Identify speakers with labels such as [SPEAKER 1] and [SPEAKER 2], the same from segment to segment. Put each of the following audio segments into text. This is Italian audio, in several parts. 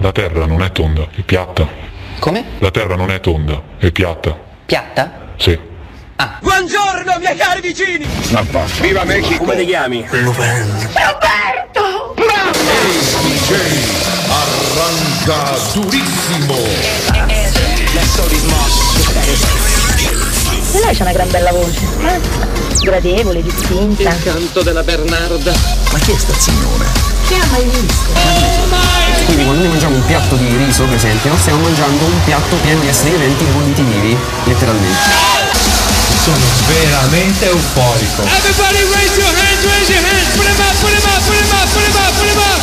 [SPEAKER 1] La terra non è tonda, è piatta.
[SPEAKER 2] Come?
[SPEAKER 1] La terra non è tonda, è piatta.
[SPEAKER 2] Piatta?
[SPEAKER 1] Sì.
[SPEAKER 3] Buongiorno, miei cari vicini!
[SPEAKER 4] Viva Mexico!
[SPEAKER 3] Come ti chiami?
[SPEAKER 4] Arranca durissimo!
[SPEAKER 5] E lei c'ha una gran bella voce. eh? Gradevole, distinta.
[SPEAKER 3] canto della Bernarda.
[SPEAKER 4] Ma chi è sta signora?
[SPEAKER 5] Chi ha mai visto?
[SPEAKER 6] Quindi quando noi mangiamo un piatto di riso, per esempio, stiamo mangiando un piatto pieno di esseri viventi conditi vivi, letteralmente.
[SPEAKER 7] Sono veramente euforico.
[SPEAKER 3] Everybody raise your hands, raise your hands, put them up, put them up, put them up, put them up, put them up!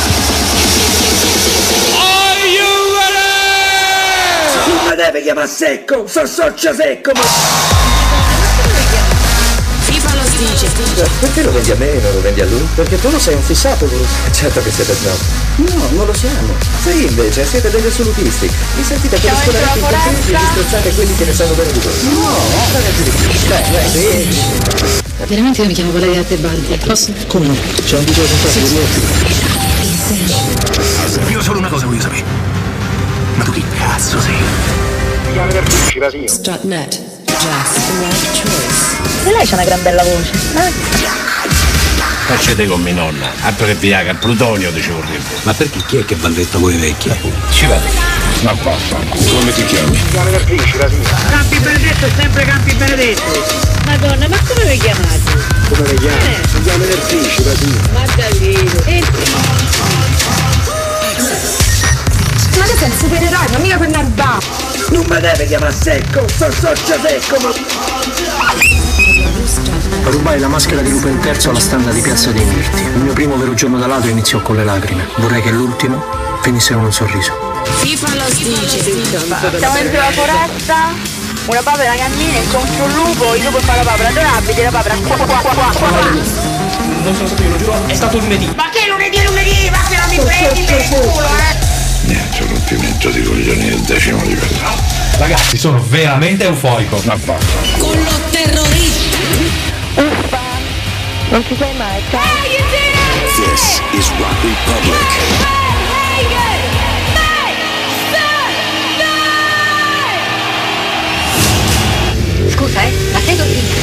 [SPEAKER 3] Are you ready?
[SPEAKER 8] Mi deve chiamare secco, so socio secco, ma...
[SPEAKER 9] Dice.
[SPEAKER 8] Perché lo vendi a me e non lo vendi a lui? Perché tu lo sei un fissato, lui. Certo che siete snob. No, non lo siamo. Voi invece siete degli assolutisti. Vi sentite per scolare i contenti e disprezzate quelli che ne sanno bene di voi. No, ragazzi di più. Beh, beh, sì.
[SPEAKER 9] Veramente io mi chiamo Valeria Tebaldi. Posso?
[SPEAKER 8] Come no? C'è un video con di
[SPEAKER 4] Io solo una cosa voglio sapere. Ma tu chi cazzo sei?
[SPEAKER 9] Strutnet.
[SPEAKER 5] E lei c'ha una gran bella voce. eh?
[SPEAKER 7] Facete con mia nonna, altro che Viagra, plutonio dicevo prima.
[SPEAKER 4] Ma perché chi è che balletta voi vecchi?
[SPEAKER 7] Ci vado. Ma vaffanculo.
[SPEAKER 4] Come ti chiami?
[SPEAKER 3] Campi Benedetto è sempre Campi Benedetto!
[SPEAKER 5] Madonna, ma come vi chiamate?
[SPEAKER 8] Come le chiami? Si chiama Nerfici, la signora.
[SPEAKER 5] Ma davvero? E
[SPEAKER 9] Ma tu sei un supereroe, ma mica per narba.
[SPEAKER 8] Non mi deve chiamare secco, so socio secco, ma...
[SPEAKER 6] Rubai la maschera di Lupo III alla standa di Piazza dei Mirti. Il mio primo vero giorno da ladro iniziò con le lacrime. Vorrei che l'ultimo finisse con un sorriso.
[SPEAKER 9] FIFA lo dice.
[SPEAKER 5] Siamo dentro la foresta, una papera cammina, incontro un lupo, il lupo fa la papera adorabile, la papera qua qua qua qua qua.
[SPEAKER 7] Non sono stato io, lo giuro, è stato lunedì.
[SPEAKER 3] Ma che lunedì è lunedì? Ma che non mi prendi per il culo, eh!
[SPEAKER 4] Niente, rompimento di coglioni del decimo livello.
[SPEAKER 7] Ragazzi, sono veramente euforico.
[SPEAKER 4] Ma vaffanculo.
[SPEAKER 9] Con lo terrorista.
[SPEAKER 5] Uffa, non ci sei mai, ciao.
[SPEAKER 4] This is Rock Republic.
[SPEAKER 9] Scusa, eh, ma sei Cortina.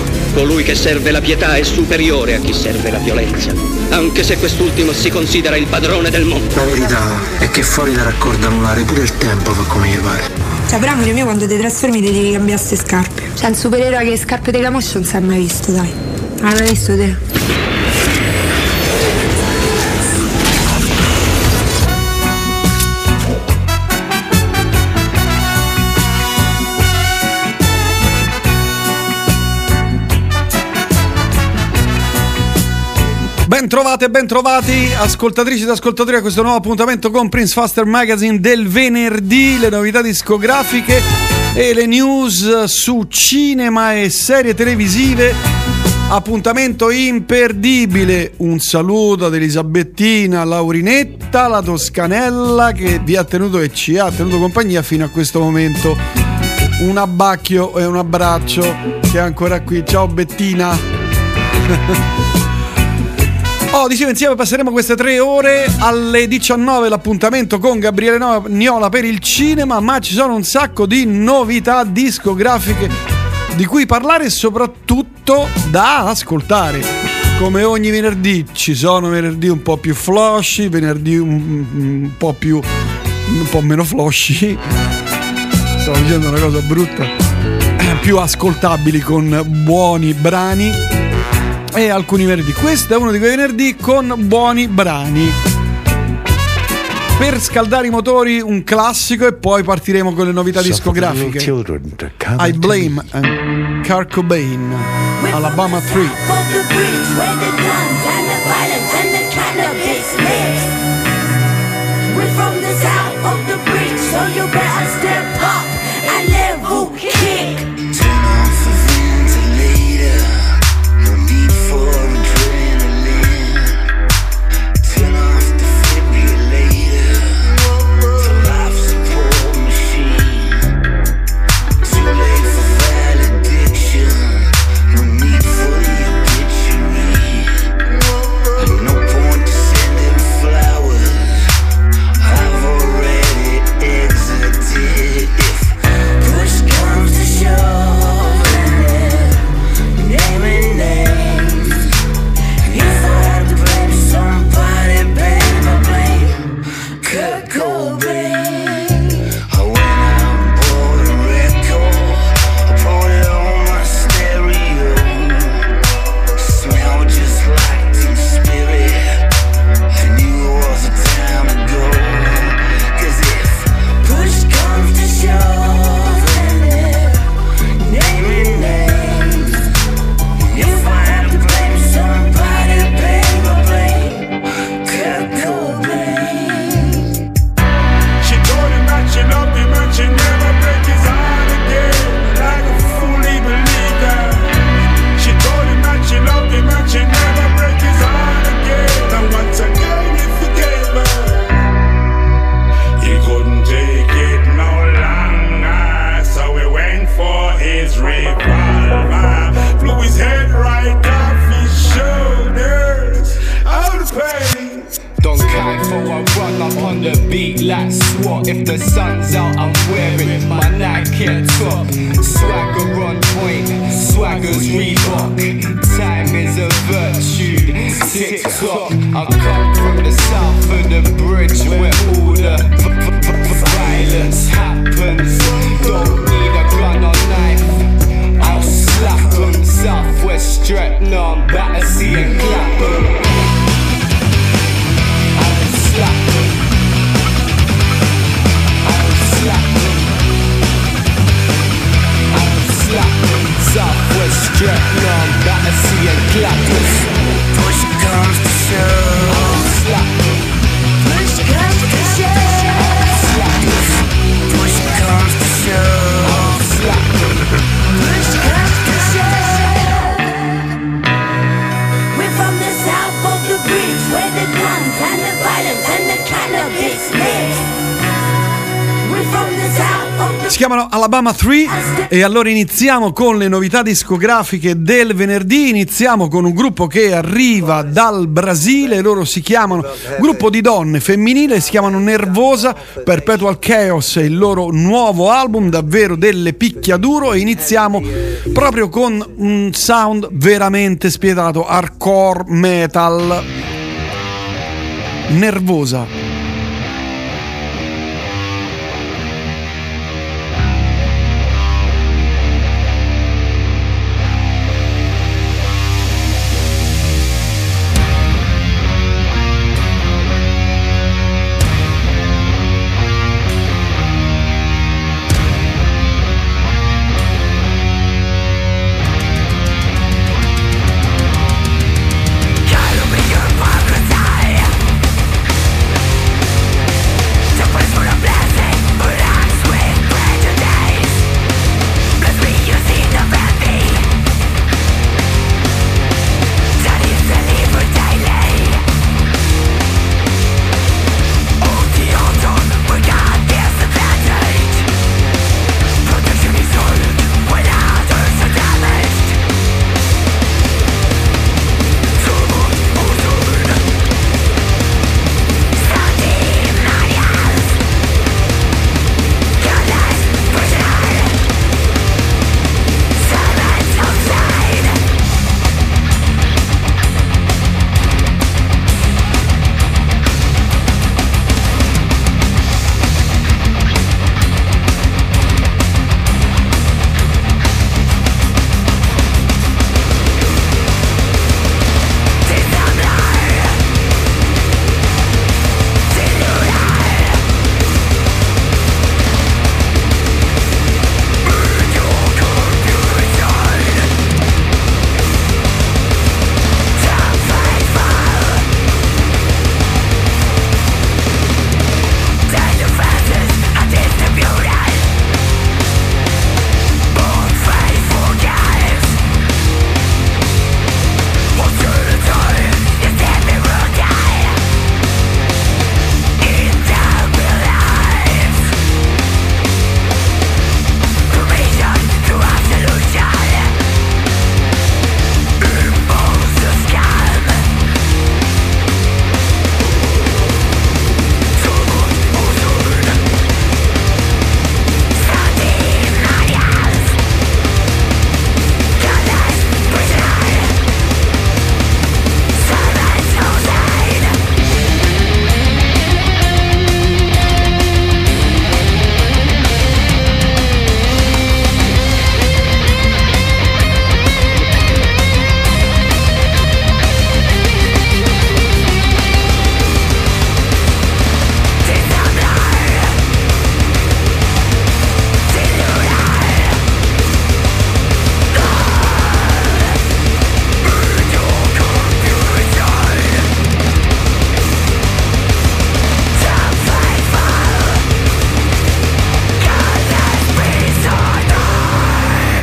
[SPEAKER 3] Colui che serve la pietà è superiore a chi serve la violenza, anche se quest'ultimo si considera il padrone del mondo.
[SPEAKER 6] La verità è che fuori da raccordo anulare pure il tempo fa come gli pare.
[SPEAKER 10] Cioè, però amore mio, quando ti trasformi ti devi cambiare queste scarpe. Cioè, un supereroe che scarpe di camoscio non si è mai visto, dai. Ah, l'hai visto te?
[SPEAKER 11] Ben trovate, ben trovati, ascoltatrici ed ascoltatori a questo nuovo appuntamento con Prince Faster Magazine del venerdì, le novità discografiche e le news su cinema e serie televisive. Appuntamento imperdibile. Un saluto ad Elisabettina Laurinetta, la toscanella che vi ha tenuto e ci ha tenuto compagnia fino a questo momento. Un abbacchio e un abbraccio che è ancora qui. Ciao Bettina. Oh, dicevo insieme passeremo queste tre ore alle 19 l'appuntamento con Gabriele Niola per il cinema, ma ci sono un sacco di novità discografiche di cui parlare e soprattutto da ascoltare. Come ogni venerdì ci sono venerdì un po' più flosci, venerdì un, un po' più un po' meno flosci. Stavo dicendo una cosa brutta. Più ascoltabili con buoni brani e alcuni venerdì. Questo è uno di quei venerdì con buoni brani. Per scaldare i motori un classico e poi partiremo con le novità discografiche. I Blame and Car Cobain, Alabama 3. E allora iniziamo con le novità discografiche del venerdì. Iniziamo con un gruppo che arriva dal Brasile, loro si chiamano gruppo di donne femminile, si chiamano Nervosa, Perpetual Chaos è il loro nuovo album, davvero delle picchiaduro e iniziamo proprio con un sound veramente spietato, hardcore metal. Nervosa.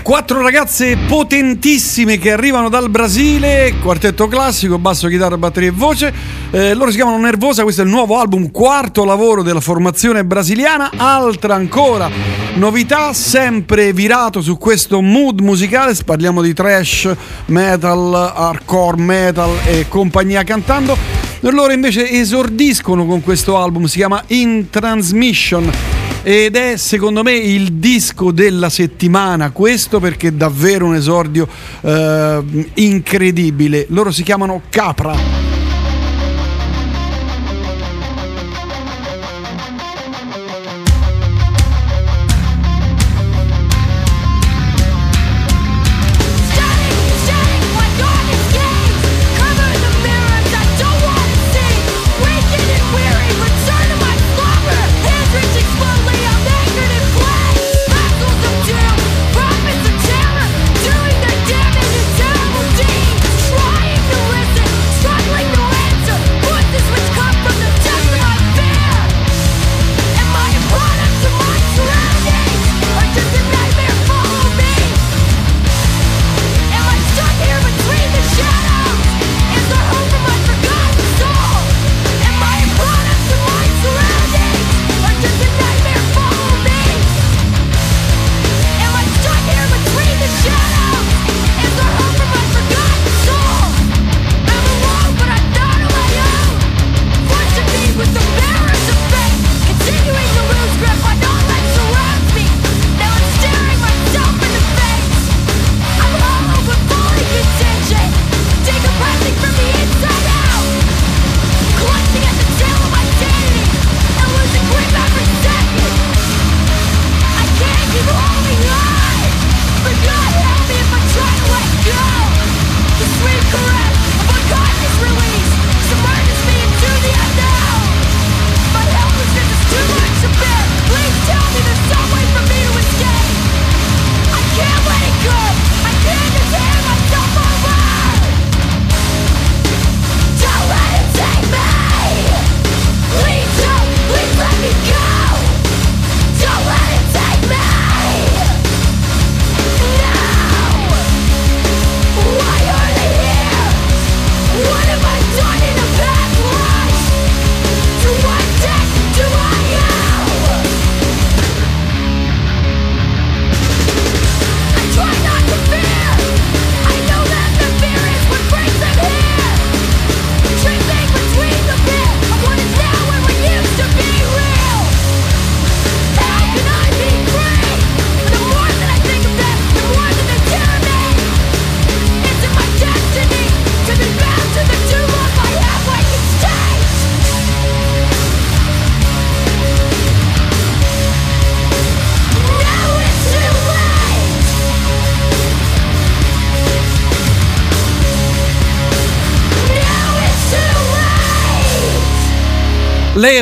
[SPEAKER 11] Quattro ragazze potentissime che arrivano dal Brasile, quartetto classico, basso, chitarra, batteria e voce. Eh, loro si chiamano Nervosa, questo è il nuovo album, quarto lavoro della formazione brasiliana. Altra ancora novità, sempre virato su questo mood musicale. Parliamo di trash, metal, hardcore metal e compagnia cantando.
[SPEAKER 12] Loro invece esordiscono con questo album, si chiama In Transmission ed è secondo me il disco della settimana, questo perché è davvero un esordio eh, incredibile. Loro si chiamano Capra.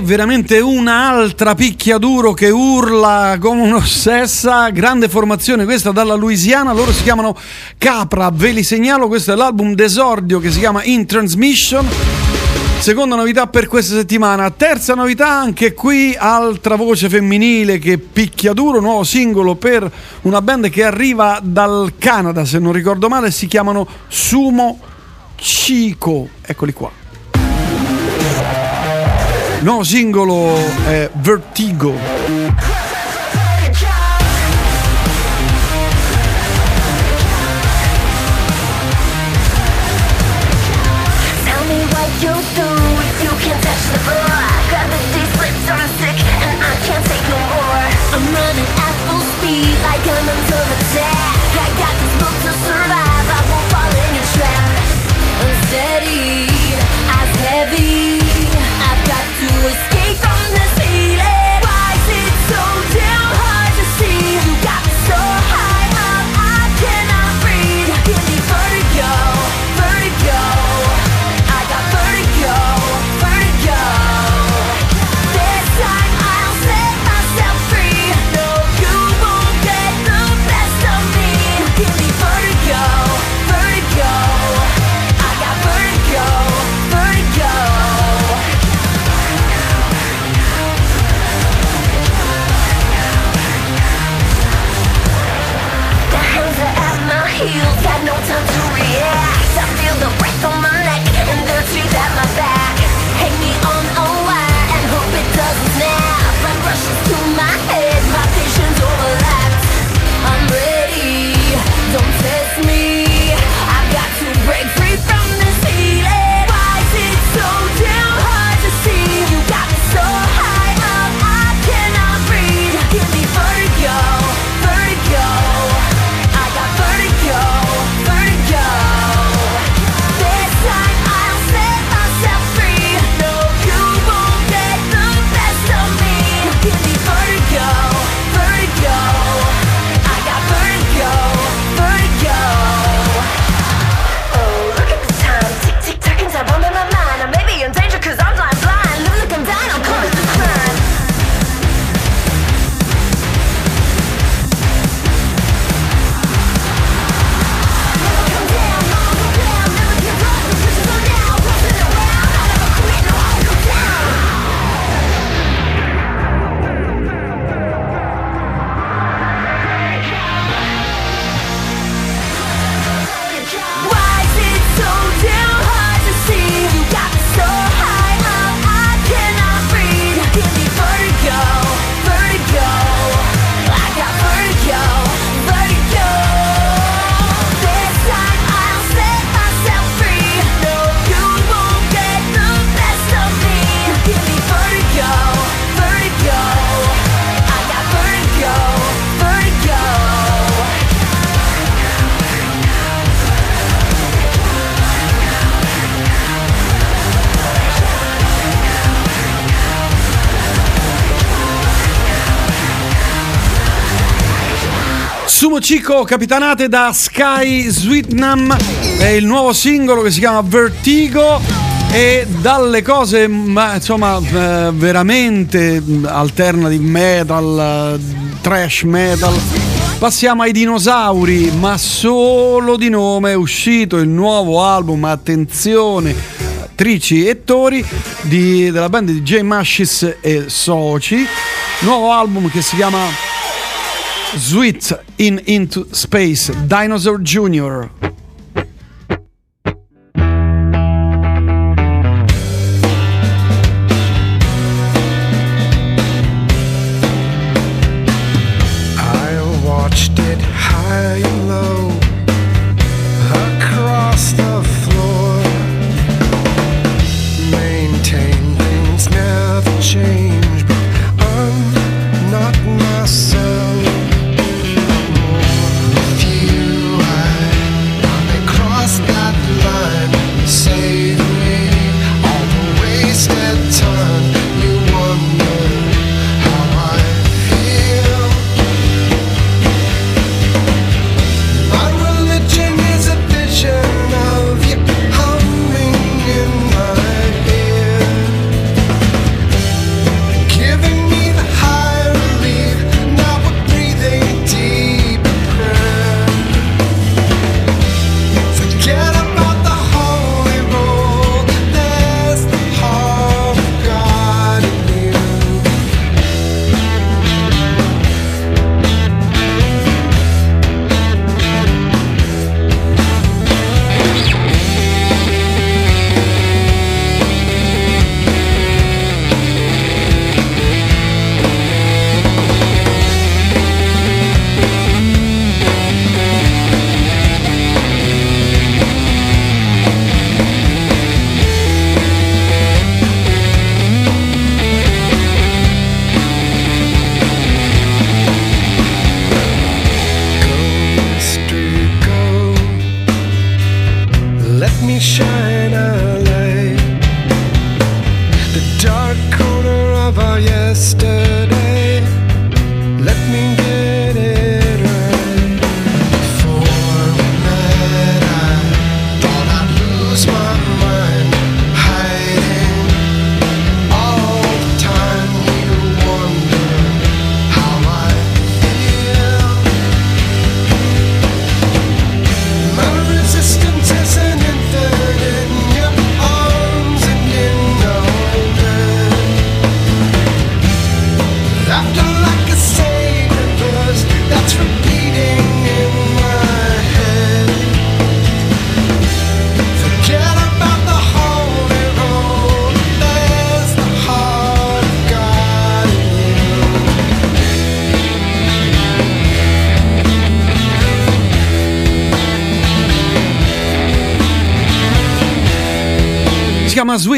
[SPEAKER 12] Veramente un'altra picchiaduro che urla come un'ossessa. Grande formazione questa dalla Louisiana. Loro si chiamano Capra. Ve li segnalo. Questo è l'album d'esordio che si chiama In Transmission. Seconda novità per questa settimana. Terza novità anche qui, altra voce femminile che picchia duro, nuovo singolo per una band che arriva dal Canada, se non ricordo male, si chiamano Sumo Chico. Eccoli qua. Nuovo singolo è Vertigo.
[SPEAKER 11] Cico, capitanate da Sky Sweetnam, è il nuovo singolo che si chiama Vertigo e dalle cose ma, insomma eh, veramente alternative metal, eh, trash metal. Passiamo ai dinosauri, ma solo di nome è uscito il nuovo album, attenzione, Trici e Tori di- della band di J Mashis e Soci, nuovo album che si chiama Sweet in Into Space, Dinosaur Jr.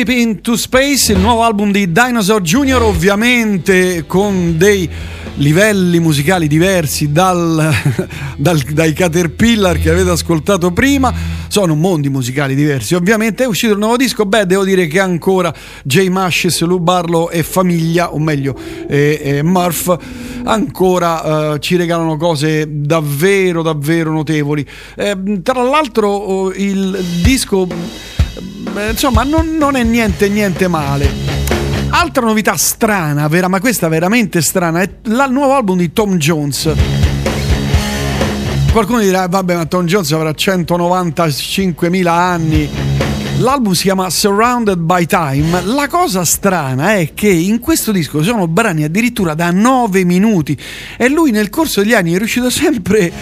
[SPEAKER 11] Sweep into Space, il nuovo album di Dinosaur Jr., ovviamente con dei livelli musicali diversi dal- dal- dai Caterpillar che avete ascoltato prima. Sono mondi musicali diversi, ovviamente. È uscito il nuovo disco. Beh, devo dire che ancora J. Mashes, Lou Barlow e famiglia, o meglio, e- e Murph, ancora eh, ci regalano cose davvero, davvero notevoli. Eh, tra l'altro, oh, il disco insomma non, non è niente niente male. Altra novità strana vera ma questa veramente strana è il nuovo album di Tom Jones. Qualcuno dirà vabbè ma Tom Jones avrà 195.000 anni. L'album si chiama Surrounded by Time. La cosa strana è che in questo disco sono brani addirittura da 9 minuti e lui nel corso degli anni è riuscito sempre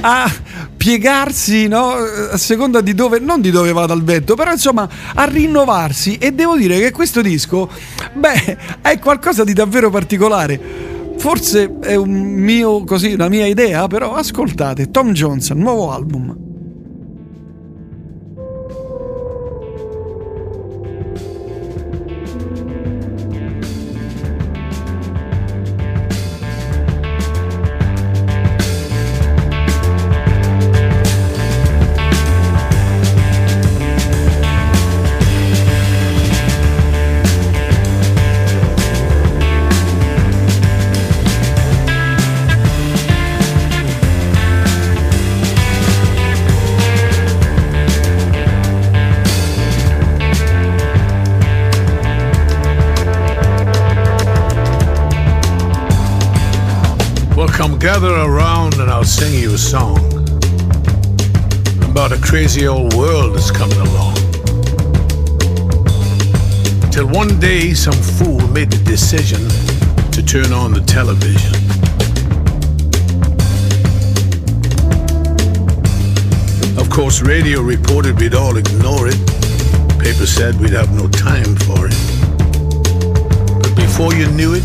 [SPEAKER 11] a piegarsi no? a seconda di dove, non di dove vada il vento, però insomma a rinnovarsi e devo dire che questo disco, beh, è qualcosa di davvero particolare. Forse è un mio, così, una mia idea, però ascoltate, Tom Jones, nuovo album.
[SPEAKER 13] Gather around and I'll sing you a song about a crazy old world that's coming along. Till one day some fool made the decision to turn on the television. Of course, radio reported we'd all ignore it. Paper said we'd have no time for it. But before you knew it,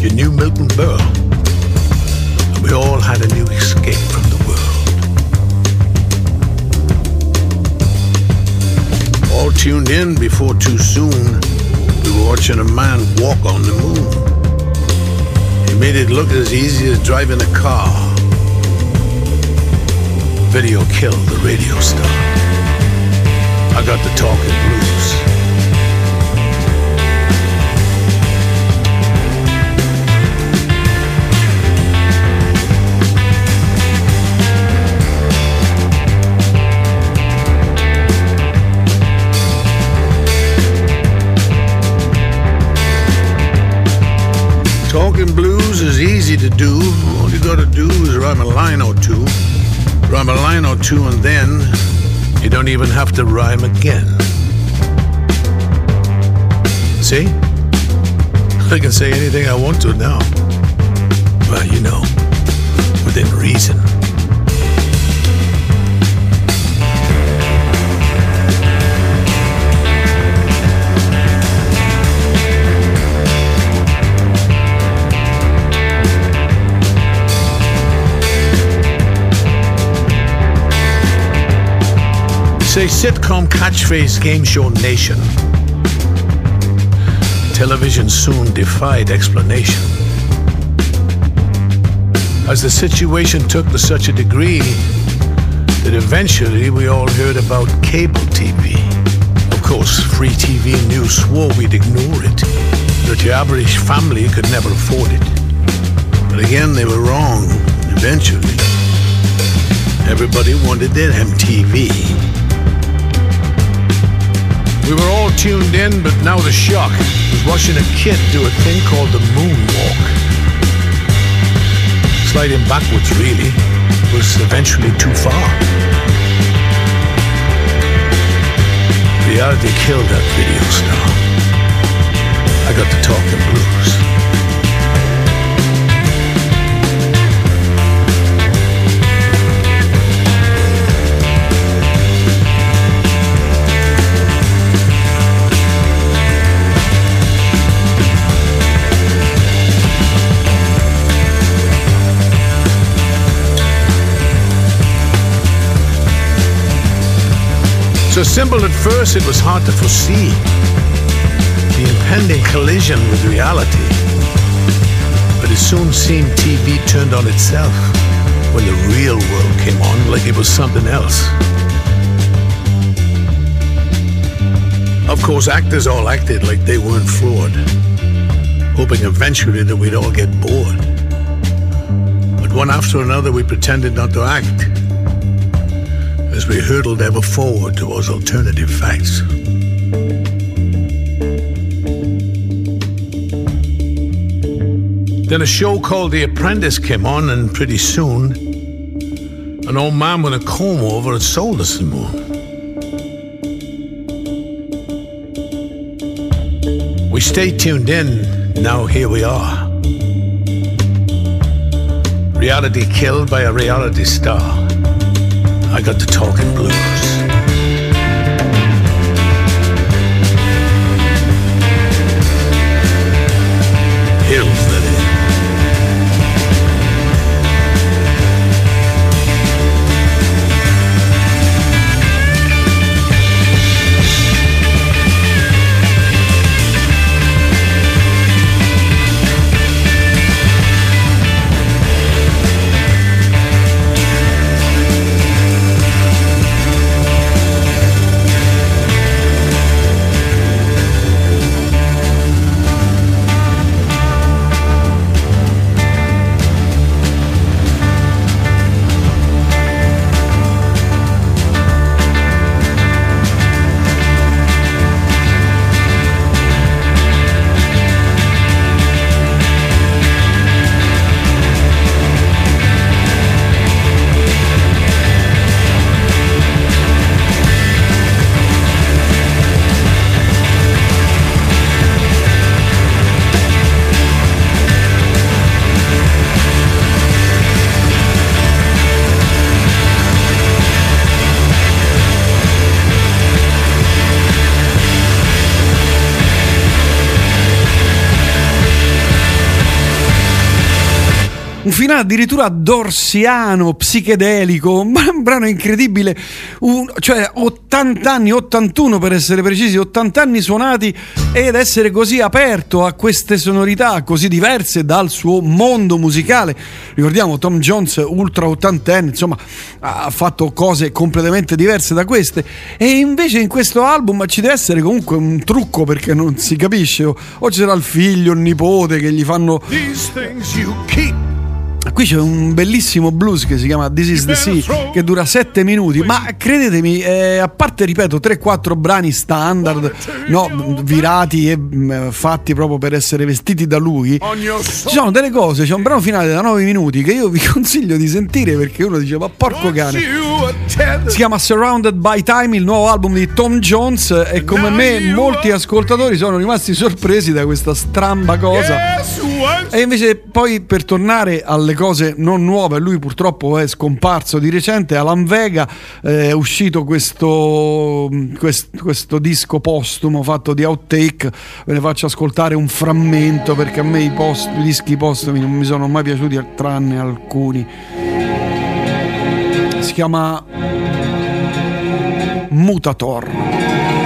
[SPEAKER 13] you knew Milton Berle. We all had a new escape from the world. All tuned in before too soon, we were watching a man walk on the moon. He made it look as easy as driving a car. Video killed the radio star. I got the talking blues. Talking blues is easy to do. All you gotta do is rhyme a line or two. Rhyme a line or two, and then you don't even have to rhyme again. See? I can say anything I want to now. Well, you know, within reason. Say sitcom catchphrase game show nation. Television soon defied explanation. As the situation took to such a degree that eventually we all heard about cable TV. Of course, free TV news swore we'd ignore it, that the average family could never afford it. But again, they were wrong, eventually. Everybody wanted their MTV. We were all tuned in, but now the shock was watching a kid do a thing called the moonwalk. Sliding backwards, really, was eventually too far. Reality killed that video star. I got to talking blues. So simple at first, it was hard to foresee the impending collision with reality. But it soon seemed TV turned on itself when the real world came on like it was something else. Of course, actors all acted like they weren't flawed, hoping eventually that we'd all get bored. But one after another, we pretended not to act we hurtled ever forward towards alternative facts. Then a show called The Apprentice came on, and pretty soon, an old man with a comb over had sold us the moon. We stayed tuned in, now here we are. Reality killed by a reality star. I got the talking blues.
[SPEAKER 11] Finale addirittura dorsiano, psichedelico, un brano incredibile, un- cioè 80 anni, 81 per essere precisi, 80 anni suonati ed essere così aperto a queste sonorità così diverse dal suo mondo musicale. Ricordiamo Tom Jones, ultra ottantenne, insomma, ha fatto cose completamente diverse da queste e invece in questo album ci deve essere comunque un trucco perché non si capisce o, o c'era il figlio, il nipote che gli fanno
[SPEAKER 13] These things you keep.
[SPEAKER 11] Qui c'è un bellissimo blues che si chiama This is the Sea che dura 7 minuti, ma credetemi, eh, a parte ripeto 3-4 brani standard, no, virati e mm, fatti proprio per essere vestiti da lui, ci sono delle cose, c'è un brano finale da 9 minuti che io vi consiglio di sentire perché uno dice ma porco cane. Si chiama Surrounded by Time, il nuovo album di Tom Jones e come me molti ascoltatori sono rimasti sorpresi da questa stramba cosa. E invece poi per tornare alle cose non nuove, lui purtroppo è scomparso di recente, Alan Vega eh, è uscito questo, quest- questo disco postumo fatto di outtake, ve ne faccio ascoltare un frammento perché a me i, post- i dischi postumi non mi sono mai piaciuti tranne alcuni. Si chiama Mutator.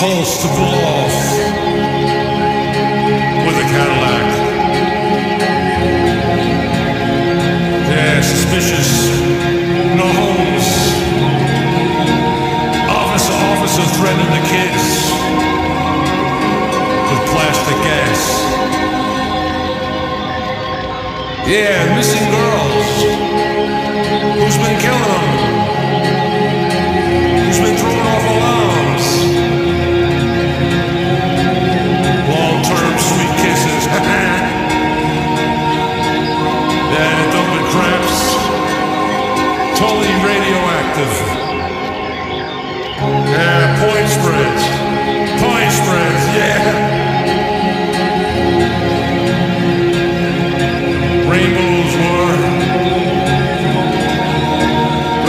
[SPEAKER 14] Pulse to pull off. With a Cadillac. Yeah, suspicious. No homes. Officer, officer threatening the kids with plastic gas. Yeah, missing girls. Who's been killing them? Point spreads. Point spreads, yeah. Rainbows war.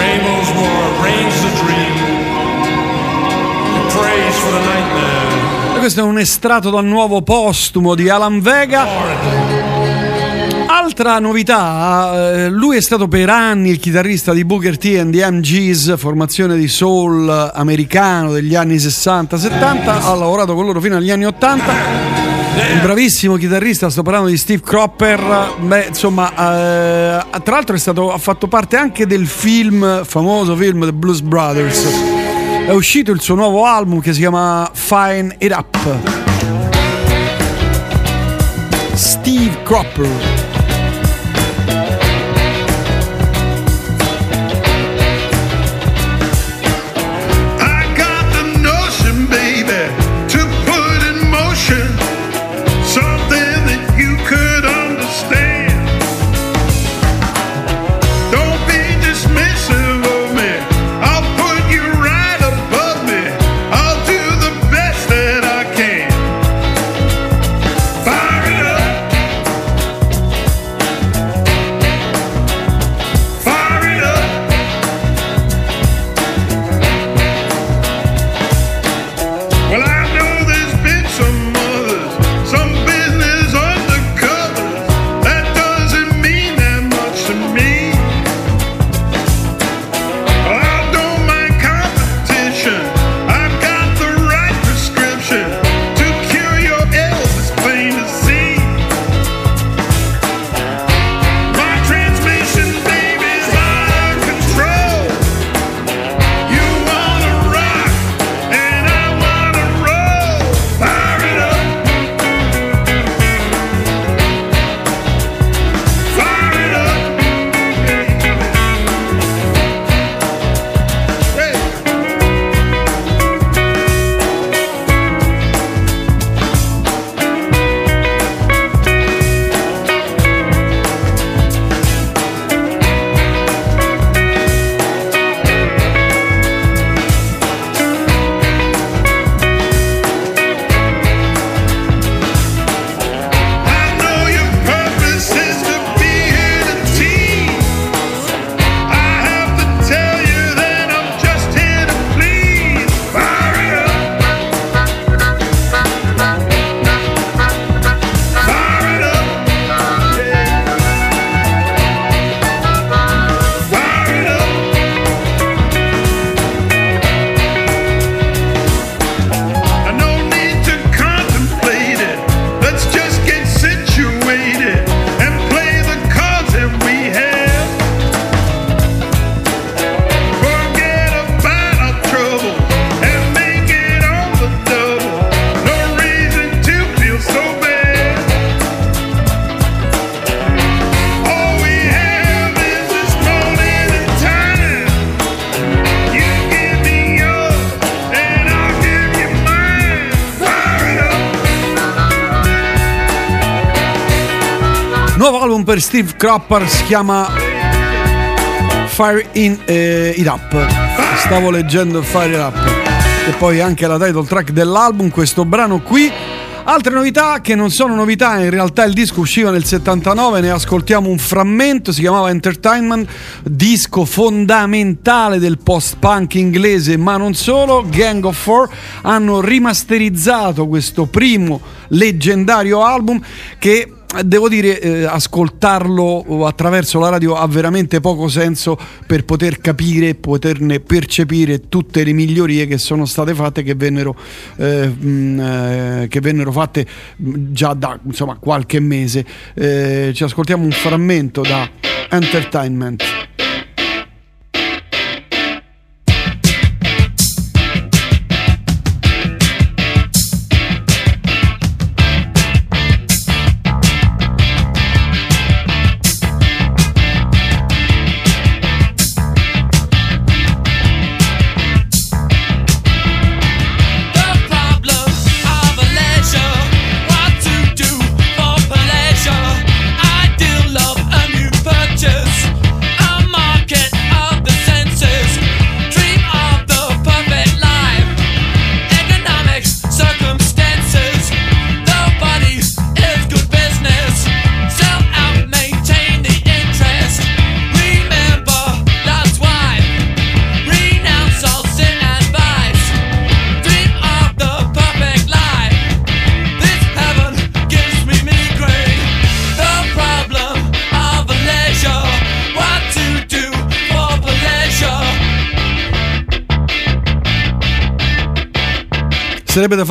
[SPEAKER 14] Rainbows war. Rain's the dream. And praise for the nightmare.
[SPEAKER 11] Questo è un estratto dal nuovo postumo di Alan Vega. Altra novità, eh, lui è stato per anni il chitarrista di Booker T and the MGs, formazione di soul americano degli anni 60-70, ha lavorato con loro fino agli anni 80. Un bravissimo chitarrista, sto parlando di Steve Cropper. Beh, insomma, eh, tra l'altro stato, ha fatto parte anche del film, famoso film The Blues Brothers. È uscito il suo nuovo album che si chiama Fine It Up. Steve Cropper. Steve Cropper si chiama Fire in eh, It Up. Stavo leggendo Fire It Up. E poi anche la title track dell'album, questo brano qui. Altre novità che non sono novità, in realtà il disco usciva nel 79, ne ascoltiamo un frammento, si chiamava Entertainment, disco fondamentale del post-punk inglese, ma non solo, Gang of Four hanno rimasterizzato questo primo leggendario album che devo dire eh, ascoltarlo attraverso la radio ha veramente poco senso per poter capire poterne percepire tutte le migliorie che sono state fatte che vennero, eh, mh, eh, che vennero fatte mh, già da insomma qualche mese. Eh, ci ascoltiamo un frammento da Entertainment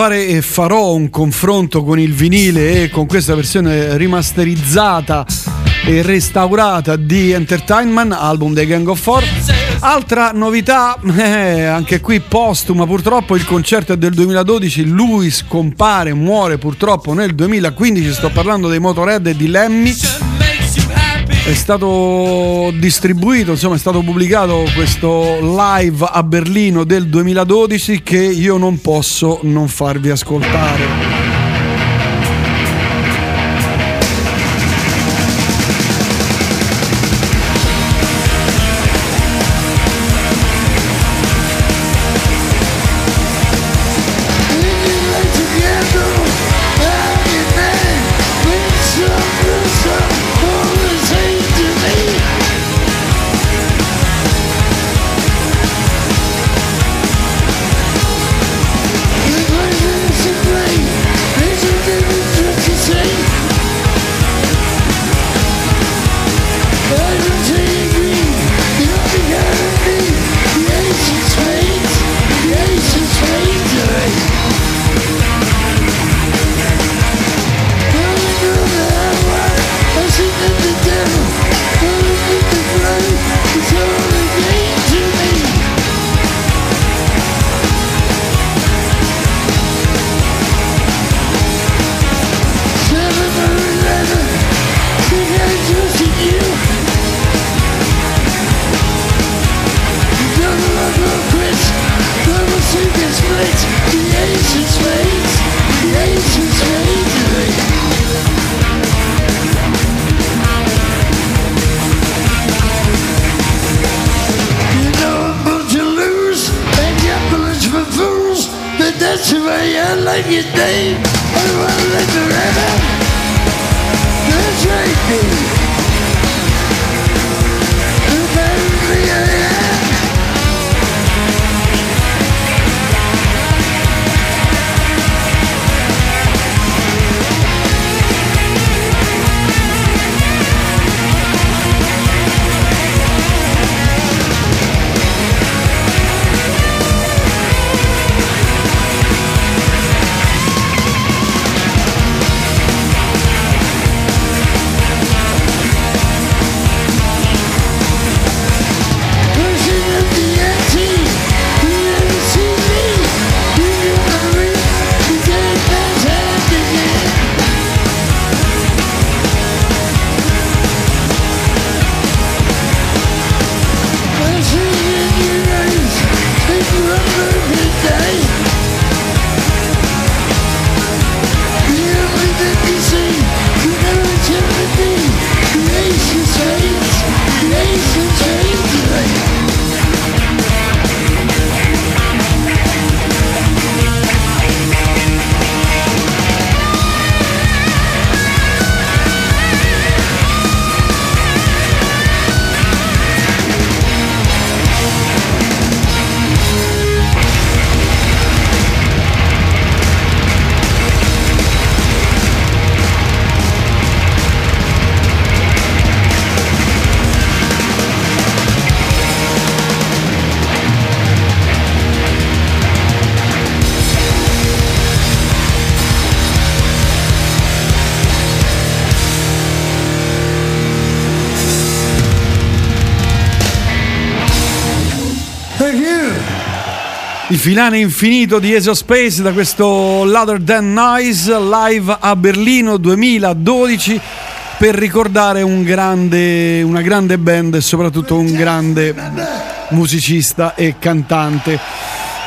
[SPEAKER 11] fare e farò un confronto con il vinile e con questa versione rimasterizzata e restaurata di Entertainment, album dei Gang of Four. Altra novità, eh, anche qui postuma, purtroppo il concerto è del 2012, lui scompare, muore purtroppo nel 2015, sto parlando dei Motorhead e di Lemmy. È stato distribuito, insomma è stato pubblicato questo live a Berlino del 2012 che io non posso non farvi ascoltare. Finale infinito di Space da questo Louder Than Noise live a Berlino 2012 per ricordare un grande, una grande band e soprattutto un grande musicista e cantante.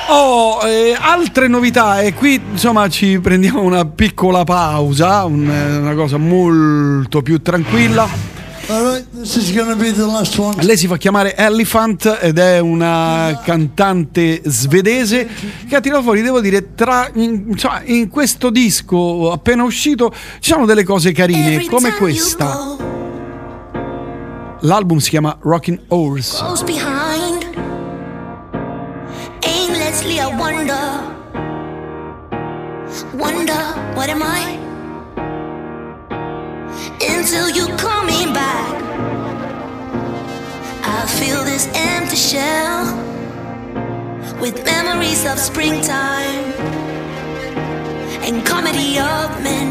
[SPEAKER 11] Oh, eh, altre novità e qui insomma ci prendiamo una piccola pausa, un- eh, una cosa molto più tranquilla. Lei si fa chiamare Elephant ed è una cantante svedese che ha tirato fuori, devo dire, tra, in, insomma, in questo disco appena uscito ci sono delle cose carine come questa. L'album si chiama Rockin' Horse.
[SPEAKER 15] Aimlessly, I wonder. Wonder, what am I? Until you coming back. Feel this empty shell with memories of springtime and comedy of men.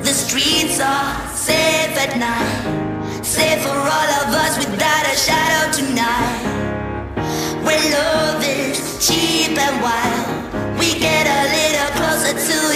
[SPEAKER 15] The streets are safe at night, safe for all of us without a shadow tonight. Where love is cheap and wild, we get a little closer to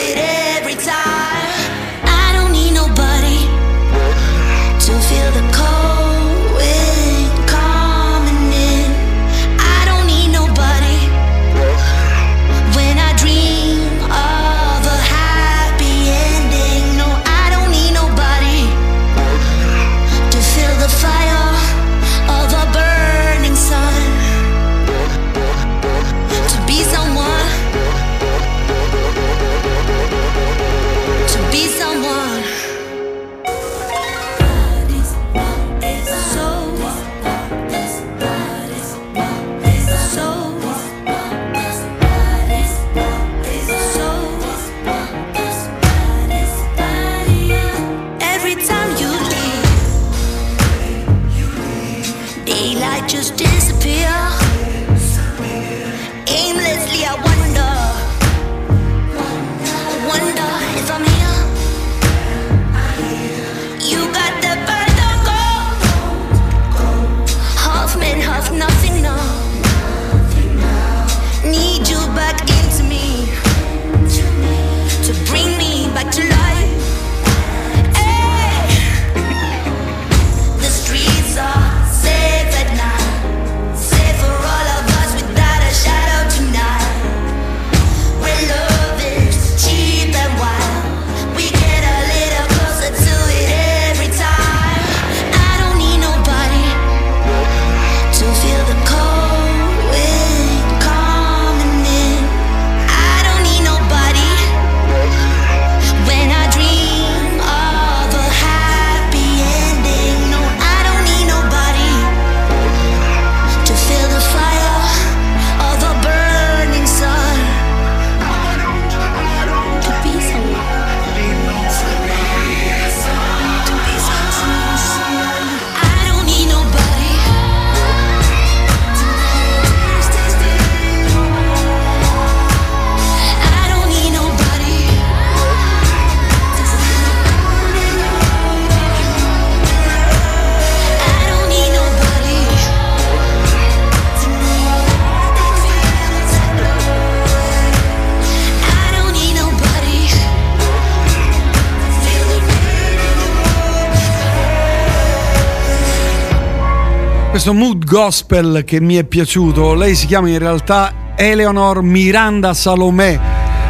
[SPEAKER 11] Questo mood gospel che mi è piaciuto, lei si chiama in realtà Eleanor Miranda Salomè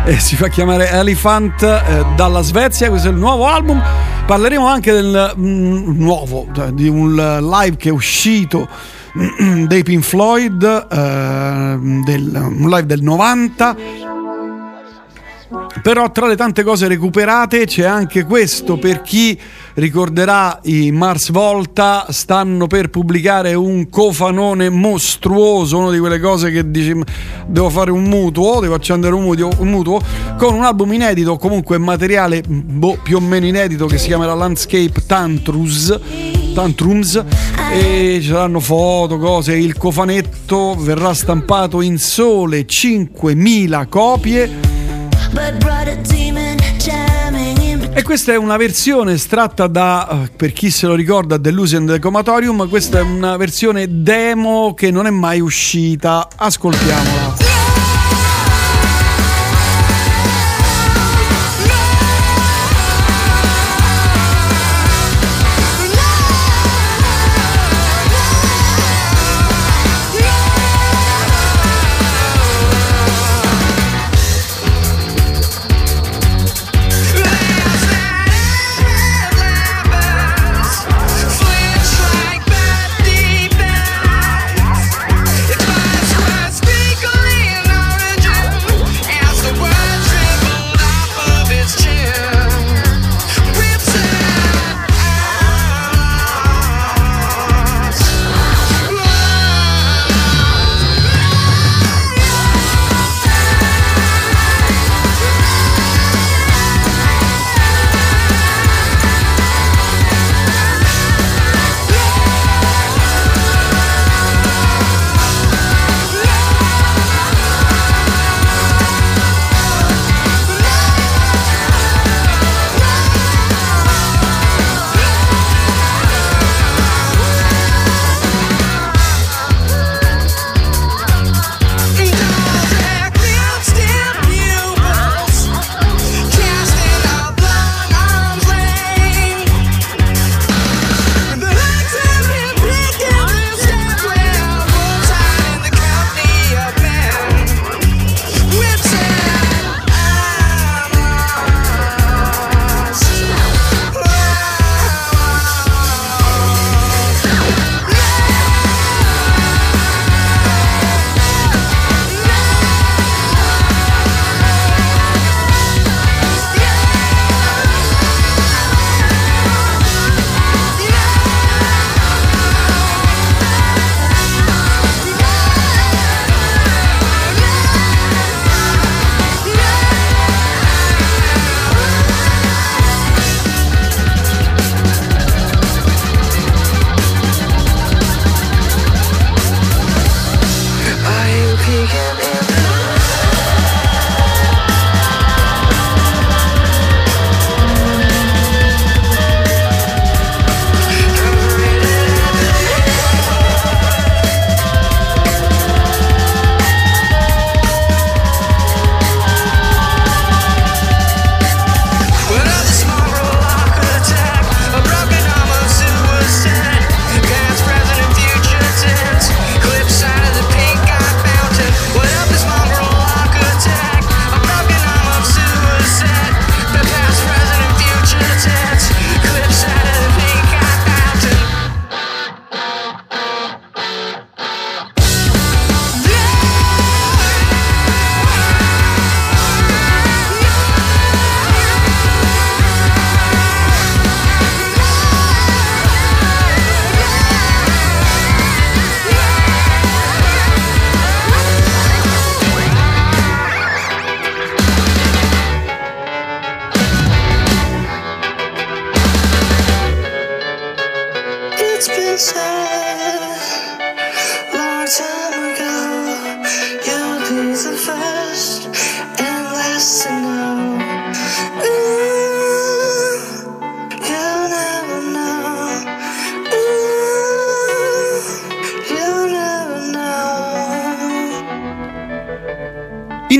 [SPEAKER 11] e si fa chiamare Elephant eh, dalla Svezia, questo è il nuovo album. Parleremo anche del mm, nuovo, cioè, di un live che è uscito dei Pink Floyd, eh, del- un live del 90. Però tra le tante cose recuperate c'è anche questo per chi ricorderà i Mars Volta stanno per pubblicare un cofanone mostruoso, una di quelle cose che dici "M- devo fare un mutuo, devo accendere un mutuo, un mutuo con un album inedito, comunque materiale boh, più o meno inedito che si chiamerà Landscape Tantrus. Tantrums e ci saranno foto, cose. Il cofanetto verrà stampato in sole 5.000 copie. E questa è una versione estratta da, eh, per chi se lo ricorda, Delusion the Comatorium, questa è una versione demo che non è mai uscita. Ascoltiamola.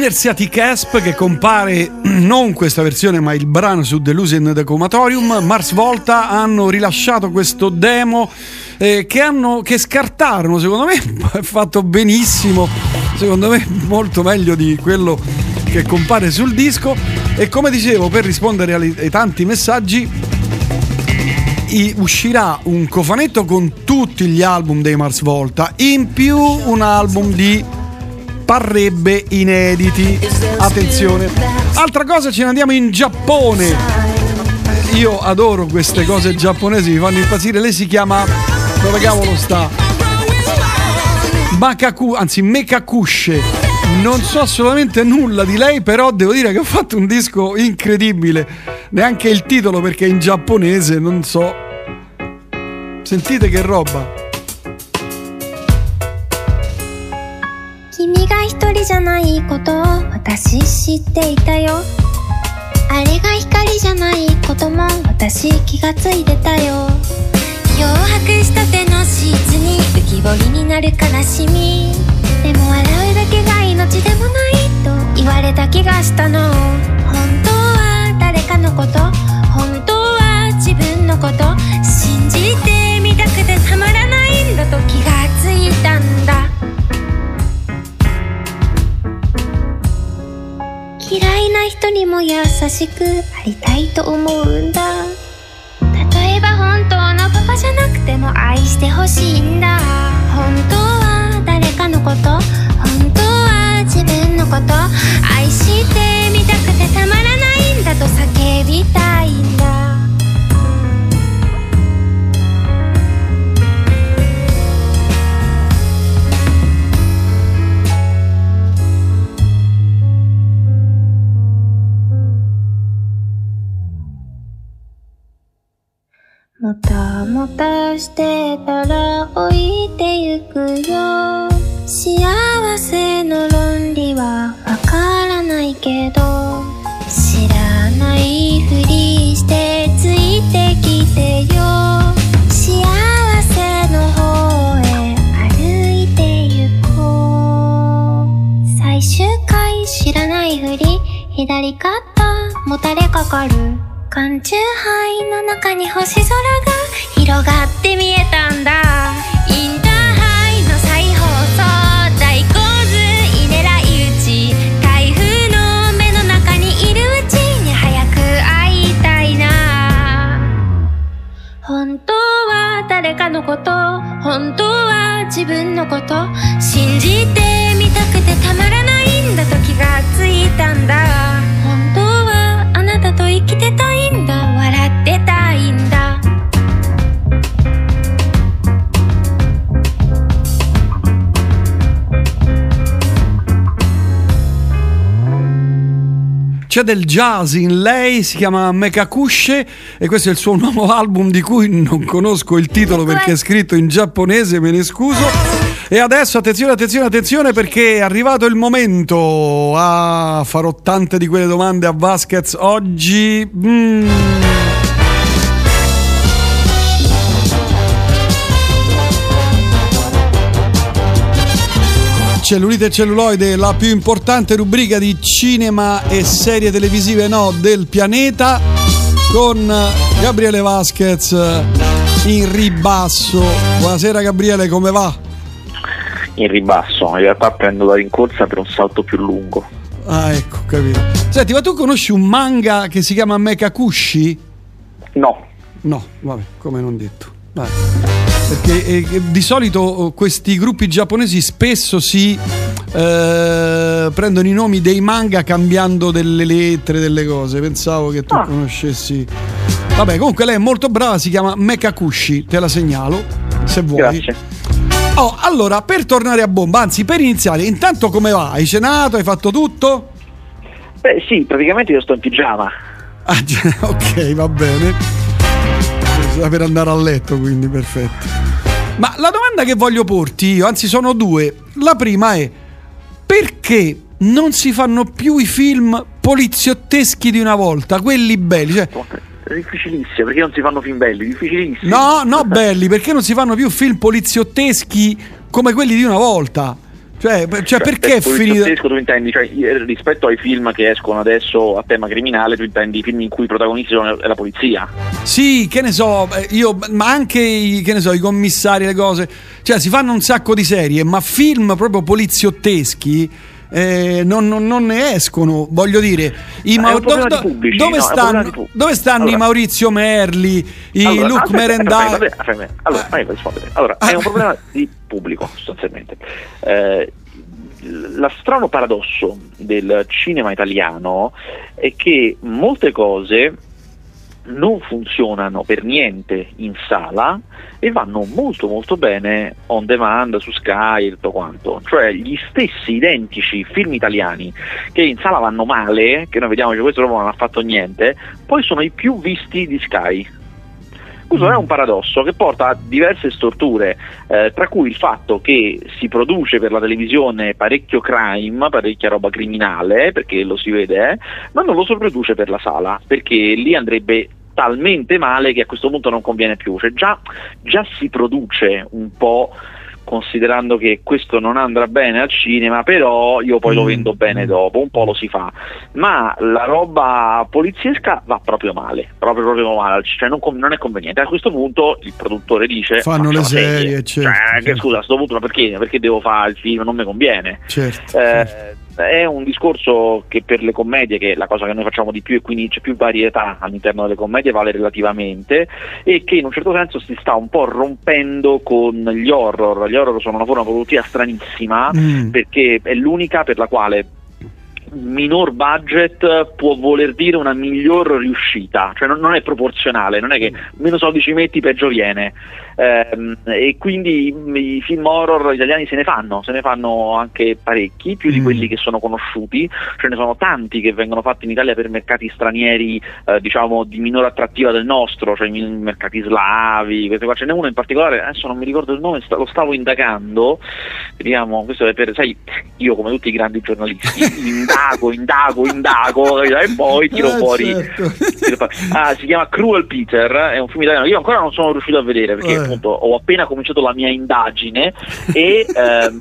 [SPEAKER 11] Inerziati Casp che compare non questa versione ma il brano su Delusion The Comatorium. Mars Volta hanno rilasciato questo demo eh, che, hanno, che scartarono secondo me fatto benissimo. Secondo me molto meglio di quello che compare sul disco. E come dicevo per rispondere ai, ai tanti messaggi uscirà un cofanetto con tutti gli album dei Mars Volta. In più un album di parrebbe inediti. Attenzione. Altra cosa, ce ne andiamo in Giappone. Io adoro queste cose giapponesi, mi fanno impazzire. Lei si chiama. Dove cavolo sta? Makaku, anzi Mekakushe. Non so assolutamente nulla di lei, però devo dire che ho fatto un disco incredibile. Neanche il titolo perché in giapponese, non so. Sentite che roba.
[SPEAKER 16] じゃないことを私知っていたよ。あれが光じゃないことも私気がついてたよ。漂白したてのシーツに浮き彫りになる悲しみ。でも笑うだけが命でもないと言われた気がしたの。本当は誰かのこと本当は自分のこと信じてみたくてたまらないんだと気がついたんだ嫌いな人にも優しくありたいと思うんだ。例えば本当のパパじゃなくても愛してほしいんだ。本当は誰かのこと本当は自分のこと愛してみたくてたまらないんだと叫びたいんだ。もたもたしてたら置いてゆくよ。幸せの論理はわからないけど知らないふりしてついてきてよ。幸せの方へ歩いてゆこう。最終回知らないふり左肩もたれかかる。缶チューハイの中に星空が広がって見えたんだ。インターハイの再放送大洪水居狙い撃ち台風の目の中にいるうちに早く会いたいな。本当は誰かのこと本当は自分のこと信じてみたくてたまらない。
[SPEAKER 11] C'è del jazz in lei, si chiama Mekakushe e questo è il suo nuovo album di cui non conosco il titolo perché è scritto in giapponese, me ne scuso. E adesso attenzione, attenzione, attenzione perché è arrivato il momento. Ah, farò tante di quelle domande a Vasquez oggi. Mm. Cellulite e celluloide, la più importante rubrica di cinema e serie televisive no del pianeta con Gabriele Vasquez in ribasso. Buonasera Gabriele, come va?
[SPEAKER 17] in ribasso, in realtà prendo la rincorsa per un salto più lungo.
[SPEAKER 11] Ah, ecco, capito. Senti, ma tu conosci un manga che si chiama Mekakushi?
[SPEAKER 17] No.
[SPEAKER 11] No, vabbè, come non detto. Perché eh, di solito eh, questi gruppi giapponesi spesso si eh, prendono i nomi dei manga cambiando delle lettere, delle cose. Pensavo che tu
[SPEAKER 17] Ah.
[SPEAKER 11] conoscessi. Vabbè, comunque lei è molto brava, si chiama Mekakushi, te la segnalo, se vuoi.
[SPEAKER 17] Grazie.
[SPEAKER 11] Oh, allora, per tornare a bomba, anzi, per iniziare, intanto come va? Hai cenato? Hai fatto tutto?
[SPEAKER 17] Beh sì, praticamente io sto in pigiama.
[SPEAKER 11] Ah, ok, va bene. Per andare a letto, quindi perfetto. Ma la domanda che voglio porti io, anzi sono due. La prima è perché non si fanno più i film poliziotteschi di una volta, quelli belli? Cioè,
[SPEAKER 17] È difficilissimo, perché non si fanno film belli, difficilissimo.
[SPEAKER 11] no, no, belli, perché non si fanno più film poliziotteschi come quelli di una volta? Cioè, per- cioè, perché è?
[SPEAKER 17] Poliziottesco tu intendi, cioè eh, rispetto ai film che escono adesso a tema criminale, tu intendi i film in cui i protagonisti sono la polizia.
[SPEAKER 11] Sì, che ne so, io, ma anche i, che ne so, i commissari, le cose. Cioè, si fanno un sacco di serie, ma film proprio poliziotteschi eh, non, non- non ne escono. Voglio dire, i
[SPEAKER 17] Ma è
[SPEAKER 11] Mau-
[SPEAKER 17] un problema
[SPEAKER 11] do-
[SPEAKER 17] di pubblici,
[SPEAKER 11] dove,
[SPEAKER 17] no,
[SPEAKER 11] stanno, dove stanno
[SPEAKER 17] Allora.
[SPEAKER 11] i Maurizio Merli, i
[SPEAKER 17] Allora,
[SPEAKER 11] Luc
[SPEAKER 17] aspetta,
[SPEAKER 11] Merendai?
[SPEAKER 17] aspetta, Allora. Allora,
[SPEAKER 11] Ah.
[SPEAKER 17] è un problema di pubblico, sostanzialmente. Eh, strano paradosso del cinema italiano è che molte cose non funzionano per niente in sala e vanno molto molto bene on demand su Sky e tutto quanto. Cioè gli stessi identici film italiani che in sala vanno male, che noi vediamo che questo non ha fatto niente, poi sono i più visti di Sky. Questo è un paradosso che porta a diverse storture, eh, tra cui il fatto che si produce per la televisione parecchio crime, parecchia roba criminale, perché lo si vede, eh, ma non lo si produce per la sala, perché lì andrebbe talmente male che a questo punto non conviene più. Cioè già, già si produce un po' considerando che questo non andrà bene al cinema, però io poi lo
[SPEAKER 11] Mm.
[SPEAKER 17] vendo bene dopo, un po' lo si fa, ma la roba poliziesca va proprio male, proprio, proprio male, cioè non, non è conveniente. A questo punto il produttore dice
[SPEAKER 11] Fanno
[SPEAKER 17] "Faccio
[SPEAKER 11] le
[SPEAKER 17] la
[SPEAKER 11] serie, certo,
[SPEAKER 17] Cioè, che
[SPEAKER 11] certo.
[SPEAKER 17] scusa, a questo punto ma perché, perché devo fare il film? Non mi conviene.
[SPEAKER 11] Certo.
[SPEAKER 17] Eh, è un discorso che per le commedie, che è la cosa che noi facciamo di più e quindi c'è più varietà all'interno delle commedie, vale relativamente e che in un certo senso si sta un po' rompendo con gli horror. Gli horror sono una forma produttiva stranissima
[SPEAKER 11] Mm.
[SPEAKER 17] perché è l'unica per la quale minor budget può voler dire una miglior riuscita, cioè non, non è proporzionale, non è che meno soldi ci metti peggio viene. Ehm, e quindi i film horror italiani se ne fanno, se ne fanno anche parecchi, più di
[SPEAKER 11] Mm.
[SPEAKER 17] quelli che sono conosciuti, ce ne sono tanti che vengono fatti in Italia per mercati stranieri, eh, diciamo di minore attrattiva del nostro, cioè i mercati slavi, queste qua. ce n'è uno in particolare, adesso non mi ricordo il nome, lo stavo indagando, vediamo, questo è per, sai, io come tutti i grandi giornalisti, indago, indago, indago, e poi tiro
[SPEAKER 11] Eh,
[SPEAKER 17] fuori.
[SPEAKER 11] certo.
[SPEAKER 17] tiro fuori. Ah, si chiama Cruel Peter, è un film italiano, io ancora non sono riuscito a vedere perché
[SPEAKER 11] Eh.
[SPEAKER 17] Appunto ho appena cominciato la mia indagine e ehm,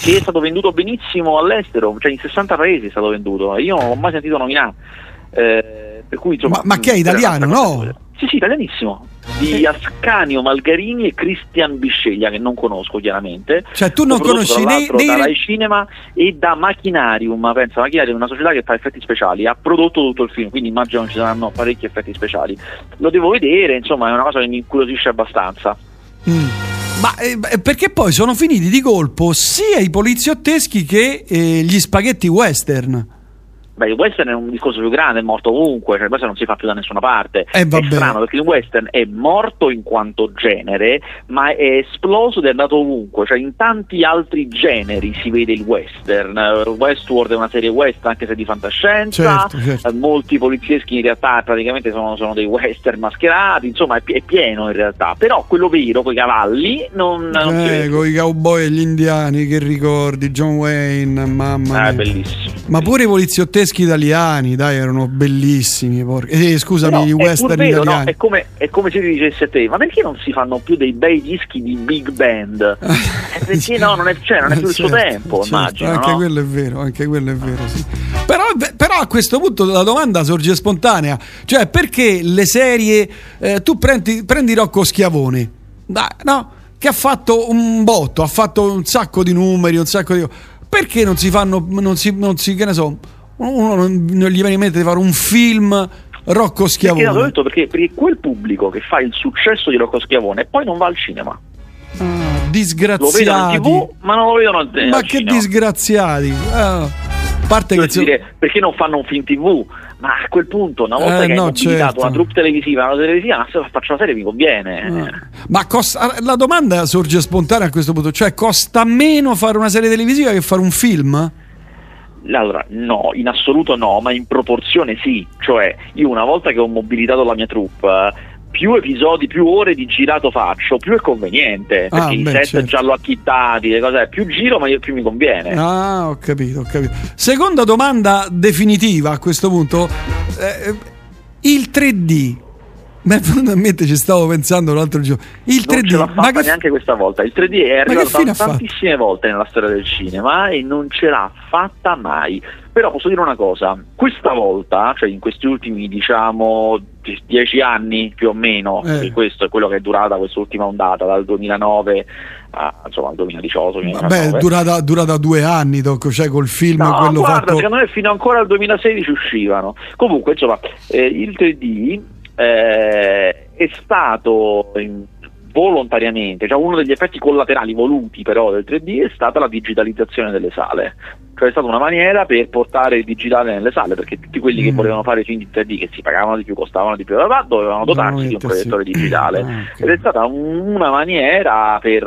[SPEAKER 17] che è stato venduto benissimo all'estero, cioè in 60 paesi è stato venduto, io non l'ho mai sentito nominare. Eh, per cui, insomma,
[SPEAKER 11] Ma, ma che è italiano, no?
[SPEAKER 17] Sì, sì, italianissimo. Di Ascanio Malgarini e Cristian Bisceglia, che non conosco chiaramente.
[SPEAKER 11] Cioè, tu non conosci né- né-
[SPEAKER 17] da Rai Cinema e da Machinarium. Pensa, Machinarium è una società che fa effetti speciali, ha prodotto tutto il film, quindi immagino ci saranno parecchi effetti speciali. Lo devo vedere, insomma, è una cosa che mi incuriosisce abbastanza.
[SPEAKER 11] Mm. Ma eh, perché poi sono finiti di colpo sia i poliziotteschi che eh, gli spaghetti western.
[SPEAKER 17] Beh, il western è un discorso più grande, è morto ovunque, cioè il western non si fa più da nessuna parte.
[SPEAKER 11] Eh,
[SPEAKER 17] è strano perché il western è morto in quanto genere, ma è esploso ed è andato ovunque, cioè in tanti altri generi si vede il western. Eh, Westworld è una serie western anche se di fantascienza,
[SPEAKER 11] Certo, certo.
[SPEAKER 17] Eh, molti polizieschi in realtà praticamente sono, sono dei western mascherati, insomma è, è pieno in realtà, però quello vero, con i cavalli, non, non
[SPEAKER 11] Eh, con i cowboy e gli indiani, che ricordi, John Wayne, mamma mia.
[SPEAKER 17] è bellissimo.
[SPEAKER 11] Ma pure i poliziotteschi italiani, dai, erano bellissimi. porca- Eh, scusami,
[SPEAKER 17] Però
[SPEAKER 11] i western
[SPEAKER 17] vero, no?
[SPEAKER 11] italiani.
[SPEAKER 17] È, come, è come se ti dicesse te, ma perché non si fanno più dei bei dischi di big band? Eh, perché no, non è, cioè, non è più il suo
[SPEAKER 11] Certo,
[SPEAKER 17] tempo,
[SPEAKER 11] certo,
[SPEAKER 17] immagino.
[SPEAKER 11] Anche
[SPEAKER 17] no?
[SPEAKER 11] quello è vero, anche quello è vero, sì. Però, però a questo punto la domanda sorge spontanea, cioè perché le serie, eh, tu prendi, prendi Rocco Schiavone, dai, no? Che ha fatto un botto, ha fatto un sacco di numeri, un sacco di... Perché non si fanno, non si, non si che ne so, uno non, non gli viene in mente di fare un film Rocco
[SPEAKER 17] Perché,
[SPEAKER 11] Schiavone?
[SPEAKER 17] l'ho detto, perché, perché quel pubblico che fa il successo di Rocco Schiavone poi non va al cinema.
[SPEAKER 11] Ah, disgraziati.
[SPEAKER 17] tv, ma non lo vedono al,
[SPEAKER 11] Ma
[SPEAKER 17] al
[SPEAKER 11] che
[SPEAKER 17] cinema.
[SPEAKER 11] disgraziati. Ah, a parte che...
[SPEAKER 17] Dire, perché non fanno un film tv? Ma a quel punto, una volta
[SPEAKER 11] Eh,
[SPEAKER 17] che
[SPEAKER 11] no,
[SPEAKER 17] hai
[SPEAKER 11] certo.
[SPEAKER 17] una troupe televisiva, una televisiva, se faccio una serie mi conviene.
[SPEAKER 11] Ah. Ma costa- la domanda sorge spontanea a questo punto, cioè costa meno fare una serie televisiva che fare un film?
[SPEAKER 17] Allora, no, in assoluto no, ma in proporzione sì. Cioè, io una volta che ho mobilitato la mia troupe, più episodi, più ore di girato faccio, più è conveniente.
[SPEAKER 11] Ah,
[SPEAKER 17] Perché i
[SPEAKER 11] beh,
[SPEAKER 17] set
[SPEAKER 11] certo.
[SPEAKER 17] già l'ho acchittati, le cose, più giro, ma io- più mi conviene.
[SPEAKER 11] Ah, ho capito, ho capito. Seconda domanda definitiva a questo punto. Eh, il 3D. Mi è venuto in mente, ci stavo pensando l'altro giorno. Il
[SPEAKER 17] non
[SPEAKER 11] 3D,
[SPEAKER 17] ce l'ha
[SPEAKER 11] ma
[SPEAKER 17] fatta
[SPEAKER 11] che,
[SPEAKER 17] neanche questa volta. Il 3D è arrivato tantissime volte nella storia del cinema e non ce l'ha fatta mai. Però posso dire una cosa, questa volta, cioè in questi ultimi diciamo die- dieci anni più o meno,
[SPEAKER 11] Eh.
[SPEAKER 17] questo è quello che è durata quest'ultima ondata, dal 2009 a, insomma, al 2018.
[SPEAKER 11] Vabbè,
[SPEAKER 17] 2019.
[SPEAKER 11] è durata, durata due anni, Doc, cioè col film,
[SPEAKER 17] No,
[SPEAKER 11] quello
[SPEAKER 17] guarda,
[SPEAKER 11] fatto...
[SPEAKER 17] secondo me fino ancora al 2016 uscivano. Comunque, insomma, eh, il 3D eh, è stato in- volontariamente, cioè uno degli effetti collaterali voluti però del 3D è stata la digitalizzazione delle sale. Cioè è stata una maniera per portare il digitale nelle sale, perché tutti quelli che
[SPEAKER 11] Mm.
[SPEAKER 17] volevano fare film in 3D, che si pagavano di più, costavano di più, dovevano dotarsi di un proiettore digitale.
[SPEAKER 11] Ah.
[SPEAKER 17] Ed è stata un- una maniera per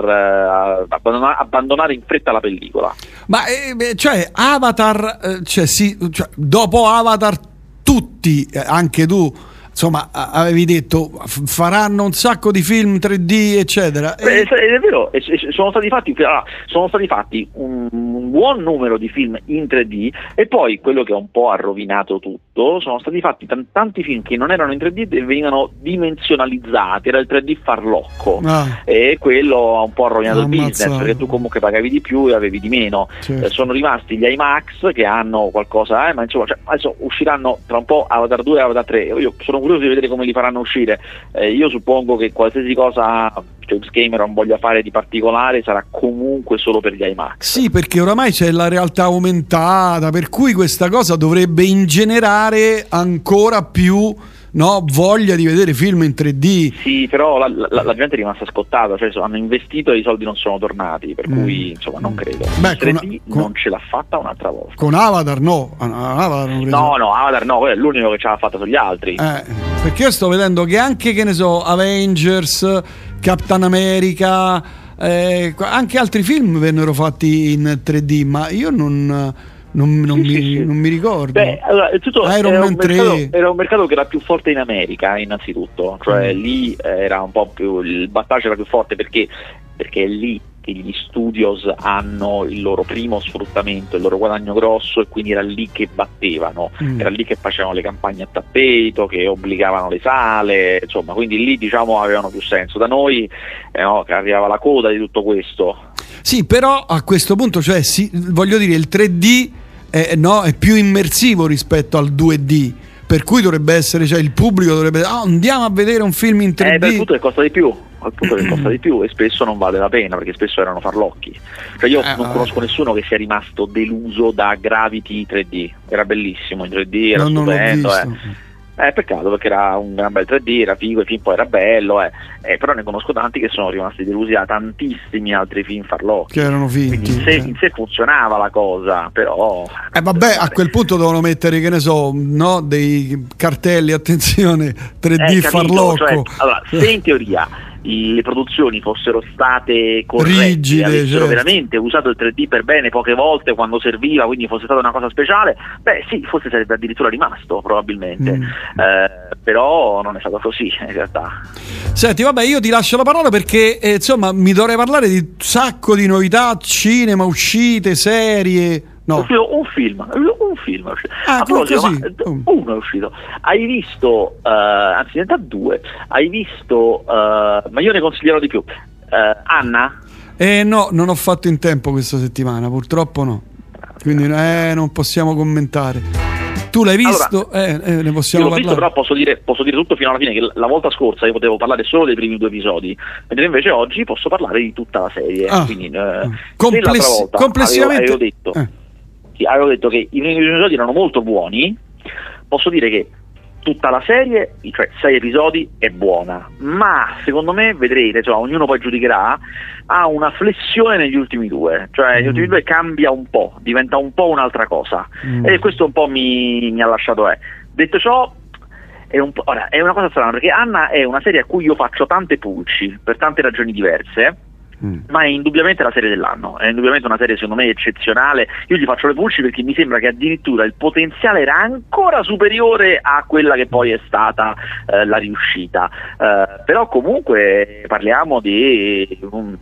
[SPEAKER 17] abbandona- abbandonare in fretta la pellicola.
[SPEAKER 11] Ma eh, cioè Avatar, eh, cioè, sì, cioè, dopo Avatar tutti, eh, anche tu, insomma avevi detto faranno un sacco di film 3D eccetera.
[SPEAKER 17] Beh, è, è vero, sono stati fatti, allora, sono stati fatti un buon numero di film in 3D e poi quello che ha un po' ha rovinato tutto, sono stati fatti tan- tanti film che non erano in 3D e venivano dimensionalizzati, era il 3D farlocco
[SPEAKER 11] Ah.
[SPEAKER 17] e quello ha un po' rovinato il business perché tu comunque pagavi di più e avevi di meno.
[SPEAKER 11] Certo.
[SPEAKER 17] Eh, sono rimasti gli IMAX che hanno qualcosa, eh, ma insomma cioè, adesso usciranno tra un po' Avatar 2 e Avatar 3. Io sono curioso di vedere come li faranno uscire. Eh, io suppongo che qualsiasi cosa James Cameron voglia fare di particolare sarà comunque solo per gli IMAX.
[SPEAKER 11] Sì, perché oramai c'è la realtà aumentata, per cui questa cosa dovrebbe ingenerare ancora più no, voglia di vedere film in 3D.
[SPEAKER 17] Sì, però la, la- la gente è rimasta scottata, cioè hanno investito e i soldi non sono tornati, per cui insomma non credo.
[SPEAKER 11] Beh,
[SPEAKER 17] Il 3D
[SPEAKER 11] con- con-
[SPEAKER 17] non ce l'ha fatta un'altra volta.
[SPEAKER 11] Con Avatar no, Avatar
[SPEAKER 17] No, no, Avatar no, quello è l'unico che ce l'ha fatta sugli altri.
[SPEAKER 11] Eh, perché io sto vedendo che anche, che ne so, Avengers, Captain America, eh, anche altri film vennero fatti in 3D, ma io non, non- non mi, non mi ricordo.
[SPEAKER 17] Beh, allora, era, un
[SPEAKER 11] 3.
[SPEAKER 17] mercato, era un mercato che era più forte in America, innanzitutto, cioè
[SPEAKER 11] Mm.
[SPEAKER 17] lì eh, era un po' più il battaggio era più forte perché, perché lì che gli studios hanno il loro primo sfruttamento, il loro guadagno grosso e quindi era lì che battevano,
[SPEAKER 11] Mm.
[SPEAKER 17] era lì che facevano le campagne a tappeto, che obbligavano le sale, insomma, quindi lì diciamo avevano più senso. Da noi eh, no, che arrivava la coda di tutto questo.
[SPEAKER 11] Sì, però a questo punto, cioè, sì, voglio dire, il 3D è, no, è più immersivo rispetto al 2D. Per cui dovrebbe essere, cioè il pubblico dovrebbe ah, andiamo a vedere un film in 3D.
[SPEAKER 17] Eh, per punto che costa di più, al punto che costa di più e spesso non vale la pena perché spesso erano farlocchi. Cioè io
[SPEAKER 11] Eh,
[SPEAKER 17] non
[SPEAKER 11] vabbè.
[SPEAKER 17] conosco nessuno che sia rimasto deluso da Gravity 3D, era bellissimo in 3D, era
[SPEAKER 11] No,
[SPEAKER 17] stupendo. Eh. Eh, peccato perché era un gran bel 3D, era figo, il film poi era bello, eh. Eh, però ne conosco tanti che sono rimasti delusi da tantissimi altri film farlocchi.
[SPEAKER 11] Che erano finti.
[SPEAKER 17] In sé,
[SPEAKER 11] eh.
[SPEAKER 17] in sé funzionava la cosa, però
[SPEAKER 11] Eh, vabbè, a quel punto devono mettere, che ne so, no, dei cartelli, attenzione, 3D
[SPEAKER 17] Eh, capito?
[SPEAKER 11] farlocco.
[SPEAKER 17] Cioè, allora, se in teoria le produzioni fossero state corrette,
[SPEAKER 11] Rigide,
[SPEAKER 17] avessero
[SPEAKER 11] certo.
[SPEAKER 17] veramente usato il 3D per bene poche volte quando serviva, quindi fosse stata una cosa speciale, beh sì, forse sarebbe addirittura rimasto probabilmente,
[SPEAKER 11] Mm.
[SPEAKER 17] Eh, però non è stato così in realtà.
[SPEAKER 11] Senti, vabbè, io ti lascio la parola perché, eh, insomma, mi dovrei parlare di un sacco di novità, cinema, uscite, serie.
[SPEAKER 17] È
[SPEAKER 11] No,
[SPEAKER 17] uscito un film, un film è uscito.
[SPEAKER 11] Ah,
[SPEAKER 17] A proposito,
[SPEAKER 11] così?
[SPEAKER 17] ma- uno è uscito. Hai visto, eh, anzi in realtà due, hai visto, eh, ma io ne consiglierò di più, eh, Anna?
[SPEAKER 11] eh, no, non ho fatto in tempo questa settimana, purtroppo no. Quindi eh, non possiamo commentare. Tu l'hai visto? eh, eh, ne possiamo parlare.
[SPEAKER 17] visto, però posso dire, posso dire tutto fino alla fine, che la- volta scorsa io potevo parlare solo dei primi due episodi, mentre invece oggi posso parlare di tutta la serie.
[SPEAKER 11] Ah.
[SPEAKER 17] Quindi, eh, l'altra volta
[SPEAKER 11] complessivamente-
[SPEAKER 17] avevo, avevo detto,
[SPEAKER 11] Eh.
[SPEAKER 17] sì, avevo detto che i primi episodi erano molto buoni, posso dire che tutta la serie, cioè sei episodi, è buona, ma secondo me vedrete, cioè, ognuno poi giudicherà, ha una flessione negli ultimi due, cioè negli ultimi due cambia un po', diventa un po' un'altra cosa
[SPEAKER 11] Mm.
[SPEAKER 17] e questo un po' mi, mi ha lasciato è. Detto ciò, è, un ora, è una cosa strana perché Anna è una serie a cui io faccio tante pulci per tante ragioni diverse. Ma è indubbiamente la serie dell'anno, è indubbiamente una serie secondo me eccezionale. Io gli faccio le pulci perché mi sembra che addirittura il potenziale era ancora superiore a quella che poi è stata eh, la riuscita. Eh, però comunque parliamo di un-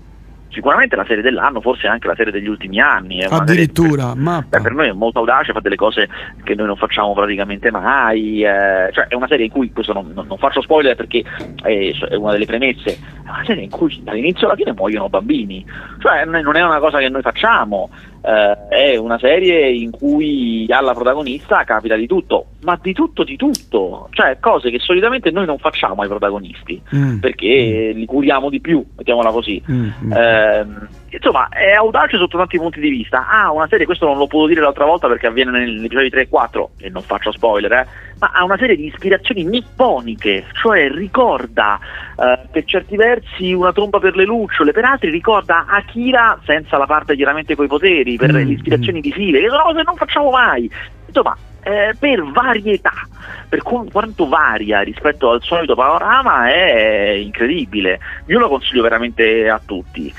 [SPEAKER 17] sicuramente la serie dell'anno, forse anche la serie degli ultimi anni. Serie
[SPEAKER 11] Addirittura, ma
[SPEAKER 17] Beh, per noi è molto audace, fa delle cose che noi non facciamo praticamente mai, eh, cioè è una serie in cui, questo non, non- non faccio spoiler perché è, è una delle premesse, è una serie in cui dall'inizio alla fine muoiono bambini, cioè non è una cosa che noi facciamo, eh, è una serie in cui alla protagonista capita di tutto, ma di tutto di tutto, cioè cose che solitamente noi non facciamo ai protagonisti,
[SPEAKER 11] Mm.
[SPEAKER 17] perché li curiamo di più, mettiamola così.
[SPEAKER 11] Mm, mm.
[SPEAKER 17] Insomma, è audace sotto tanti punti di vista. Ha una serie, questo non lo potevo dire l'altra volta perché avviene negli episodi 3 e 4, e non faccio spoiler, eh, ma ha una serie di ispirazioni nipponiche, cioè ricorda eh, per certi versi una tromba per le lucciole, per altri ricorda Akira senza la parte chiaramente coi poteri, per
[SPEAKER 11] Mm,
[SPEAKER 17] le ispirazioni visive, che sono cose che non facciamo mai. Insomma, eh, per varietà, per qu- quanto varia rispetto al solito panorama è incredibile. Io lo consiglio veramente a tutti.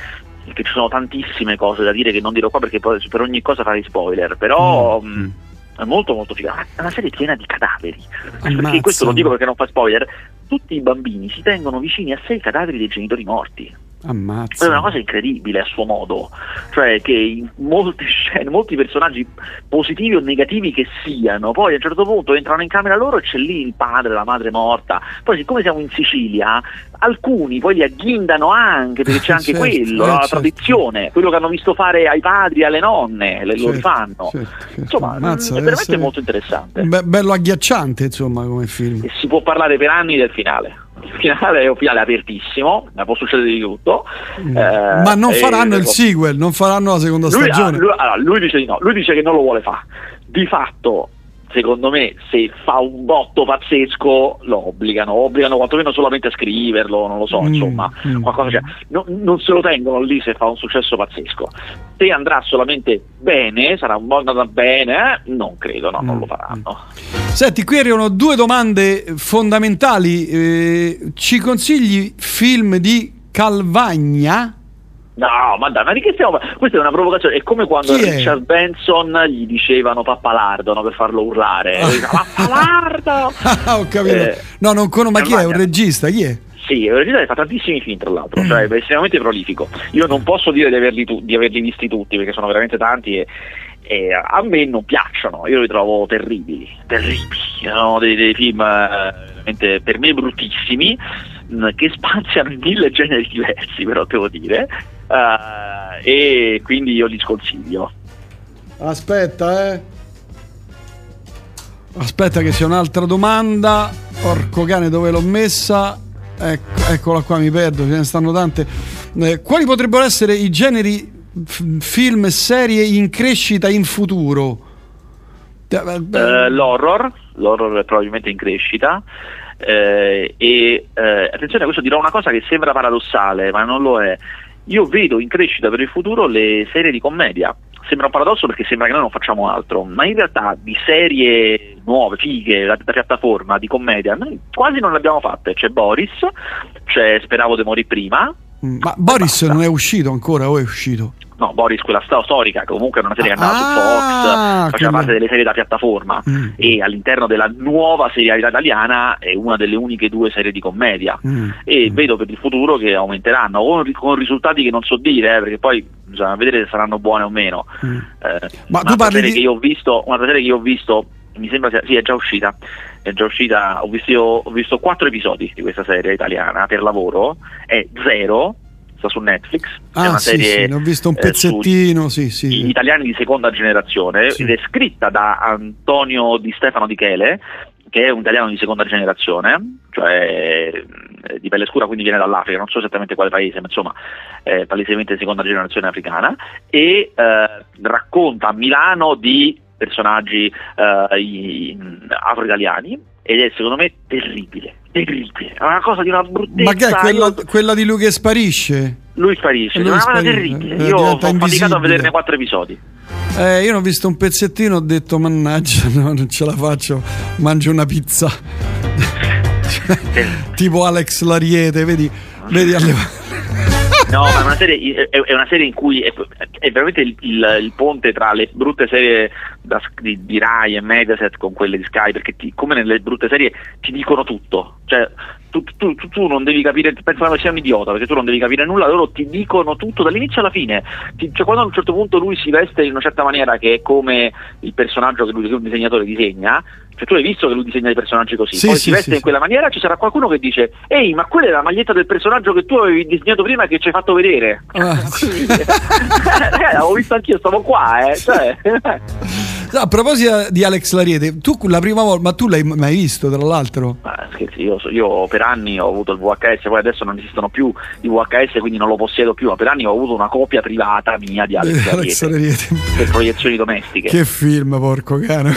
[SPEAKER 17] Che ci sono tantissime cose da dire che non dirò qua perché per ogni cosa farei spoiler, però mh, è molto molto figa, è una serie piena di cadaveri.
[SPEAKER 11] Ammazza.
[SPEAKER 17] Perché questo lo dico perché non fa spoiler. Tutti i bambini si tengono vicini a sé i cadaveri dei genitori morti.
[SPEAKER 11] Ammazza.
[SPEAKER 17] È una cosa incredibile a suo modo, cioè che in molte scene, molti personaggi positivi o negativi che siano, poi a un certo punto entrano in camera loro e c'è lì il padre, la madre morta. Poi siccome siamo in Sicilia, alcuni poi li agghindano anche, perché c'è anche
[SPEAKER 11] Certo,
[SPEAKER 17] quello,
[SPEAKER 11] eh,
[SPEAKER 17] la
[SPEAKER 11] certo.
[SPEAKER 17] tradizione, quello che hanno visto fare ai padri e alle nonne, le, lo
[SPEAKER 11] Certo,
[SPEAKER 17] rifanno.
[SPEAKER 11] certo, certo.
[SPEAKER 17] Insomma,
[SPEAKER 11] Ammazza,
[SPEAKER 17] è veramente molto interessante.
[SPEAKER 11] Be- bello agghiacciante, insomma, come film.
[SPEAKER 17] E si può parlare per anni del finale. Il finale è un finale apertissimo, ma può succedere di tutto.
[SPEAKER 11] Mm.
[SPEAKER 17] Eh,
[SPEAKER 11] Ma non
[SPEAKER 17] e-
[SPEAKER 11] faranno il sequel, non faranno la seconda
[SPEAKER 17] lui,
[SPEAKER 11] stagione.
[SPEAKER 17] ah, lui- allora, lui dice di no, lui dice che non lo vuole fare. Di fatto, secondo me, se fa un botto pazzesco, lo obbligano, obbligano quantomeno solamente a scriverlo, non lo so,
[SPEAKER 11] Mm,
[SPEAKER 17] insomma,
[SPEAKER 11] mm.
[SPEAKER 17] qualcosa. No- non se lo tengono lì se fa un successo pazzesco. Se andrà solamente bene, sarà un po' andata bene, eh, non credo, no,
[SPEAKER 11] Mm,
[SPEAKER 17] non lo faranno.
[SPEAKER 11] Senti, qui arrivano due domande fondamentali. Eh, ci consigli film di Calvagna?
[SPEAKER 17] No, ma dai, ma di che stiamo parlando? Questa è una provocazione, è come quando
[SPEAKER 11] Chi è?
[SPEAKER 17] Richard Benson gli dicevano pappalardo no, per farlo urlare. Diceva, pappalardo!
[SPEAKER 11] Ah, ho capito.
[SPEAKER 17] Eh,
[SPEAKER 11] no, non conosco, ma chi è? Un regista? Chi è?
[SPEAKER 17] Sì, è un regista che fa tantissimi film tra l'altro,
[SPEAKER 11] Mm.
[SPEAKER 17] cioè è estremamente prolifico. Io non posso dire di averli, tu- di averli visti tutti perché sono veramente tanti e, a me non piacciono, io li trovo terribili, terribili, sono dei, dei film eh, veramente per me bruttissimi mh, che spaziano in mille generi diversi però devo dire e quindi io li sconsiglio.
[SPEAKER 11] Aspetta, eh. Aspetta che c'è un'altra domanda. Porco cane, dove l'ho messa? Ecco, eccola qua, mi perdo, ce ne stanno tante. Eh, quali potrebbero essere i generi f- film e serie in crescita in futuro? Eh,
[SPEAKER 17] Eh, l'horror, l'horror è probabilmente in crescita. eh, e eh, attenzione, questo dirò una cosa che sembra paradossale, ma non lo è. Io vedo in crescita per il futuro le serie di commedia. Sembra un paradosso perché sembra che noi non facciamo altro, ma in realtà di serie nuove, fighe, da, da piattaforma, di commedia, noi quasi non le abbiamo fatte. C'è Boris, c'è Speravo di morire prima,
[SPEAKER 11] Ma Boris non è uscito ancora o è uscito?
[SPEAKER 17] No, Boris, quella sto- storica, che comunque era una serie che andava
[SPEAKER 11] Ah,
[SPEAKER 17] su Fox, faceva
[SPEAKER 11] quella-
[SPEAKER 17] parte delle serie da piattaforma
[SPEAKER 11] Mm.
[SPEAKER 17] e all'interno della nuova serialità italiana è una delle uniche due serie di commedia
[SPEAKER 11] Mm.
[SPEAKER 17] e vedo per il futuro che aumenteranno con, con risultati che non so dire eh, perché poi bisogna vedere se saranno buone o meno.
[SPEAKER 11] Mm.
[SPEAKER 17] Eh,
[SPEAKER 11] Ma tu parli
[SPEAKER 17] serie
[SPEAKER 11] di-
[SPEAKER 17] che io ho visto, un'altra serie che io ho visto mi sembra sia, sì, è già uscita. È già uscita, ho visto, ho visto quattro episodi di questa serie italiana per lavoro, è Zero, sta su Netflix, è
[SPEAKER 11] Ah,
[SPEAKER 17] una
[SPEAKER 11] sì,
[SPEAKER 17] serie
[SPEAKER 11] sì, ho visto un
[SPEAKER 17] eh,
[SPEAKER 11] pezzettino, sì, sì.
[SPEAKER 17] gli italiani di seconda generazione ed è scritta da Antonio Di Stefano Di Chele che è un italiano di seconda generazione cioè eh, di pelle scura quindi viene dall'Africa non so esattamente quale paese ma insomma è palesemente di seconda generazione africana e eh, racconta a Milano di personaggi eh, afro-italiani ed è secondo me terribile terribile è una cosa di una bruttezza
[SPEAKER 11] Ma che è quella,
[SPEAKER 17] io-
[SPEAKER 11] quella di lui che sparisce?
[SPEAKER 17] lui sparisce,
[SPEAKER 11] Lui
[SPEAKER 17] è una cosa terribile.
[SPEAKER 11] eh,
[SPEAKER 17] Io ho
[SPEAKER 11] diventa
[SPEAKER 17] faticato a
[SPEAKER 11] invisibile.
[SPEAKER 17] vederne quattro episodi.
[SPEAKER 11] Eh, io ne ho visto un pezzettino, ho detto mannaggia, no, non ce la faccio, mangio una pizza. tipo Alex Lariete, vedi, vedi alle-
[SPEAKER 17] No, ma è una serie, è una serie in cui è, è veramente il, il- il ponte tra le brutte serie da- di, di Rai e Mediaset con quelle di Sky, perché ti- come nelle brutte serie ti dicono tutto. Cioè, tu, tu- tu- tu non devi capire, pensano che sia un idiota, perché tu non devi capire nulla, loro ti dicono tutto dall'inizio alla fine. Ti- cioè, quando a un certo punto lui si veste in una certa maniera che è come il personaggio che, lui, che un disegnatore disegna, cioè tu hai visto che lui disegna dei personaggi così,
[SPEAKER 11] Sì,
[SPEAKER 17] poi
[SPEAKER 11] sì,
[SPEAKER 17] si veste
[SPEAKER 11] sì,
[SPEAKER 17] in quella maniera, ci sarà qualcuno che dice ehi ma quella è la maglietta del personaggio che tu avevi disegnato prima e che ci hai fatto vedere
[SPEAKER 11] Ah,
[SPEAKER 17] eh, l'avevo visto anch'io, stavo qua eh. cioè,
[SPEAKER 11] A proposito di Alex Lariete, tu la prima volta, ma tu l'hai mai visto tra l'altro?
[SPEAKER 17] ma scherzi, io, io per anni ho avuto il VHS poi adesso non esistono più i VHS quindi non lo possiedo più ma per anni ho avuto una copia privata mia di Alex,
[SPEAKER 11] Alex
[SPEAKER 17] Lariete,
[SPEAKER 11] Lariete.
[SPEAKER 17] per proiezioni domestiche
[SPEAKER 11] Che film, porco cane.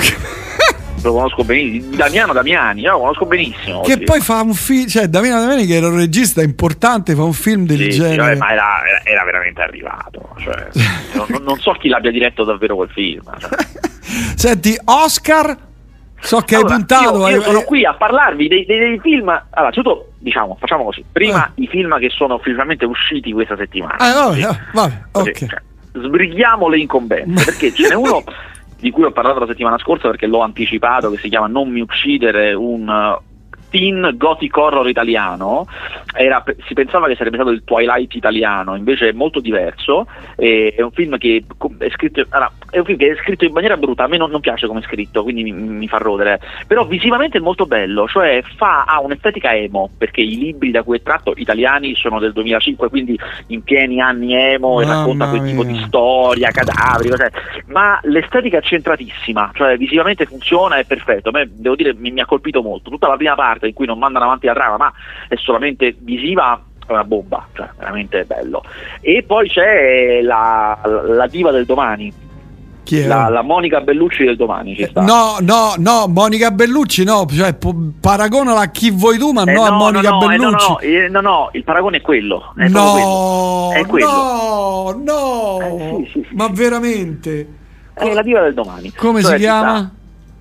[SPEAKER 17] Lo conosco benissimo Damiano Damiani io lo conosco benissimo
[SPEAKER 11] Che
[SPEAKER 17] sì.
[SPEAKER 11] poi fa un film, cioè Davino Damiani che era un regista importante, fa un film del
[SPEAKER 17] Sì, sì,
[SPEAKER 11] genere.
[SPEAKER 17] vabbè, ma era, era- era veramente arrivato cioè, non, non so chi l'abbia diretto davvero quel film cioè.
[SPEAKER 11] Senti, Oscar, so che
[SPEAKER 17] Allora,
[SPEAKER 11] hai puntato.
[SPEAKER 17] Io, io
[SPEAKER 11] hai-
[SPEAKER 17] sono qui a parlarvi dei, dei- dei film. Allora, innanzitutto, diciamo, facciamo così. Prima i film che sono ufficialmente usciti questa settimana.
[SPEAKER 11] Ah, vabbè,
[SPEAKER 17] Sì.
[SPEAKER 11] vabbè,
[SPEAKER 17] Così,
[SPEAKER 11] ok.
[SPEAKER 17] cioè, sbrighiamo le incombenze perché ce n'è uno di cui ho parlato la settimana scorsa perché l'ho anticipato, che si chiama Non mi uccidere, un teen gothic horror italiano, era- si pensava che sarebbe stato il Twilight italiano, invece è molto diverso, e è un film che è scritto, è un film che è scritto in maniera brutta, a me non, non piace come è scritto, quindi mi, mi fa rodere, però visivamente è molto bello, cioè fa, ha un'estetica emo, perché i libri da cui è tratto italiani sono del 2005, quindi in pieni anni emo e
[SPEAKER 11] Mamma
[SPEAKER 17] racconta quel tipo di
[SPEAKER 11] mia.
[SPEAKER 17] storia, cadaveri, cos'è. ma l'estetica è centratissima, cioè visivamente funziona, è perfetto. A me devo dire mi, mi ha colpito molto. Tutta la prima parte in cui non mandano avanti la trama, ma è solamente visiva. È una bomba, cioè veramente bello. E poi c'è la, la diva del domani,
[SPEAKER 11] Chi è?
[SPEAKER 17] la, la Monica Bellucci del domani. Ci sta.
[SPEAKER 11] No, no, no, Monica Bellucci no, cioè paragonala a chi vuoi tu, ma
[SPEAKER 17] Eh,
[SPEAKER 11] no a Monica
[SPEAKER 17] no, no, eh, no,
[SPEAKER 11] Bellucci.
[SPEAKER 17] no, eh, no, no, il paragone è quello. È
[SPEAKER 11] No,
[SPEAKER 17] quello. È quello.
[SPEAKER 11] no, no, ma veramente?
[SPEAKER 17] È la diva del domani.
[SPEAKER 11] Come
[SPEAKER 17] Cioè,
[SPEAKER 11] si chiama?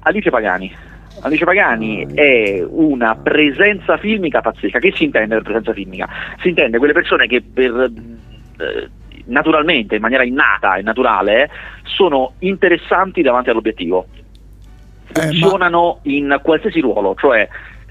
[SPEAKER 17] Alice Pagani. Alice Pagani è una presenza filmica pazzesca. Che si intende per presenza filmica? Si intende quelle persone che per eh, naturalmente, in maniera innata e naturale, sono interessanti davanti all'obiettivo. Funzionano in qualsiasi ruolo, cioè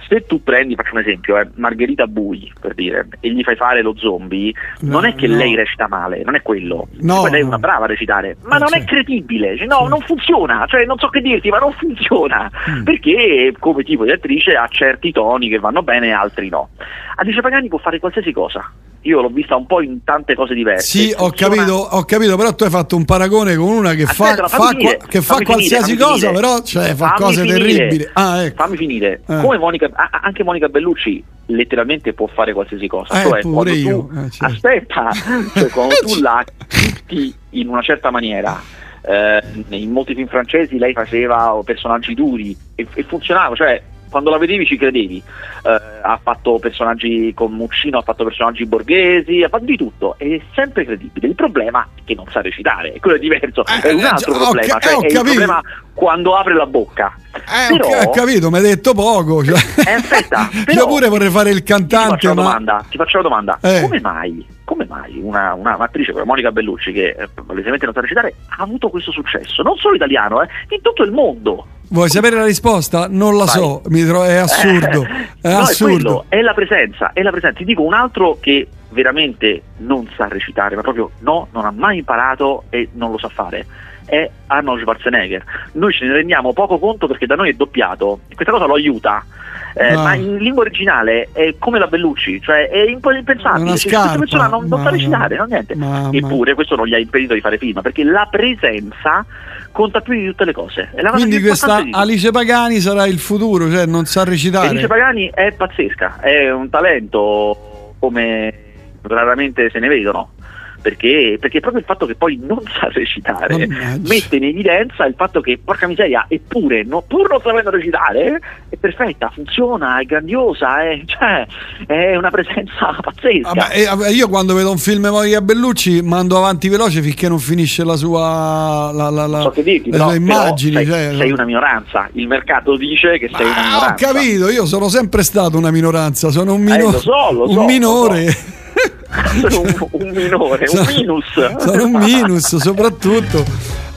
[SPEAKER 17] se tu prendi, faccio un esempio, eh, Margherita Bui per dire, e gli fai fare lo zombie, non
[SPEAKER 11] No,
[SPEAKER 17] è che
[SPEAKER 11] no.
[SPEAKER 17] lei recita male, non è quello.
[SPEAKER 11] No,
[SPEAKER 17] Poi lei è una brava a recitare, ma
[SPEAKER 11] Eh,
[SPEAKER 17] non è
[SPEAKER 11] certo.
[SPEAKER 17] credibile, cioè, no, non funziona, cioè non so che dirti, ma non funziona,
[SPEAKER 11] Mm.
[SPEAKER 17] perché come tipo di attrice ha certi toni che vanno bene e altri no. Alice Pagani può fare qualsiasi cosa. Io l'ho vista un po' in tante cose diverse.
[SPEAKER 11] Sì, ho capito, ho capito, però tu hai fatto un paragone con una che
[SPEAKER 17] Aspetta,
[SPEAKER 11] fa, fa
[SPEAKER 17] finire,
[SPEAKER 11] qua- che fa
[SPEAKER 17] finire,
[SPEAKER 11] qualsiasi cosa,
[SPEAKER 17] finire.
[SPEAKER 11] però cioè, fa
[SPEAKER 17] Fammi
[SPEAKER 11] cose
[SPEAKER 17] finire.
[SPEAKER 11] terribili. Ah, ecco.
[SPEAKER 17] Fammi finire.
[SPEAKER 11] Eh.
[SPEAKER 17] Come Monica, anche Monica Bellucci letteralmente può fare qualsiasi cosa.
[SPEAKER 11] Eh,
[SPEAKER 17] cioè, quando tu-
[SPEAKER 11] eh, certo.
[SPEAKER 17] Aspetta, cioè, quando tu la chitti in una certa maniera. eh, in molti film francesi lei faceva personaggi duri e, e funzionava, cioè quando la vedevi ci credevi. Eh, ha fatto personaggi con Muccino, ha fatto personaggi borghesi, ha fatto di tutto, è sempre credibile. Il problema è che non sa recitare, quello è diverso, è un
[SPEAKER 11] eh,
[SPEAKER 17] altro
[SPEAKER 11] ho
[SPEAKER 17] problema,
[SPEAKER 11] ca-
[SPEAKER 17] cioè
[SPEAKER 11] eh,
[SPEAKER 17] è il
[SPEAKER 11] capito.
[SPEAKER 17] problema quando apre la bocca.
[SPEAKER 11] Eh,
[SPEAKER 17] Però-
[SPEAKER 11] ho capito, mi hai detto poco. cioè.
[SPEAKER 17] Eh, aspetta,
[SPEAKER 11] Io
[SPEAKER 17] però-
[SPEAKER 11] pure vorrei fare il
[SPEAKER 17] ti faccio
[SPEAKER 11] cantante, ma
[SPEAKER 17] domanda, ti faccio la domanda.
[SPEAKER 11] Eh.
[SPEAKER 17] come mai, come mai una, una- un'attrice come Monica Bellucci, che eh, palesemente non sa recitare, ha avuto questo successo? Non solo italiano, eh, in tutto il mondo.
[SPEAKER 11] vuoi sapere la risposta? Non la
[SPEAKER 17] Vai.
[SPEAKER 11] so, mi tro- è assurdo. È
[SPEAKER 17] no, è
[SPEAKER 11] assurdo.
[SPEAKER 17] quello, è la presenza, è la presenza. Ti dico un altro che veramente non sa recitare, ma proprio no, non ha mai imparato e non lo sa fare. È Arnold Schwarzenegger. Noi ce ne rendiamo poco conto perché da noi è doppiato, questa cosa lo aiuta. Eh,
[SPEAKER 11] Ah.
[SPEAKER 17] Ma in lingua originale è come la Bellucci, cioè è imp- impensabile. Cioè, questa persona non, non sa recitare, non niente.
[SPEAKER 11] ma-
[SPEAKER 17] Eppure questo non gli ha impedito di fare film, perché la presenza conta più di tutte le cose.
[SPEAKER 11] Quindi questa. Alice Pagani sarà il futuro, cioè non sa recitare.
[SPEAKER 17] Alice Pagani è pazzesca, è un talento come raramente se ne vedono. Perché, perché proprio il fatto che poi non sa recitare
[SPEAKER 11] Mannaggia.
[SPEAKER 17] mette in evidenza il fatto che, porca miseria, eppure, no- pur non sapendo recitare, è perfetta, funziona, è grandiosa, è, cioè, è una presenza pazzesca.
[SPEAKER 11] Vabbè, eh, vabbè, io quando vedo un film Monica Bellucci mando avanti veloce finché non finisce la sua la, la, la-
[SPEAKER 17] so che dirti,
[SPEAKER 11] le sue immagini.
[SPEAKER 17] sei,
[SPEAKER 11] cioè,
[SPEAKER 17] sei una minoranza, il mercato dice che sei una
[SPEAKER 11] Ah, ho
[SPEAKER 17] minoranza.
[SPEAKER 11] capito, io sono sempre stato una minoranza, sono un,
[SPEAKER 17] Eh,
[SPEAKER 11] mino-
[SPEAKER 17] lo so, lo
[SPEAKER 11] un
[SPEAKER 17] so, lo
[SPEAKER 11] minore.
[SPEAKER 17] Sono un, un minore, un
[SPEAKER 11] Sono-
[SPEAKER 17] minus.
[SPEAKER 11] Sono un minus soprattutto.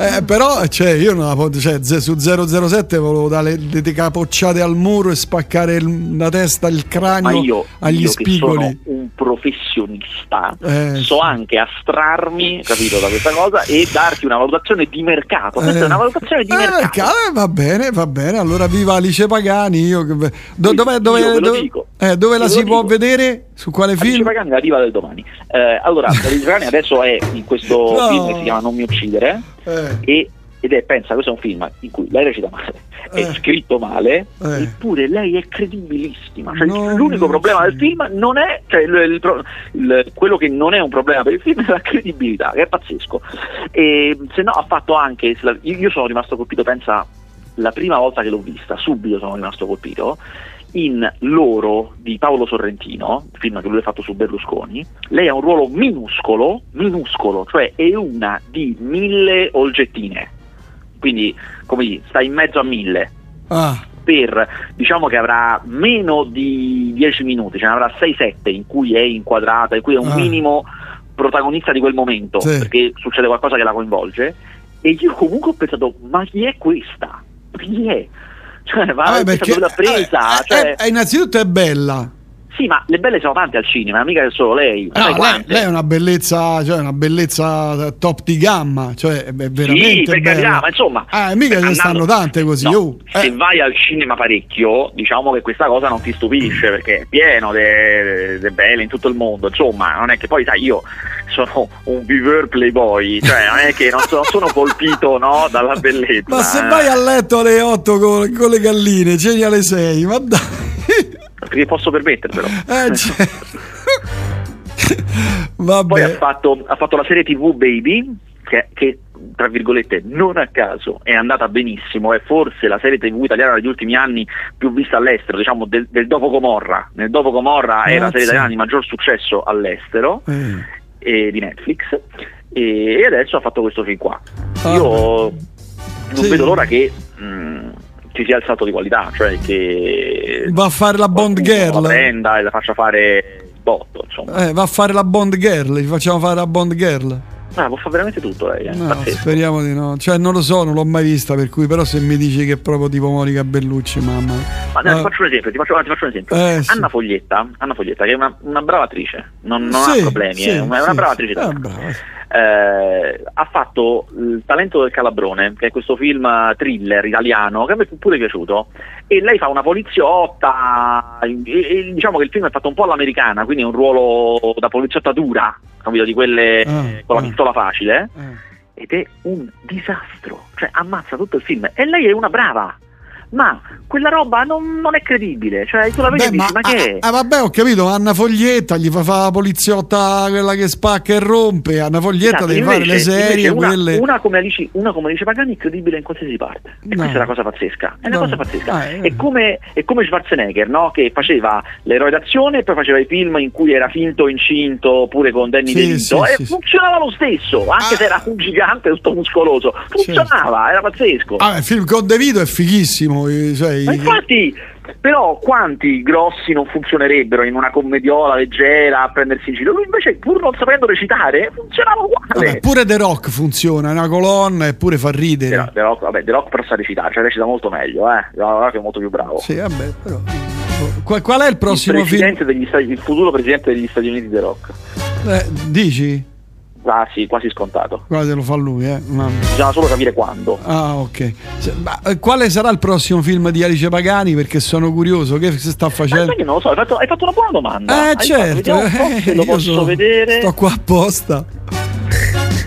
[SPEAKER 11] Eh, però cioè, io non la cioè, su 007 volevo dare le, le capocciate al muro e spaccare il- la testa, il
[SPEAKER 17] Ma
[SPEAKER 11] cranio
[SPEAKER 17] io,
[SPEAKER 11] agli
[SPEAKER 17] io
[SPEAKER 11] spigoli.
[SPEAKER 17] sono un professionista,
[SPEAKER 11] Eh,
[SPEAKER 17] so anche astrarmi, capito, da questa cosa e darti una valutazione di mercato. Questa
[SPEAKER 11] Eh.
[SPEAKER 17] è una valutazione di
[SPEAKER 11] Eh,
[SPEAKER 17] mercato.
[SPEAKER 11] eh, va bene, va bene. Allora viva Alice Pagani. Io, do- dove, dove- eh, dove la si può vedere? Su quale
[SPEAKER 17] Alice
[SPEAKER 11] film?
[SPEAKER 17] Pagani la diva del domani. Eh, allora, Alice Pagani adesso è in questo
[SPEAKER 11] No.
[SPEAKER 17] film che si chiama Non mi uccidere
[SPEAKER 11] Eh.
[SPEAKER 17] e- ed è, pensa, questo è un film in cui lei recita male, è
[SPEAKER 11] Eh.
[SPEAKER 17] scritto male,
[SPEAKER 11] Eh.
[SPEAKER 17] eppure lei è credibilissima. Cioè,
[SPEAKER 11] Non
[SPEAKER 17] l'unico
[SPEAKER 11] mi
[SPEAKER 17] problema del
[SPEAKER 11] uccidere.
[SPEAKER 17] film non è, cioè, il- il il- quello che non è un problema per il film è la credibilità, che è pazzesco. E se no ha fatto anche, io sono rimasto colpito, pensa, la prima volta che l'ho vista, subito sono rimasto colpito, in Loro di Paolo Sorrentino, film che lui ha fatto su Berlusconi, lei ha un ruolo minuscolo, minuscolo, cioè è una di mille olgettine, quindi come dire, sta in mezzo a mille,
[SPEAKER 11] Ah,
[SPEAKER 17] per diciamo che avrà meno di 10 minuti, ce ne avrà 6-7 in cui è inquadrata, in cui è un
[SPEAKER 11] Ah.
[SPEAKER 17] minimo protagonista di quel momento,
[SPEAKER 11] Sì.
[SPEAKER 17] perché succede qualcosa che la coinvolge. E io comunque ho pensato, ma chi è questa? Chi è? Cioè, ma
[SPEAKER 11] Ah, perché-
[SPEAKER 17] dove l'ha presa?
[SPEAKER 11] eh,
[SPEAKER 17] Cioè,
[SPEAKER 11] eh, innanzitutto è bella.
[SPEAKER 17] Sì, ma le belle sono tante al cinema, mica che solo lei.
[SPEAKER 11] No, lei, lei è una bellezza, cioè una bellezza top di gamma, cioè è
[SPEAKER 17] Sì,
[SPEAKER 11] veramente
[SPEAKER 17] per carità,
[SPEAKER 11] bella.
[SPEAKER 17] ma insomma.
[SPEAKER 11] Ah, mica ce ne stanno tante così.
[SPEAKER 17] No,
[SPEAKER 11] oh.
[SPEAKER 17] Se vai al cinema parecchio, diciamo che questa cosa non ti stupisce perché è pieno di belle in tutto il mondo. Insomma, non è che poi, sai, io sono un viveur playboy, cioè non è che non sono, sono colpito no, dalla bellezza.
[SPEAKER 11] Ma se vai a letto alle 8 con, con le galline, ceni alle 6, ma dai.
[SPEAKER 17] Perché posso permettermelo.
[SPEAKER 11] Eh, cioè.
[SPEAKER 17] Poi ha fatto, ha fatto la serie TV Baby, che, che, tra virgolette non a caso è andata benissimo, è forse la serie TV italiana degli ultimi anni più vista all'estero, diciamo del, del dopo Comorra. Nel dopo Comorra è la serie italiana di maggior successo all'estero
[SPEAKER 11] Eh.
[SPEAKER 17] e di Netflix e, e adesso ha fatto questo film qua.
[SPEAKER 11] Ah.
[SPEAKER 17] Io non
[SPEAKER 11] Sì.
[SPEAKER 17] vedo l'ora che mh, ci sia il salto di qualità, cioè che
[SPEAKER 11] Va a fare la Bond
[SPEAKER 17] la
[SPEAKER 11] Girl.
[SPEAKER 17] prenda e la faccia fare botto, insomma.
[SPEAKER 11] Eh, va a fare la Bond Girl, gli facciamo fare la Bond Girl.
[SPEAKER 17] Ah, fare veramente tutto lei, eh.
[SPEAKER 11] No, speriamo di no. Cioè, non lo so, non l'ho mai vista, per cui però se mi dici che è proprio tipo Monica Bellucci, mamma.
[SPEAKER 17] Ma dai, ti
[SPEAKER 11] Ah,
[SPEAKER 17] faccio un esempio, ti faccio, ti faccio un esempio.
[SPEAKER 11] Eh, sì.
[SPEAKER 17] Anna Foglietta, Anna Foglietta, che è una, una brava attrice, non, non
[SPEAKER 11] Sì,
[SPEAKER 17] ha problemi,
[SPEAKER 11] sì,
[SPEAKER 17] eh, è una
[SPEAKER 11] sì,
[SPEAKER 17] brava
[SPEAKER 11] sì.
[SPEAKER 17] attrice.
[SPEAKER 11] Ah, sì.
[SPEAKER 17] Eh, ha fatto Il talento del calabrone, che è questo film thriller italiano che a me è pure piaciuto. E lei fa una poliziotta, e, e diciamo che il film è fatto un po' all'americana, quindi è un ruolo da poliziotta dura, capito, di quelle
[SPEAKER 11] Ah,
[SPEAKER 17] con la
[SPEAKER 11] ah.
[SPEAKER 17] Pistola facile. Ed è un disastro, cioè ammazza tutto il film. E lei è una brava. Ma quella roba non, non è credibile, cioè tu la vedi e
[SPEAKER 11] Beh,
[SPEAKER 17] dici, ma, che è?
[SPEAKER 11] Ah, vabbè, ho capito, Anna Foglietta gli fa fare la poliziotta quella che spacca e rompe. Anna Foglietta
[SPEAKER 17] Esatto,
[SPEAKER 11] deve fare le
[SPEAKER 17] invece-
[SPEAKER 11] serie,
[SPEAKER 17] invece una,
[SPEAKER 11] quelle.
[SPEAKER 17] una come Alice, una come Alice Pagani è credibile in qualsiasi parte. E
[SPEAKER 11] No.
[SPEAKER 17] questa è una cosa pazzesca. È una
[SPEAKER 11] No.
[SPEAKER 17] cosa pazzesca.
[SPEAKER 11] Ah, eh.
[SPEAKER 17] È, come, è come Schwarzenegger, no? Che faceva l'eroe d'azione e poi faceva i film in cui era finto incinto pure con Danny
[SPEAKER 11] Sì,
[SPEAKER 17] DeVito.
[SPEAKER 11] sì,
[SPEAKER 17] e
[SPEAKER 11] sì, Ah.
[SPEAKER 17] funzionava lo stesso, anche se era un gigante tutto muscoloso. Funzionava, era pazzesco.
[SPEAKER 11] Ah, il film con De Vito è fighissimo. Eh, Cioè,
[SPEAKER 17] Ma infatti, però, quanti grossi non funzionerebbero in una commediola leggera a prendersi in giro? Lui invece, pur non sapendo recitare, funzionava uguale.
[SPEAKER 11] vabbè, pure The Rock funziona, è una colonna e pure fa ridere.
[SPEAKER 17] Però, The Rock, vabbè, The Rock però sa recitare, cioè recita molto meglio, eh. The Rock è molto più bravo.
[SPEAKER 11] Sì, vabbè, però. Qual, qual è il prossimo
[SPEAKER 17] il,
[SPEAKER 11] film?
[SPEAKER 17] Stati- il futuro presidente degli Stati Uniti The Rock.
[SPEAKER 11] Eh, dici?
[SPEAKER 17] Ah sì, quasi scontato.
[SPEAKER 11] Quasi lo fa lui, eh. Mamma.
[SPEAKER 17] Bisogna solo capire quando.
[SPEAKER 11] Ah, ok. Se- ma, eh, quale sarà il prossimo film di Alice Pagani? Perché sono curioso. Che si sta
[SPEAKER 17] Ma
[SPEAKER 11] facendo?
[SPEAKER 17] che non lo so, hai fatto, hai fatto una buona domanda.
[SPEAKER 11] Eh,
[SPEAKER 17] Hai fatto-
[SPEAKER 11] certo.
[SPEAKER 17] po'
[SPEAKER 11] eh,
[SPEAKER 17] lo posso
[SPEAKER 11] so-
[SPEAKER 17] vedere.
[SPEAKER 11] Sto qua apposta.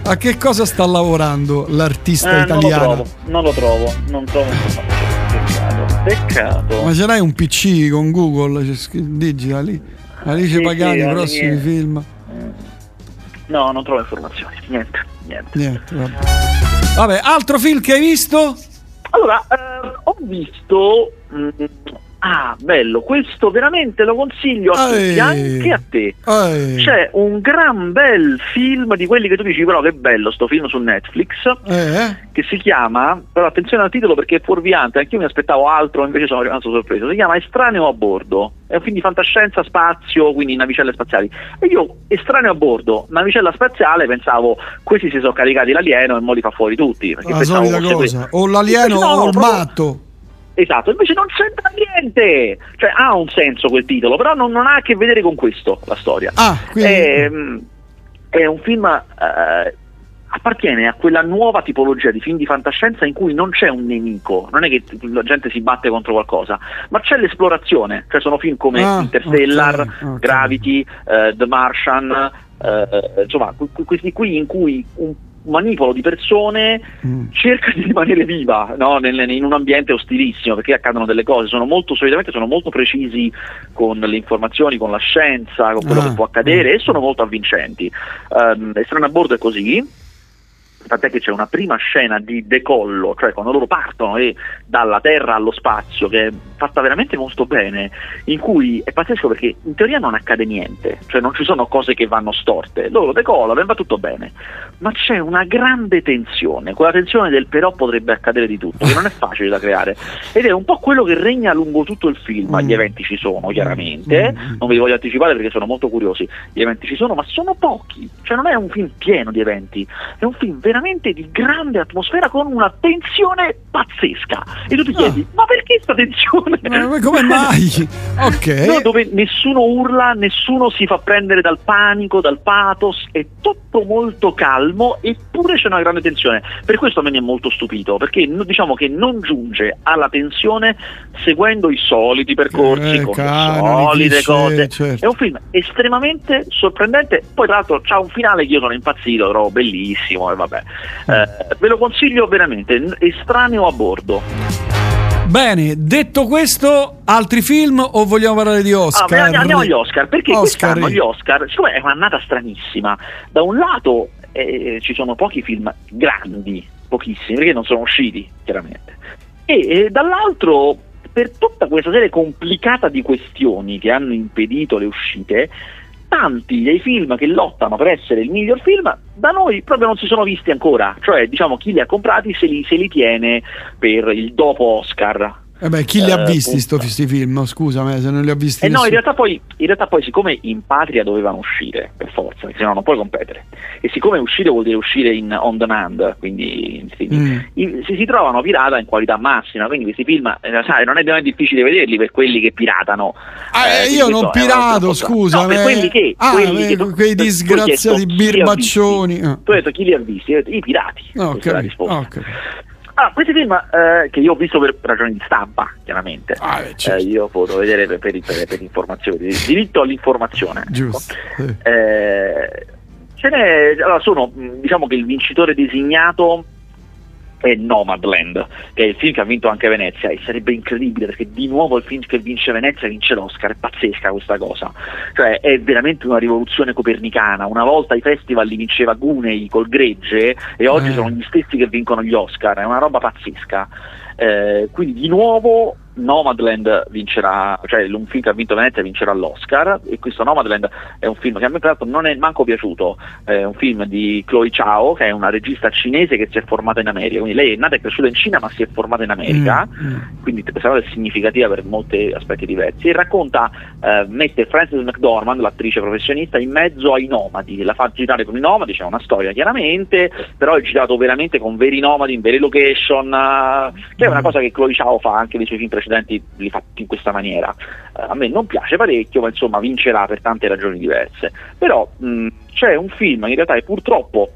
[SPEAKER 11] A che cosa sta lavorando l'artista
[SPEAKER 17] Eh, non lo
[SPEAKER 11] italiano?
[SPEAKER 17] trovo, non lo trovo, non trovo. Peccato. Peccato.
[SPEAKER 11] Ma ce l'hai un PC con Google? Digita lì. Alice
[SPEAKER 17] Sì,
[SPEAKER 11] Pagani,
[SPEAKER 17] sì,
[SPEAKER 11] prossimi film.
[SPEAKER 17] No, non trovo informazioni. Niente, niente.
[SPEAKER 11] Niente, vabbè. Vabbè, altro film che hai visto?
[SPEAKER 17] Allora, eh, ho visto. mm, ah, bello, questo veramente lo consiglio a tutti,
[SPEAKER 11] Ehi.
[SPEAKER 17] anche a te.
[SPEAKER 11] Eh,
[SPEAKER 17] C'è un gran bel film di quelli che tu dici, però che bello sto film su Netflix,
[SPEAKER 11] eh,
[SPEAKER 17] che si chiama, però attenzione al titolo perché è fuorviante, anch'io mi aspettavo altro, invece sono rimasto sorpreso, si chiama Estraneo a bordo, è un film di fantascienza, spazio, quindi navicelle spaziali. E io, estraneo a bordo, navicella spaziale, pensavo, questi si sono caricati l'alieno e mo li fa fuori tutti. Perché
[SPEAKER 11] la
[SPEAKER 17] pensavo
[SPEAKER 11] solita cosa.
[SPEAKER 17] questo.
[SPEAKER 11] O l'alieno
[SPEAKER 17] no,
[SPEAKER 11] o il matto.
[SPEAKER 17] Esatto, invece non c'entra niente, cioè ha un senso quel titolo, però non, non ha a che vedere con questo la storia.
[SPEAKER 11] Ah, quindi-
[SPEAKER 17] È, mm, è un film, eh, appartiene a quella nuova tipologia di film di fantascienza in cui non c'è un nemico, non è che la gente si batte contro qualcosa, ma c'è l'esplorazione, cioè sono film come
[SPEAKER 11] Ah,
[SPEAKER 17] Interstellar,
[SPEAKER 11] ok, ok.
[SPEAKER 17] Gravity, eh, The Martian, eh, insomma que- que- questi qui in cui un manipolo di persone
[SPEAKER 11] Mm.
[SPEAKER 17] cerca di rimanere viva no? Nel- in un ambiente ostilissimo perché accadono delle cose, sono molto solitamente sono molto precisi con le informazioni, con la scienza, con quello
[SPEAKER 11] Ah,
[SPEAKER 17] che può accadere e sono molto avvincenti. Um, Estrano a bordo è così, tant'è che c'è una prima scena di decollo, cioè quando loro partono e dalla Terra allo spazio, che fatta veramente molto bene, in cui è pazzesco perché in teoria non accade niente, cioè non ci sono cose che vanno storte, loro decollano e va tutto bene, ma c'è una grande tensione, quella tensione del però potrebbe accadere di tutto, che non è facile da creare, ed è un po' quello che regna lungo tutto il film, gli eventi ci sono chiaramente, non vi voglio anticipare perché sono molto curiosi, gli eventi ci sono, ma sono pochi, cioè non è un film pieno di eventi, è un film veramente di grande atmosfera con una tensione pazzesca, e tu ti chiedi, ma perché sta tensione?
[SPEAKER 11] Ma come mai? Ok.
[SPEAKER 17] No, dove nessuno urla, nessuno si fa prendere dal panico, dal pathos, è tutto molto calmo eppure c'è una grande tensione. Per questo a me mi è molto stupito, perché diciamo che non giunge alla tensione seguendo i soliti percorsi,
[SPEAKER 11] Eh,
[SPEAKER 17] con le
[SPEAKER 11] canoni,
[SPEAKER 17] solite
[SPEAKER 11] cliché,
[SPEAKER 17] cose.
[SPEAKER 11] certo.
[SPEAKER 17] È un film estremamente sorprendente, poi tra l'altro c'ha un finale che io sono impazzito, trovo bellissimo e vabbè. Eh, ve lo consiglio veramente, estraneo a bordo.
[SPEAKER 11] Bene, detto questo, altri film o vogliamo parlare di
[SPEAKER 17] Ah,
[SPEAKER 11] Oscar?
[SPEAKER 17] beh, andiamo agli Oscar, perché
[SPEAKER 11] Oscar.
[SPEAKER 17] quest'anno gli Oscar, siccome è un'annata stranissima, da un lato eh, ci sono pochi film grandi, pochissimi, perché non sono usciti, chiaramente, e eh, dall'altro per tutta questa serie complicata di questioni che hanno impedito le uscite, tanti dei film che lottano per essere il miglior film da noi proprio non si sono visti ancora, cioè diciamo chi li ha comprati se li, se li tiene per il dopo Oscar.
[SPEAKER 11] Eh beh, chi li ha
[SPEAKER 17] Eh,
[SPEAKER 11] visti questi film? No, Scusami, se non li ha visti
[SPEAKER 17] Eh no, in realtà, poi, in realtà poi siccome in patria dovevano uscire, per forza, perché sennò non puoi competere, e siccome uscire vuol dire uscire in on demand, quindi in
[SPEAKER 11] Mm.
[SPEAKER 17] i- si, si trovano pirata in qualità massima, quindi questi film, eh, sai, non è, non è difficile vederli per quelli che piratano.
[SPEAKER 11] Ah,
[SPEAKER 17] Eh,
[SPEAKER 11] eh, io non pirato, scusa.
[SPEAKER 17] No, per quelli che...
[SPEAKER 11] Ah,
[SPEAKER 17] quelli
[SPEAKER 11] eh,
[SPEAKER 17] che tu-
[SPEAKER 11] quei
[SPEAKER 17] tu
[SPEAKER 11] disgraziati
[SPEAKER 17] li ha
[SPEAKER 11] birbaccioni.
[SPEAKER 17] Tu hai detto chi li ha visti? I pirati.
[SPEAKER 11] Ah,
[SPEAKER 17] Questa
[SPEAKER 11] Ah,
[SPEAKER 17] questi film eh, che io ho visto per ragioni di stampa, chiaramente.
[SPEAKER 11] Ah, certo.
[SPEAKER 17] Eh, io posso vedere per, per, per, per informazioni, diritto all'informazione. ecco.
[SPEAKER 11] Giusto. sì.
[SPEAKER 17] Eh, ce n'è, allora sono, diciamo che il vincitore designato è Nomadland, che è il film che ha vinto anche Venezia e sarebbe incredibile perché di nuovo il film che vince Venezia vince l'Oscar, è pazzesca questa cosa, cioè è veramente una rivoluzione copernicana, una volta i festival li vinceva Gunei col gregge e oggi
[SPEAKER 11] Eh.
[SPEAKER 17] sono gli stessi che vincono gli Oscar, è una roba pazzesca. Eh, quindi di nuovo Nomadland vincerà, cioè un film che ha vinto Venezia vincerà l'Oscar e questo Nomadland è un film che a me peraltro non è manco piaciuto, è un film di Chloe Chao che è una regista cinese che si è formata in America, quindi lei è nata e cresciuta in Cina ma si è formata in America,
[SPEAKER 11] Mm,
[SPEAKER 17] quindi questa cosa è significativa per molti aspetti diversi. E racconta, eh, mette Frances McDormand, l'attrice professionista, in mezzo ai nomadi, la fa girare con i nomadi, c'è una storia chiaramente, però è girato veramente con veri nomadi, in vere location, eh, che è una cosa che Chloe Chao fa anche nei suoi film precedenti, li fa in questa maniera. Eh, a me non piace parecchio, ma insomma vincerà per tante ragioni diverse. Però mh, c'è un film in realtà che purtroppo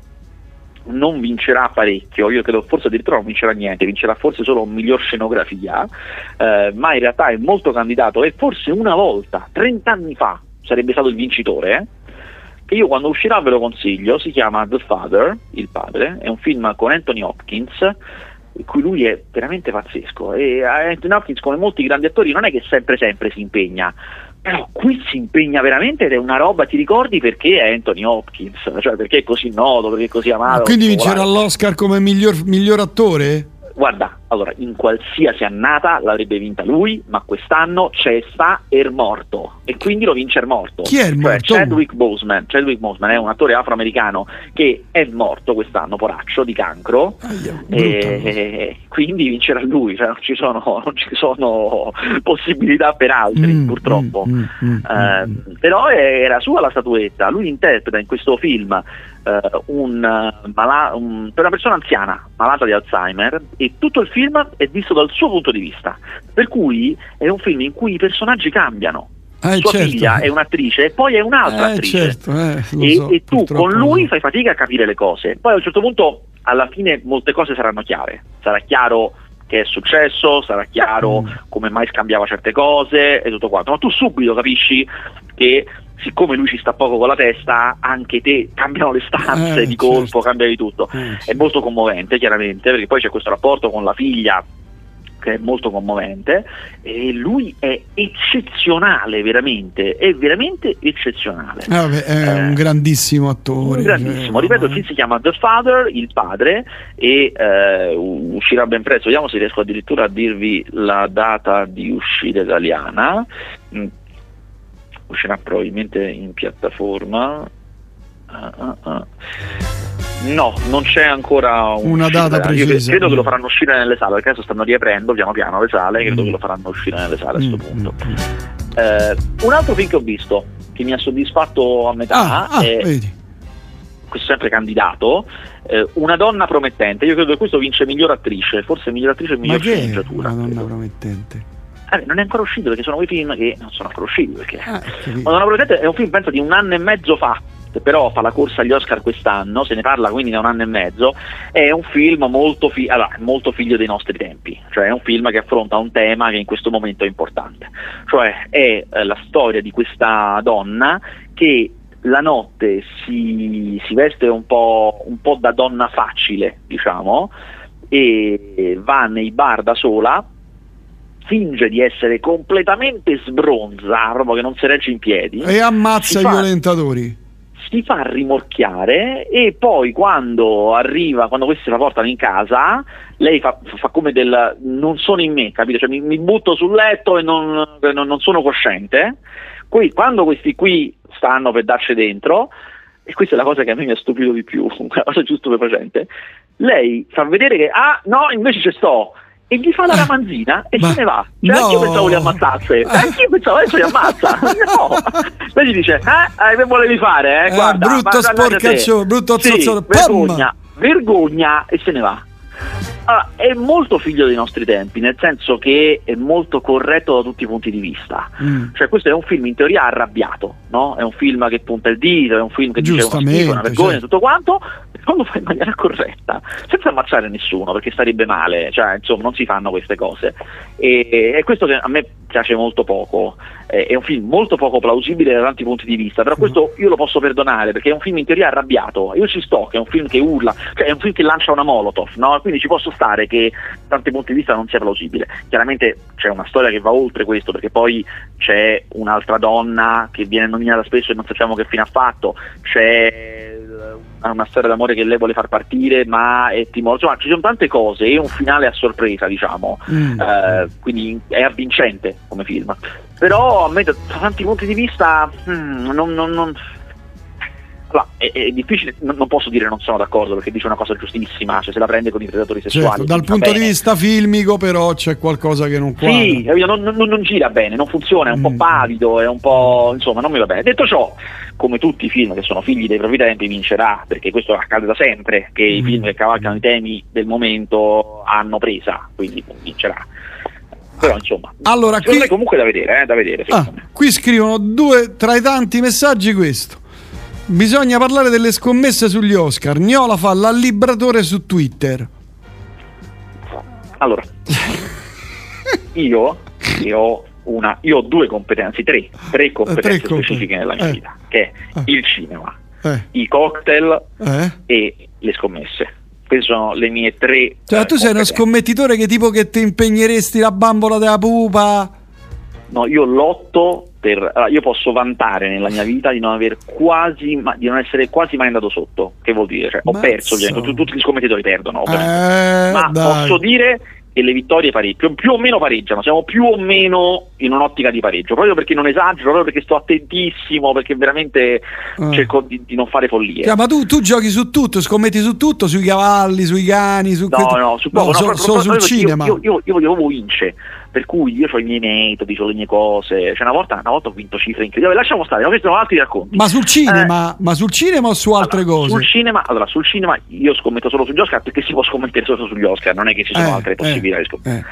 [SPEAKER 17] non vincerà parecchio, io credo forse addirittura non vincerà niente, vincerà forse solo miglior scenografia, eh, ma in realtà è molto candidato e forse una volta, 30 anni fa, sarebbe stato il vincitore, eh, che io quando uscirà ve lo consiglio, si chiama The Father, il padre, è un film con Anthony Hopkins, in cui lui è veramente pazzesco e Anthony Hopkins come molti grandi attori non è che sempre sempre si impegna però qui si impegna veramente ed è una roba, ti ricordi perché è Anthony Hopkins, cioè perché è così noto, perché è così amato.
[SPEAKER 11] Quindi vincerà l'Oscar come miglior, miglior attore?
[SPEAKER 17] Guarda, allora, in qualsiasi annata l'avrebbe vinta lui, ma quest'anno c'è sta er morto e quindi lo vince er morto.
[SPEAKER 11] Chi è il
[SPEAKER 17] Cioè,
[SPEAKER 11] morto?
[SPEAKER 17] Chadwick Boseman, Chadwick Boseman è un attore afroamericano che è morto quest'anno, poraccio, di cancro, e, e quindi vincerà lui, cioè non ci sono, non ci sono possibilità per altri,
[SPEAKER 11] Mm,
[SPEAKER 17] purtroppo.
[SPEAKER 11] mm, mm, mm,
[SPEAKER 17] Eh, però è- era sua la statuetta, lui interpreta in questo film eh, un, eh, mala- un- per una persona anziana malata di Alzheimer e tutto il film è visto dal suo punto di vista, per cui è un film in cui i personaggi cambiano.
[SPEAKER 11] Eh,
[SPEAKER 17] Sua
[SPEAKER 11] certo.
[SPEAKER 17] figlia è un'attrice e poi è un'altra
[SPEAKER 11] Eh,
[SPEAKER 17] attrice
[SPEAKER 11] certo, eh,
[SPEAKER 17] e,
[SPEAKER 11] so,
[SPEAKER 17] e tu con lui fai fatica a capire le cose. Poi a un certo punto, alla fine, molte cose saranno chiare. Sarà chiaro che è successo, sarà chiaro
[SPEAKER 11] Mm.
[SPEAKER 17] come mai scambiava certe cose e tutto quanto. Ma tu subito capisci che siccome lui ci sta poco con la testa, anche te cambiano le stanze
[SPEAKER 11] Eh,
[SPEAKER 17] di colpo,
[SPEAKER 11] certo.
[SPEAKER 17] cambia di tutto.
[SPEAKER 11] Eh,
[SPEAKER 17] È molto commovente, chiaramente, perché poi c'è questo rapporto con la figlia che è molto commovente, e lui è eccezionale, veramente, è veramente eccezionale.
[SPEAKER 11] Eh, vabbè, è un grandissimo attore.
[SPEAKER 17] Un grandissimo,
[SPEAKER 11] cioè,
[SPEAKER 17] ripeto, il film si chiama The Father, il padre, e eh, uscirà ben presto. Vediamo se riesco addirittura a dirvi la data di uscita italiana. Mm, Uscirà probabilmente in piattaforma. Ah, ah, ah. No, non c'è ancora un
[SPEAKER 11] Una data
[SPEAKER 17] Io
[SPEAKER 11] precisa.
[SPEAKER 17] credo che lo faranno uscire nelle sale, perché adesso stanno riaprendo piano piano le sale, credo che lo faranno uscire nelle sale a
[SPEAKER 11] Mm,
[SPEAKER 17] questo punto. Eh, un altro film che ho visto, che mi ha soddisfatto a metà,
[SPEAKER 11] Ah, ah,
[SPEAKER 17] è questo sempre candidato, eh, Una donna promettente. Io credo che questo vince miglior attrice, forse miglior attrice e miglior sceneggiatura.
[SPEAKER 11] una donna promettente?
[SPEAKER 17] Eh, non è ancora uscito perché sono quei film che non sono ancora usciti. Perché
[SPEAKER 11] Ah,
[SPEAKER 17] Una donna promettente è un film, penso, di un anno e mezzo fa. che Però fa la corsa agli Oscar quest'anno, se ne parla quindi da un anno e mezzo. È un film molto, fi- allora, molto figlio dei nostri tempi, cioè è un film che affronta un tema che in questo momento è importante. Cioè è eh, la storia di questa donna che la notte si, si veste un po', un po' da donna facile, diciamo, e va nei bar da sola, finge di essere completamente sbronza, proprio che non si regge in piedi.
[SPEAKER 11] E ammazza
[SPEAKER 17] si
[SPEAKER 11] i
[SPEAKER 17] fa-
[SPEAKER 11] violentatori.
[SPEAKER 17] si fa rimorchiare e poi quando arriva, quando questi la portano in casa, lei fa, fa come del non sono in me, capito? Cioè mi, mi butto sul letto e non, non- non sono cosciente. Qui, quando questi qui stanno per darci dentro, e questa è la cosa che a me mi ha stupito di più, una cosa giusto stupefacente, lei fa vedere che, ah no, invece ci sto, e gli fa la ramanzina e se ne va. Cioè,
[SPEAKER 11] no.
[SPEAKER 17] anche io pensavo li ammazzasse, anche io pensavo adesso li ammazza. No, lei gli dice, eh, eh, che volevi fare? Eh?
[SPEAKER 11] Eh,
[SPEAKER 17] Guarda,
[SPEAKER 11] brutto
[SPEAKER 17] ma guarda te.
[SPEAKER 11] sporcaccione, brutto
[SPEAKER 17] Sì,
[SPEAKER 11] zozzone. Pam!
[SPEAKER 17] vergogna, vergogna e se ne va. Allora, è molto figlio dei nostri tempi, nel senso che è molto corretto da tutti i punti di vista.
[SPEAKER 11] Mm.
[SPEAKER 17] Cioè, questo è un film in teoria arrabbiato, no? È un film che punta il dito, è un film che dice una schifo, una vergogna,
[SPEAKER 11] certo.
[SPEAKER 17] tutto quanto, però lo fa in maniera corretta, senza ammazzare nessuno, perché starebbe male, cioè, insomma, non si fanno queste cose. E, e questo a me piace molto poco. Eh, È un film molto poco plausibile da tanti punti di vista, però questo io lo posso perdonare perché è un film in teoria arrabbiato. Io ci sto, che è un film che urla, cioè è un film che lancia una molotov, no? Quindi ci posso stare che da tanti punti di vista non sia plausibile. Chiaramente c'è una storia che va oltre questo, perché poi c'è un'altra donna che viene nominata spesso e non sappiamo che fine ha fatto, c'è eh, una storia d'amore che lei vuole far partire, ma è timorosa. Insomma, ci sono tante cose e un finale a sorpresa, diciamo.
[SPEAKER 11] Mm.
[SPEAKER 17] Eh, quindi è avvincente come film. Però a me da, tanti punti di vista mm, non, non- non- Allora, è, è difficile, non, non posso dire non sono d'accordo perché dice una cosa giustissima, cioè se la prende con i predatori sessuali.
[SPEAKER 11] Certo, dal punto di vista filmico però c'è qualcosa che non quadra.
[SPEAKER 17] Sì, capito? non, non- non gira bene, non funziona, è un
[SPEAKER 11] Mm.
[SPEAKER 17] po' pavido, è un po'. insomma, non mi va bene. Detto ciò, come tutti i film che sono figli dei propri tempi, vincerà, perché questo accade da sempre, che
[SPEAKER 11] Mm.
[SPEAKER 17] i film che cavalcano i temi del momento hanno presa, quindi vincerà. Però insomma,
[SPEAKER 11] Allora, qui-
[SPEAKER 17] comunque da vedere, eh, da vedere.
[SPEAKER 11] Ah, qui scrivono due tra i tanti messaggi questo. Bisogna parlare delle scommesse sugli Oscar. Gnola fa l'allibratore su Twitter.
[SPEAKER 17] Allora, io, io ho una, io ho due competenze, tre, tre competenze
[SPEAKER 11] compe-
[SPEAKER 17] specifiche nella mia
[SPEAKER 11] eh.
[SPEAKER 17] vita, che è il cinema,
[SPEAKER 11] Eh,
[SPEAKER 17] i cocktail
[SPEAKER 11] eh.
[SPEAKER 17] e le scommesse. Queste sono le mie tre.
[SPEAKER 11] Cioè,
[SPEAKER 17] eh,
[SPEAKER 11] tu sei uno
[SPEAKER 17] competenze.
[SPEAKER 11] scommettitore che tipo che ti impegneresti la bambola della pupa.
[SPEAKER 17] No, io lotto per. allora, io posso vantare nella mia vita di non aver quasi di non essere quasi mai andato sotto. Che vuol dire? Cioè, ho
[SPEAKER 11] Mazza.
[SPEAKER 17] perso, ovviamente, tu- tutti gli scommettitori perdono.
[SPEAKER 11] Eh,
[SPEAKER 17] ma
[SPEAKER 11] dai.
[SPEAKER 17] posso dire che le vittorie pareggiano, più, più o meno pareggiano, siamo più o meno in un'ottica di pareggio, proprio perché non esagero, proprio perché sto attentissimo, perché veramente
[SPEAKER 11] Eh.
[SPEAKER 17] cerco di, di non fare follie.
[SPEAKER 11] Cioè, ma tu, tu giochi su tutto, scommetti su tutto, sui cavalli, sui cani, su
[SPEAKER 17] No,
[SPEAKER 11] que-
[SPEAKER 17] no, su poco, no,
[SPEAKER 11] so-
[SPEAKER 17] proprio-
[SPEAKER 11] solo sul
[SPEAKER 17] proprio perché
[SPEAKER 11] cinema.
[SPEAKER 17] Io, io, io voglio proprio vince, per cui io ho i miei metodi, ho le mie cose. Cioè, una volta, una volta ho vinto cifre incredibili. Lasciamo stare, no, questi sono altri racconti.
[SPEAKER 11] Ma sul cinema, ma sul cinema o su altre cose?
[SPEAKER 17] Eh. Sul cinema, allora, sul cinema io scommetto solo sugli Oscar perché si può scommettere solo sugli Oscar, non è che ci sono
[SPEAKER 11] Eh,
[SPEAKER 17] altre
[SPEAKER 11] eh,
[SPEAKER 17] possibilità di scommettere.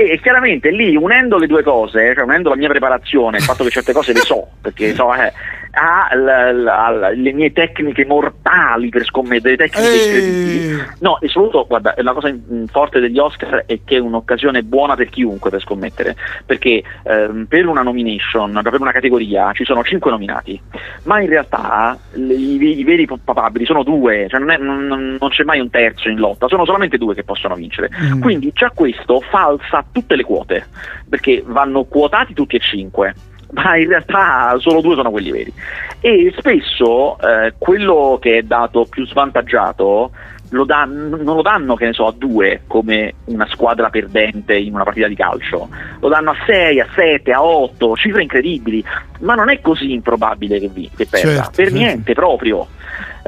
[SPEAKER 17] E chiaramente lì, unendo le due cose, cioè unendo la mia preparazione, il fatto che certe cose le so, perché so, eh, a la- la- la- le mie tecniche mortali per scommettere, tecniche incredibili. No, e soprattutto, guarda, la cosa mm, forte degli Oscar è che è un'occasione buona per chiunque per scommettere, perché ehm, per una nomination, per una categoria, ci sono cinque nominati, ma in realtà le- i, i veri papabili sono due, cioè non, è- non- non c'è mai un terzo in lotta, sono solamente due che possono vincere.
[SPEAKER 11] Mm.
[SPEAKER 17] Quindi già questo falsa tutte le quote, perché vanno quotati tutti e cinque. Ma in realtà solo due sono quelli veri. E spesso eh, quello che è dato più svantaggiato lo dan- non lo danno, che ne so, a due come una squadra perdente in una partita di calcio, lo danno a 6, a 7, a 8, cifre incredibili, ma non è così improbabile che, vi- che perda,
[SPEAKER 11] Certo,
[SPEAKER 17] per
[SPEAKER 11] certo.
[SPEAKER 17] niente proprio.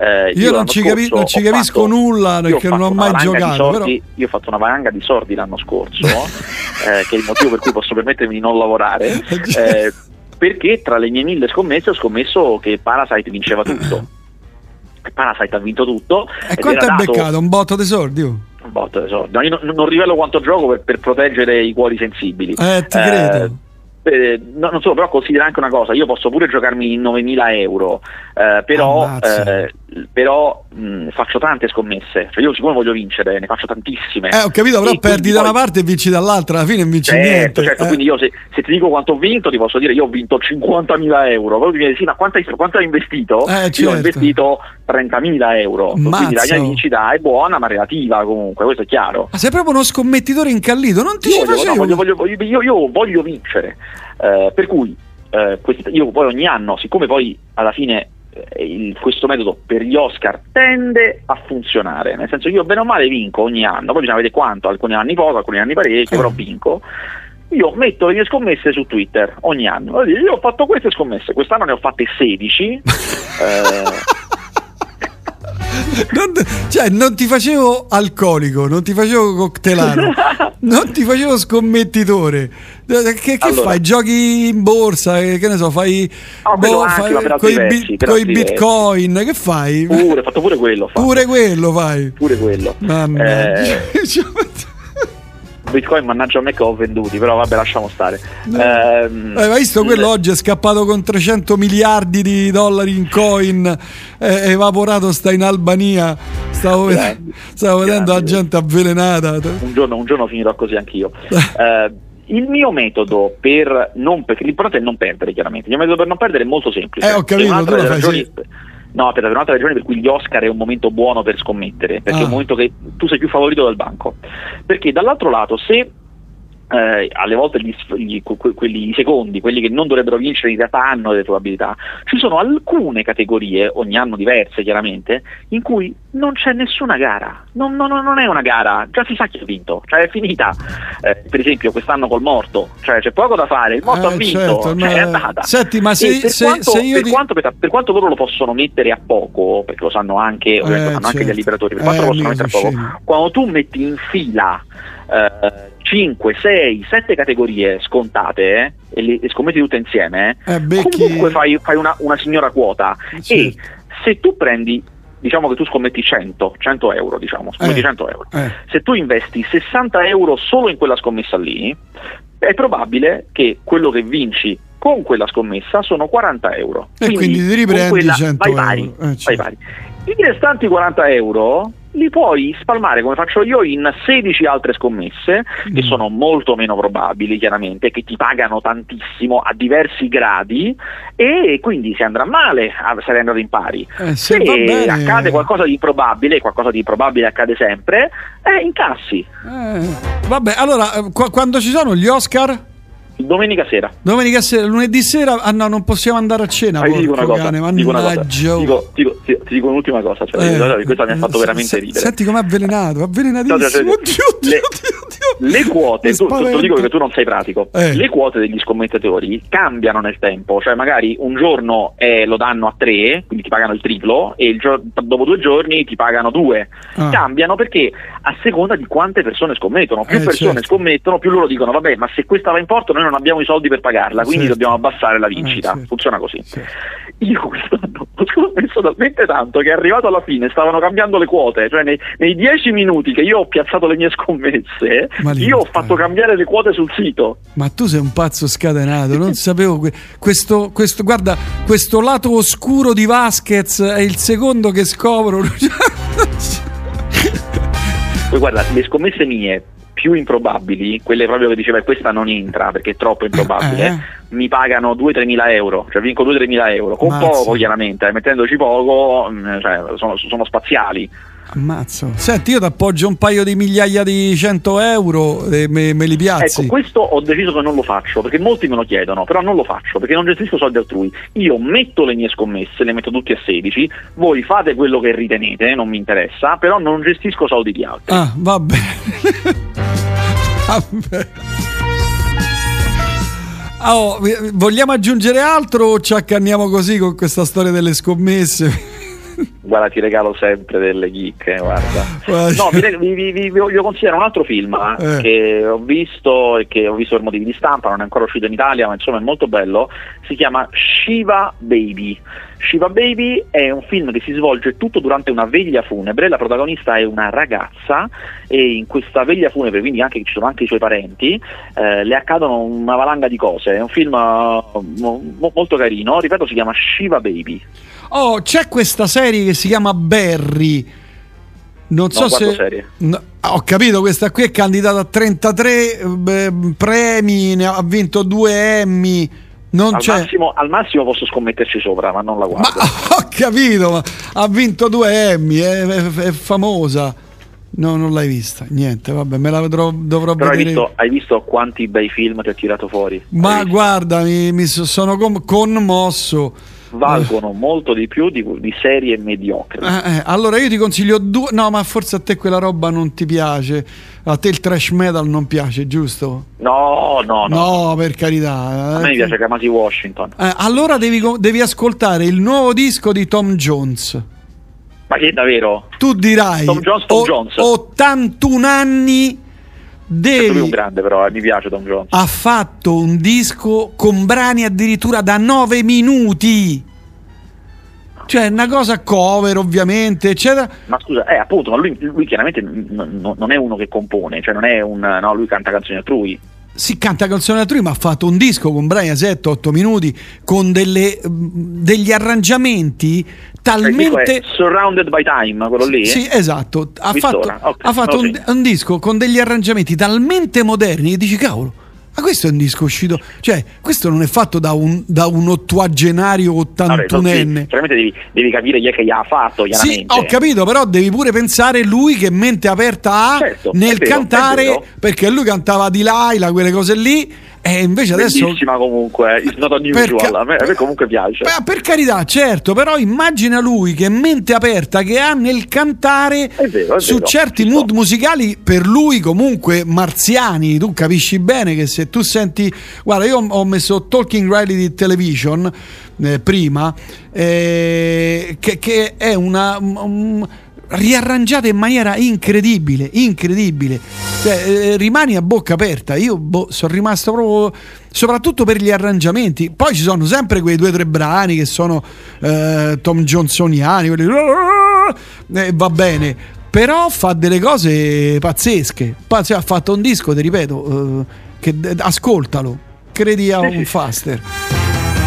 [SPEAKER 17] Eh,
[SPEAKER 11] Io non
[SPEAKER 17] l'anno
[SPEAKER 11] ci, capi- non ci capisco
[SPEAKER 17] fatto-
[SPEAKER 11] nulla
[SPEAKER 17] io
[SPEAKER 11] perché
[SPEAKER 17] ho
[SPEAKER 11] non ho mai giocato. Però...
[SPEAKER 17] sordi- Io ho fatto una valanga di sordi l'anno scorso, eh, che è il motivo per cui posso permettermi di non lavorare. eh, perché tra le mie mille scommesse ho scommesso che Parasite vinceva tutto. Parasite ha vinto tutto.
[SPEAKER 11] E quanto hai
[SPEAKER 17] dato-
[SPEAKER 11] beccato? Un botto di soldi? oh?
[SPEAKER 17] un botto di soldi. No, io non, non rivelo quanto gioco per, per proteggere i cuori sensibili.
[SPEAKER 11] Eh, ti credo.
[SPEAKER 17] Eh, no, non solo, però considera anche una cosa, io posso pure giocarmi in 9.000 euro, eh, però, eh, però mh, faccio tante scommesse, cioè io siccome voglio vincere ne faccio tantissime.
[SPEAKER 11] Eh, ho capito, però
[SPEAKER 17] E
[SPEAKER 11] perdi da una
[SPEAKER 17] poi-
[SPEAKER 11] parte e vinci dall'altra, alla fine non vinci
[SPEAKER 17] Certo,
[SPEAKER 11] niente.
[SPEAKER 17] certo,
[SPEAKER 11] Eh.
[SPEAKER 17] quindi io se, se ti dico quanto ho vinto ti posso dire io ho vinto 50.000 euro, poi mi viene sì ma quanto hai, quanto hai investito?
[SPEAKER 11] Eh,
[SPEAKER 17] Io ho
[SPEAKER 11] certo.
[SPEAKER 17] investito 30.000 euro, quindi la mia vincita è buona ma relativa comunque, questo è chiaro.
[SPEAKER 11] Ma sei proprio uno scommettitore incallito, non ti
[SPEAKER 17] Io voglio, no, voglio- voglio- io, io voglio vincere, Eh, per cui eh, quest- io poi ogni anno, siccome poi alla fine eh, il- questo metodo per gli Oscar tende a funzionare, nel senso io bene o male vinco ogni anno, poi bisogna vedere quanto, alcuni anni poco, alcuni anni parecchio, però vinco. Io metto le mie scommesse su Twitter ogni anno. Io ho fatto queste scommesse, quest'anno ne ho fatte 16. eh,
[SPEAKER 11] Non, cioè, non ti facevo alcolico, non ti facevo coctelaro, non ti facevo scommettitore. Eh, Che, che
[SPEAKER 17] Allora.
[SPEAKER 11] fai? Giochi in borsa? eh, Che ne so, fai.
[SPEAKER 17] No,
[SPEAKER 11] coi
[SPEAKER 17] versi, per
[SPEAKER 11] coi
[SPEAKER 17] altri versi.
[SPEAKER 11] bitcoin? Che fai?
[SPEAKER 17] pure, ho fatto pure quello. fatto.
[SPEAKER 11] Pure quello fai.
[SPEAKER 17] Pure quello.
[SPEAKER 11] Mamma
[SPEAKER 17] Eh, Bitcoin mannaggia a me che ho venduti, però vabbè lasciamo stare. Ehm,
[SPEAKER 11] Eh, Hai visto quello oggi è scappato con 300 miliardi di dollari in coin, è evaporato, sta in Albania. Stavo, ved- stavo vedendo la gente avvelenata.
[SPEAKER 17] un, giorno, un giorno finirò così anch'io. Eh, il mio metodo per non perché l'importante è non perdere, chiaramente. Il mio metodo per non perdere è molto semplice.
[SPEAKER 11] Eh, ho capito, tu lo fai
[SPEAKER 17] ragioni- No, per un'altra ragione per cui gli Oscar è un momento buono per scommettere, perché
[SPEAKER 11] Ah.
[SPEAKER 17] è un momento che tu sei più favorito del banco. Perché dall'altro lato, se eh, alle volte gli, gli- que- quelli, i secondi, quelli che non dovrebbero vincere in realtà hanno delle probabilità, ci sono alcune categorie, ogni anno diverse chiaramente, in cui non c'è nessuna gara, non, non- non è una gara, già si sa chi ha vinto, cioè è finita. Eh, per esempio quest'anno col morto, cioè c'è poco da fare, il morto
[SPEAKER 11] Eh,
[SPEAKER 17] ha vinto,
[SPEAKER 11] certo,
[SPEAKER 17] cioè, è andata.
[SPEAKER 11] Senti, ma se-
[SPEAKER 17] per,
[SPEAKER 11] se-
[SPEAKER 17] quanto,
[SPEAKER 11] se
[SPEAKER 17] per
[SPEAKER 11] ti-
[SPEAKER 17] quanto- per- per quanto loro lo possono mettere a poco, perché lo sanno anche, lo sanno anche gli
[SPEAKER 11] certo.
[SPEAKER 17] liberatori, per
[SPEAKER 11] Eh,
[SPEAKER 17] quanto lo possono
[SPEAKER 11] mica
[SPEAKER 17] mettere a poco,
[SPEAKER 11] scemi.
[SPEAKER 17] quando tu metti in fila 5, 6, 7 categorie scontate eh, e le scommetti tutte insieme,
[SPEAKER 11] Eh, becchi-
[SPEAKER 17] comunque fai, fai una, una signora quota.
[SPEAKER 11] Certo.
[SPEAKER 17] E se tu prendi, diciamo che tu scommetti 100, 100 euro, diciamo, scommetti
[SPEAKER 11] Eh.
[SPEAKER 17] 100 euro,
[SPEAKER 11] Eh.
[SPEAKER 17] se tu investi 60 euro solo in quella scommessa lì, è probabile che quello che vinci con quella scommessa sono 40 euro.
[SPEAKER 11] E quindi ti
[SPEAKER 17] con
[SPEAKER 11] riprendi
[SPEAKER 17] quella
[SPEAKER 11] 100
[SPEAKER 17] vai pari,
[SPEAKER 11] euro. Eh,
[SPEAKER 17] vai
[SPEAKER 11] certo.
[SPEAKER 17] pari. I restanti 40 euro li puoi spalmare come faccio io in 16 altre scommesse
[SPEAKER 11] Mm.
[SPEAKER 17] che sono molto meno probabili chiaramente, che ti pagano tantissimo a diversi gradi e quindi se andrà male ah, sarai andato in pari.
[SPEAKER 11] Eh, se
[SPEAKER 17] se accade qualcosa di improbabile, qualcosa di improbabile accade sempre, eh, incassi.
[SPEAKER 11] Eh, vabbè, allora, eh, qua- quando ci sono gli Oscar?
[SPEAKER 17] Domenica sera.
[SPEAKER 11] Domenica sera, lunedì sera, ah no, non possiamo andare a cena.
[SPEAKER 17] Ah, ti dico una cosa,
[SPEAKER 11] cane,
[SPEAKER 17] dico una cosa.
[SPEAKER 11] mannaggia.
[SPEAKER 17] Ti dico, ti dico- ti- ti dico un'ultima cosa, cioè,
[SPEAKER 11] Eh,
[SPEAKER 17] questa mi ha fatto
[SPEAKER 11] eh,
[SPEAKER 17] veramente
[SPEAKER 11] se-
[SPEAKER 17] ridere.
[SPEAKER 11] Senti com'è avvelenato, avvelenatissimo.
[SPEAKER 17] Cioè,
[SPEAKER 11] Oddio,
[SPEAKER 17] le, le quote, tu, tu- lo dico perché tu non sei pratico,
[SPEAKER 11] Eh.
[SPEAKER 17] le quote degli scommettatori cambiano nel tempo, cioè magari un giorno eh, lo danno a tre, quindi ti pagano il triplo, e il gio- dopo due giorni ti pagano due.
[SPEAKER 11] Ah.
[SPEAKER 17] Cambiano perché a seconda di quante persone scommettono, più
[SPEAKER 11] Eh,
[SPEAKER 17] persone
[SPEAKER 11] certo.
[SPEAKER 17] scommettono, più loro dicono vabbè ma se questa va in porto noi non abbiamo i soldi per pagarla, quindi
[SPEAKER 11] Certo.
[SPEAKER 17] dobbiamo abbassare la vincita,
[SPEAKER 11] Eh, certo.
[SPEAKER 17] funziona così. Io quest'anno ho scommesso talmente tanto che arrivato alla fine stavano cambiando le quote, cioè nei, nei dieci minuti che io ho piazzato le mie scommesse,
[SPEAKER 11] Ma
[SPEAKER 17] io ho fatto cambiare le quote sul sito.
[SPEAKER 11] Ma tu sei un pazzo scatenato, non sapevo que- questo, questo, guarda, questo lato oscuro di Vasquez è il secondo che scopro.
[SPEAKER 17] Poi guarda, le scommesse mie più improbabili, quelle proprio che diceva questa non entra perché è troppo improbabile,
[SPEAKER 11] Eh.
[SPEAKER 17] mi pagano 2-3 mila euro, cioè vinco 2-3 mila euro, con
[SPEAKER 11] Mazza.
[SPEAKER 17] poco chiaramente, eh, mettendoci poco, mm, cioè, sono, sono spaziali.
[SPEAKER 11] Ammazzo. Senti, io ti appoggio un paio di migliaia di 100 euro e me, me li piazzi.
[SPEAKER 17] Ecco, questo ho deciso che non lo faccio, perché molti me lo chiedono, però non lo faccio, perché non gestisco soldi altrui. Io metto le mie scommesse, le metto tutte a 16, voi fate quello che ritenete, non mi interessa, però non gestisco soldi di altri.
[SPEAKER 11] Ah, va bene. Vabbè. Oh, vogliamo aggiungere altro o ci accanniamo così con questa storia delle scommesse?
[SPEAKER 17] Guarda, ti regalo sempre delle chicche, guarda.
[SPEAKER 11] Guarda.
[SPEAKER 17] No, vi, vi- vi- voglio consigliare un altro film eh,
[SPEAKER 11] Eh.
[SPEAKER 17] che ho visto e che ho visto per motivi di stampa, non è ancora uscito in Italia, ma insomma è molto bello. Si chiama Shiva Baby. Shiva Baby è un film che si svolge tutto durante una veglia funebre. La protagonista è una ragazza e in questa veglia funebre, quindi anche, ci sono anche i suoi parenti, eh, le accadono una valanga di cose. È un film eh, mo- mo- molto carino, ripeto, si chiama Shiva Baby.
[SPEAKER 11] Oh, c'è questa serie che si chiama Barry. Non so
[SPEAKER 17] No,
[SPEAKER 11] se.
[SPEAKER 17] serie.
[SPEAKER 11] No, ho capito, questa qui è candidata a 33 eh, beh, premi, ne ha vinto due Emmy. Non
[SPEAKER 17] Al
[SPEAKER 11] c'è.
[SPEAKER 17] massimo, al massimo posso scommetterci sopra, ma non la guardo.
[SPEAKER 11] Ho capito, ma ha vinto due Emmy, è, è- è famosa. No, non l'hai vista. Niente, vabbè, me la vedrò, dovrò
[SPEAKER 17] Però hai
[SPEAKER 11] vedere.
[SPEAKER 17] visto, hai visto quanti bei film ti ha tirato fuori?
[SPEAKER 11] Ma guarda, mi, mi so- sono com- conmosso.
[SPEAKER 17] Valgono molto di più di, di serie mediocre.
[SPEAKER 11] Eh, eh, allora io ti consiglio due. No, ma forse a te quella roba non ti piace. A te il trash metal non piace, giusto?
[SPEAKER 17] No, no, no.
[SPEAKER 11] No, per carità.
[SPEAKER 17] A me
[SPEAKER 11] eh.
[SPEAKER 17] piace Kamasi Washington.
[SPEAKER 11] Eh, allora devi, devi ascoltare il nuovo disco di Tom Jones.
[SPEAKER 17] Ma che davvero?
[SPEAKER 11] Tu dirai
[SPEAKER 17] Tom Jones, Tom
[SPEAKER 11] o-
[SPEAKER 17] Jones.
[SPEAKER 11] 81 anni
[SPEAKER 17] Certo, lui un
[SPEAKER 11] devi
[SPEAKER 17] grande però, eh, mi piace Tom Jones.
[SPEAKER 11] ha fatto un disco con brani addirittura da 9 minuti. Cioè, una cosa cover, ovviamente, eccetera.
[SPEAKER 17] Ma scusa, eh, appunto, ma lui, lui chiaramente n- non è uno che compone, cioè non è un... no, lui canta canzoni altrui.
[SPEAKER 11] Si canta canzoni altrui, ma ha fatto un disco con brani a 7-8 minuti con delle, degli arrangiamenti talmente.
[SPEAKER 17] è Surrounded by Time, quello lì?
[SPEAKER 11] Sì, esatto. Ha fatto,
[SPEAKER 17] ora? Ok,
[SPEAKER 11] ha fatto
[SPEAKER 17] lo
[SPEAKER 11] un, un disco con degli arrangiamenti talmente moderni che dici, cavolo, ma questo è un disco uscito. Cioè, questo non è fatto da un, da un ottuagenario
[SPEAKER 17] Vabbè, tu- sì,
[SPEAKER 11] ottantunenne.
[SPEAKER 17] devi, devi capire chi è che gli ha fatto,
[SPEAKER 11] Sì, ho capito, però devi pure pensare lui che mente aperta ha
[SPEAKER 17] Certo,
[SPEAKER 11] nel
[SPEAKER 17] vero,
[SPEAKER 11] cantare, perché lui cantava di Laila, quelle cose lì, e invece adesso...
[SPEAKER 17] Bellissima comunque, it's not unusual,
[SPEAKER 11] ca-
[SPEAKER 17] a, me, a me comunque piace.
[SPEAKER 11] Beh, per carità, certo, però immagina lui che mente aperta che ha nel cantare
[SPEAKER 17] vero, è
[SPEAKER 11] su
[SPEAKER 17] vero,
[SPEAKER 11] certi mood musicali per lui comunque marziani. Tu capisci bene che se tu senti, guarda, io ho messo Talking Reality Television eh, prima, eh, che, che è una. um, riarrangiata in maniera incredibile, incredibile. Cioè, eh, rimani a bocca aperta. Io boh, sono rimasto proprio. Soprattutto per gli arrangiamenti. Poi ci sono sempre quei due o tre brani che sono eh, Tom Johnsoniani. Quelli, eh, va bene. Però fa delle cose pazzesche. Poi cioè, ha fatto un disco, ti ripeto, eh, che ascoltalo. Credi a un faster.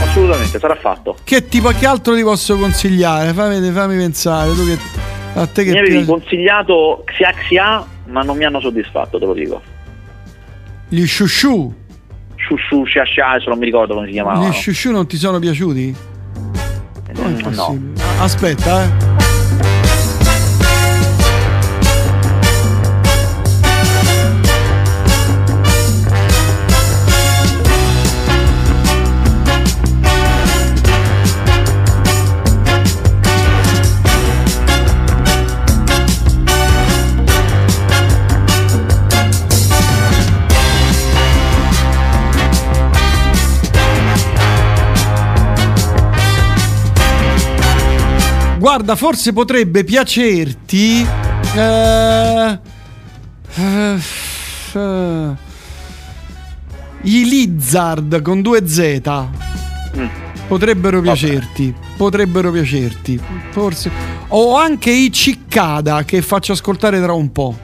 [SPEAKER 17] Assolutamente, sarà fatto.
[SPEAKER 11] Che tipo, che altro ti posso consigliare? Fammi, fammi pensare. Tu che, a te che
[SPEAKER 17] mi avevi
[SPEAKER 11] piace-
[SPEAKER 17] consigliato Xia Xia, ma non mi hanno soddisfatto, te lo dico.
[SPEAKER 11] Gli shushu.
[SPEAKER 17] Shushu, Xia Xia, adesso non mi ricordo come si chiamavano.
[SPEAKER 11] Gli shushu non ti sono piaciuti?
[SPEAKER 17] Mm, no.
[SPEAKER 11] Possibile. Aspetta, eh. Guarda, forse potrebbe piacerti. eh, eh, eh, I Lizard con due Z. Potrebbero piacerti. Potrebbero piacerti. Forse. O anche i Ciccada che faccio ascoltare tra un po'.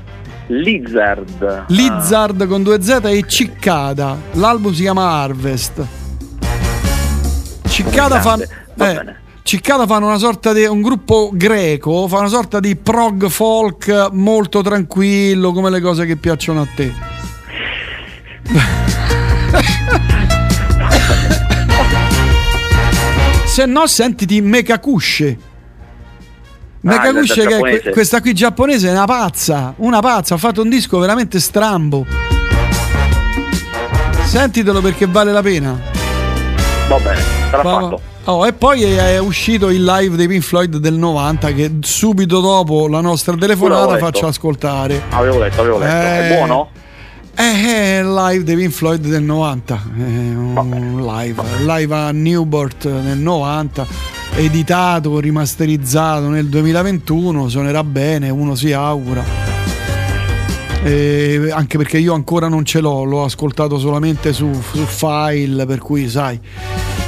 [SPEAKER 17] Lizard.
[SPEAKER 11] Lizard con due Z e Ciccada. L'album si chiama Harvest. Ciccada fa. eh,
[SPEAKER 17] bene.
[SPEAKER 11] Ciccada fanno una sorta di un gruppo greco, fa una sorta di prog folk molto tranquillo, come le cose che piacciono a te. Se no, sentiti Mekakushe. Nakaguchi
[SPEAKER 17] Ah,
[SPEAKER 11] che è questa qui giapponese è una pazza, una pazza, ha fatto un disco veramente strambo. Sentitelo perché vale la pena.
[SPEAKER 17] Va bene, sarà
[SPEAKER 11] Va-
[SPEAKER 17] fatto.
[SPEAKER 11] Oh, e poi è, uscito il live dei Pink Floyd del 90 che subito dopo la nostra telefonata faccio ascoltare.
[SPEAKER 17] Avevo letto, avevo letto.
[SPEAKER 11] Eh.
[SPEAKER 17] È buono?
[SPEAKER 11] È il live dei Pink Floyd del 90, è un live, live a Newport nel 90, editato, rimasterizzato nel 2021, suonerà bene, uno si augura. E anche perché io ancora non ce l'ho, l'ho ascoltato solamente su, su file, per cui sai,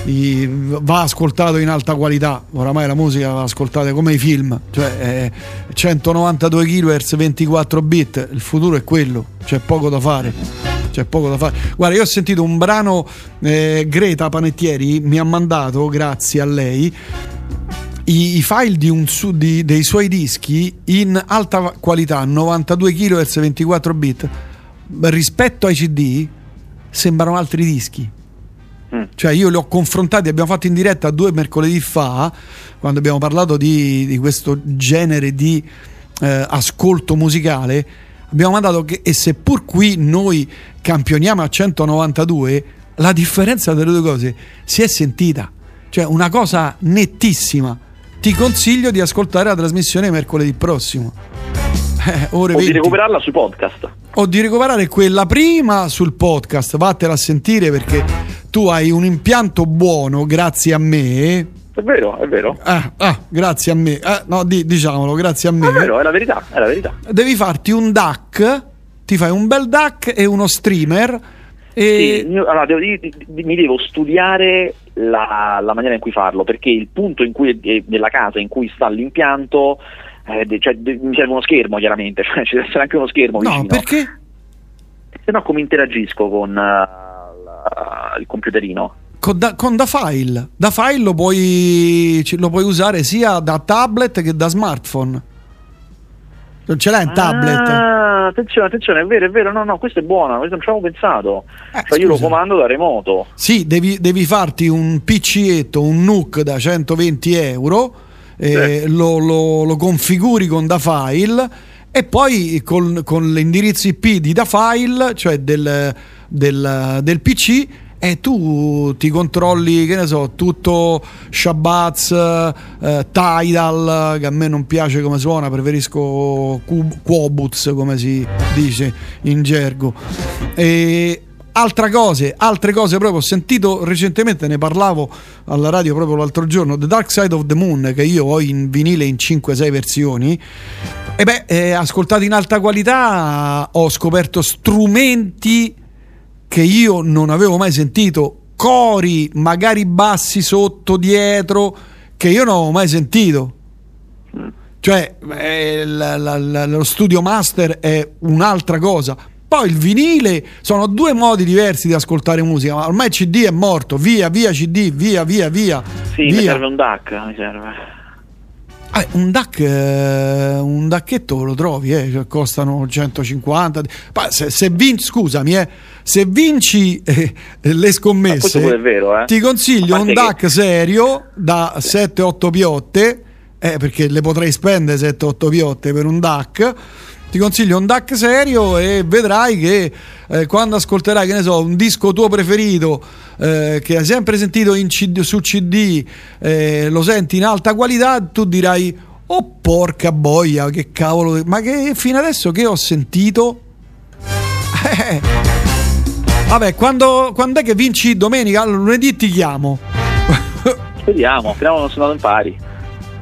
[SPEAKER 11] i- va ascoltato in alta qualità. Oramai la musica va ascoltata come i film, cioè eh, 192 kHz 24 bit, il futuro è quello, c'è poco da fare. C'è poco da fare. Guarda, io ho sentito un brano eh, Greta Panettieri mi ha mandato, grazie a lei, i, i file di un di- dei suoi dischi in alta qualità 92 kHz 24 bit rispetto ai CD sembrano altri dischi. Cioè io li ho confrontati abbiamo fatto in diretta due mercoledì fa quando abbiamo parlato di, di questo genere di eh, ascolto musicale abbiamo mandato che e seppur qui noi campioniamo a 192 la differenza delle due cose si è sentita. Cioè una cosa nettissima ti consiglio di ascoltare la trasmissione mercoledì prossimo Eh, ore
[SPEAKER 17] O di
[SPEAKER 11] 20
[SPEAKER 17] recuperarla sui podcast.
[SPEAKER 11] o di recuperare quella prima sul podcast, vattela a sentire perché tu hai un impianto buono grazie a me.
[SPEAKER 17] È vero, è vero.
[SPEAKER 11] Ah, ah, grazie a me. Ah, no, di- diciamolo, grazie a me.
[SPEAKER 17] È vero, è la verità, è la verità.
[SPEAKER 11] Devi farti un DAC, ti fai un bel DAC e uno streamer. E
[SPEAKER 17] Sì, allora, devo- mi devo studiare la, la maniera in cui farlo, perché il punto in cui, nella casa in cui sta l'impianto, eh, de- cioè, de- mi serve uno schermo chiaramente, cioè, ci deve essere anche uno schermo
[SPEAKER 11] No,
[SPEAKER 17] vicino.
[SPEAKER 11] perché?
[SPEAKER 17] Se no come interagisco con la- il computerino?
[SPEAKER 11] Con da, con da file, da file lo puoi, lo puoi usare sia da tablet che da smartphone. Non ce l'hai tablet?
[SPEAKER 17] Ah, attenzione, attenzione, è vero, è vero, no, no, questo è buono, questo non ci avevo pensato. cioè io lo
[SPEAKER 11] Eh,
[SPEAKER 17] comando da remoto.
[SPEAKER 11] Sì, devi, devi farti un PCetto, un NUC da 120 euro, eh, lo, lo- lo configuri con da file e poi con, con l'indirizzo IP di da file, cioè del, del- del PC, e tu ti controlli, che ne so, tutto Shabazz, eh, Tidal, che a me non piace come suona, preferisco Qu- Quobuz, come si dice in gergo. E altre cose, altre cose proprio ho sentito recentemente, ne parlavo alla radio proprio l'altro giorno, The Dark Side of the Moon, che io ho in vinile in 5-6 versioni. E beh, eh, ascoltato in alta qualità ho scoperto strumenti che io non avevo mai sentito, cori, magari bassi sotto, dietro, che io non avevo mai sentito. Cioè, eh, la- la- la- lo studio master è un'altra cosa. Poi il vinile sono due modi diversi di ascoltare musica, ma ormai il CD è morto, via, via CD, via, via, via.
[SPEAKER 17] Sì, mi
[SPEAKER 11] via.
[SPEAKER 17] serve un DAC, mi serve.
[SPEAKER 11] Ah, un DAC, eh, un DACchetto lo trovi, eh, cioè costano 150. Ma se, se vinci, scusami, eh, se vinci eh, le
[SPEAKER 17] questo
[SPEAKER 11] scommesse,
[SPEAKER 17] vero, eh.
[SPEAKER 11] ti consiglio un
[SPEAKER 17] che-
[SPEAKER 11] DAC serio da 7-8 piotte, eh, perché le potrei spendere 7-8 piotte per un DAC. Ti consiglio un DAC serio e vedrai che eh, quando ascolterai, che ne so, un disco tuo preferito eh, che hai sempre sentito CD su CD, eh, lo senti in alta qualità, tu dirai: Oh, porca boia, che cavolo, ma che fino adesso che ho sentito? Eh, Vabbè, quando, quando è che vinci domenica? Lunedì ti chiamo.
[SPEAKER 17] Speriamo, speriamo non sono andato in pari.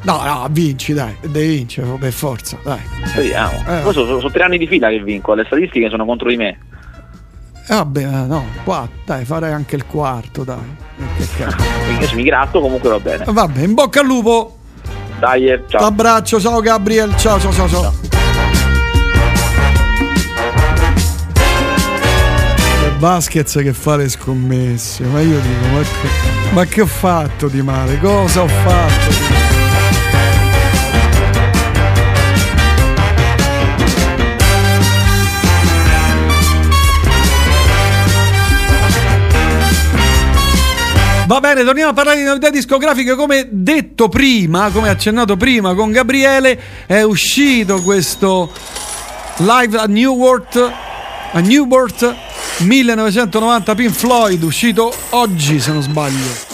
[SPEAKER 11] No, no, vinci, dai, devi vincere per forza, dai.
[SPEAKER 17] Speriamo.
[SPEAKER 11] Eh.
[SPEAKER 17] Poi sono, sono tre anni di fila che vinco, le statistiche sono contro di me.
[SPEAKER 11] Eh, vabbè, eh, no, qua, dai, farei anche il quarto, dai.
[SPEAKER 17] Quindi io se mi gratto comunque va bene.
[SPEAKER 11] Vabbè, in bocca al lupo.
[SPEAKER 17] Dai, eh, ciao.
[SPEAKER 11] Abbraccio, ciao Gabriel, ciao ciao ciao ciao. E Baskets che fa le scommesse, ma io dico, ma che, ma che ho fatto di male? Cosa ho fatto? di male? Va bene, torniamo a parlare di novità discografiche. Come detto prima, come accennato prima con Gabriele, è uscito questo live a Newport, a Newport 1990 Pink Floyd, uscito oggi se non sbaglio.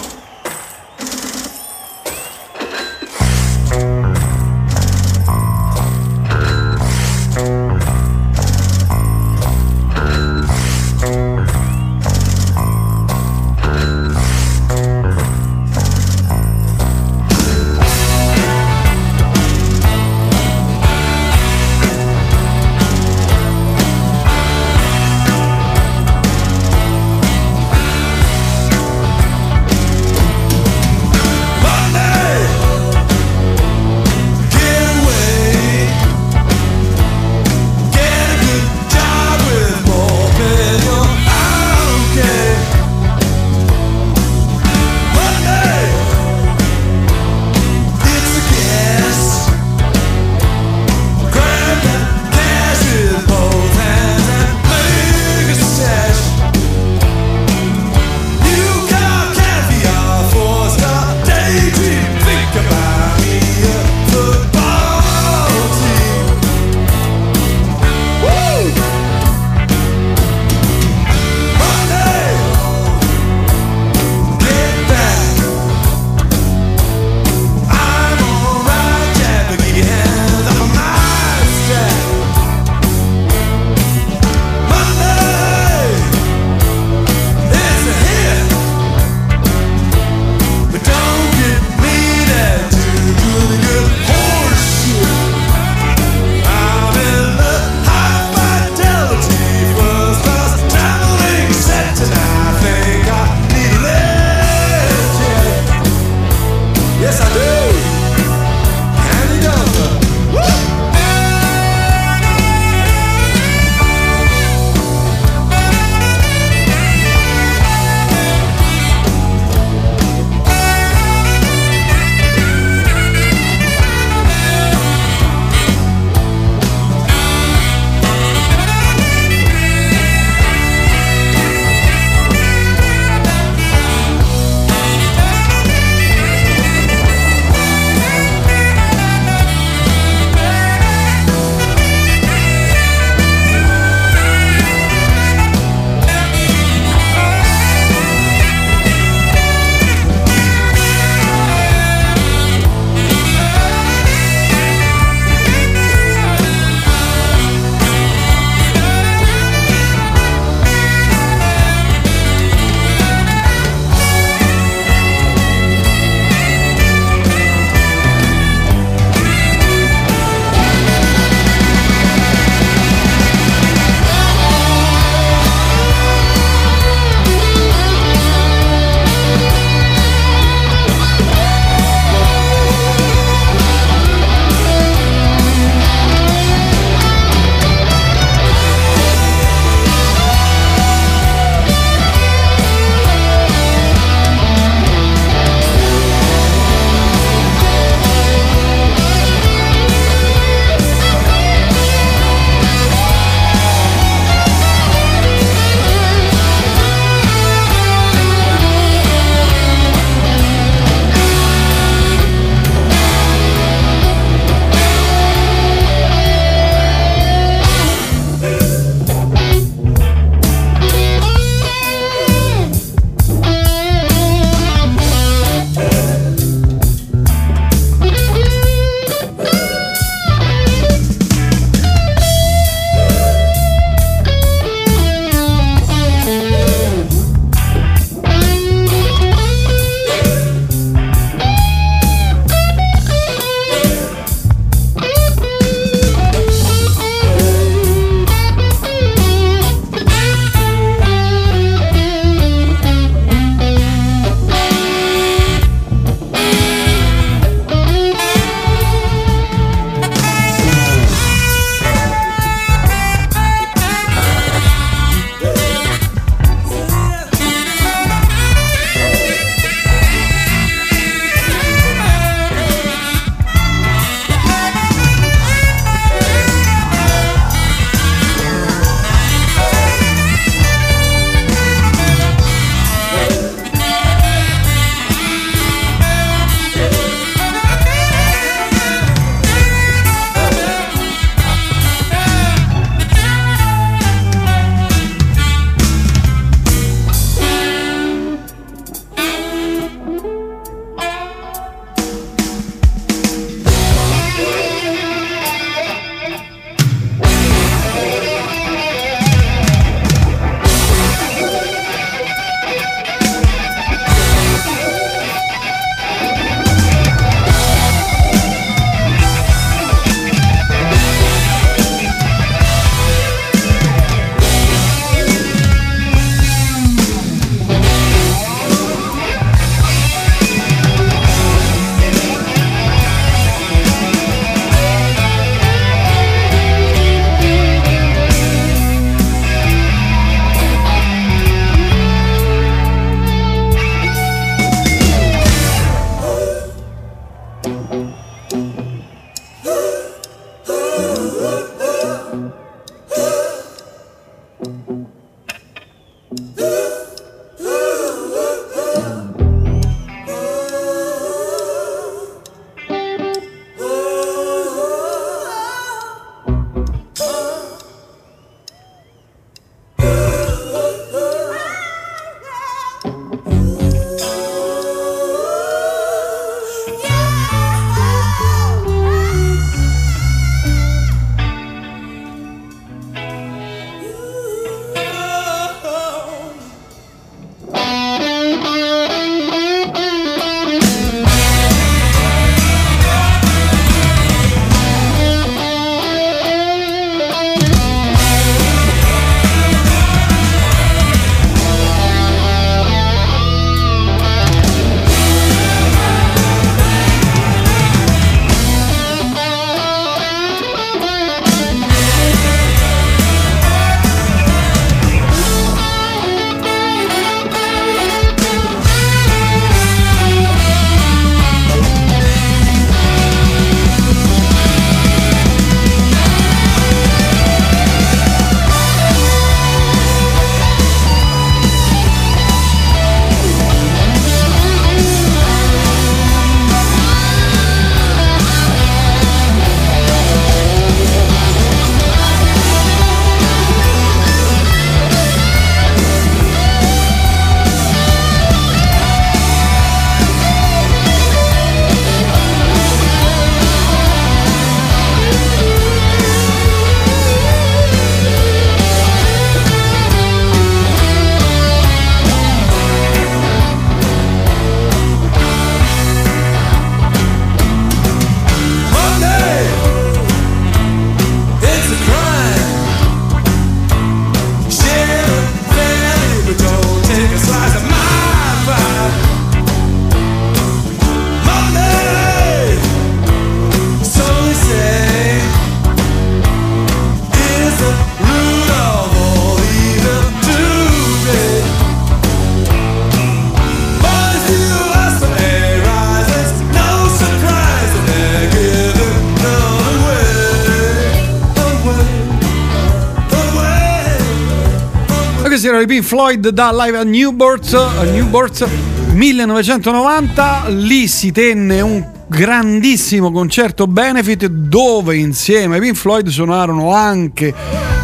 [SPEAKER 11] Da Live a Newport, a Newport 1990. Lì si tenne un grandissimo concerto benefit dove insieme ai Pink Floyd suonarono anche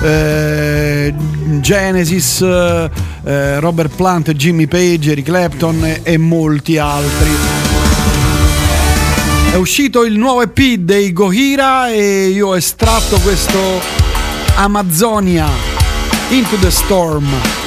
[SPEAKER 11] eh, Genesis, eh, Robert Plant, Jimmy Page, Eric Clapton e, e molti altri. È uscito il nuovo EP dei Gohira e io ho estratto questo Amazonia Into the Storm.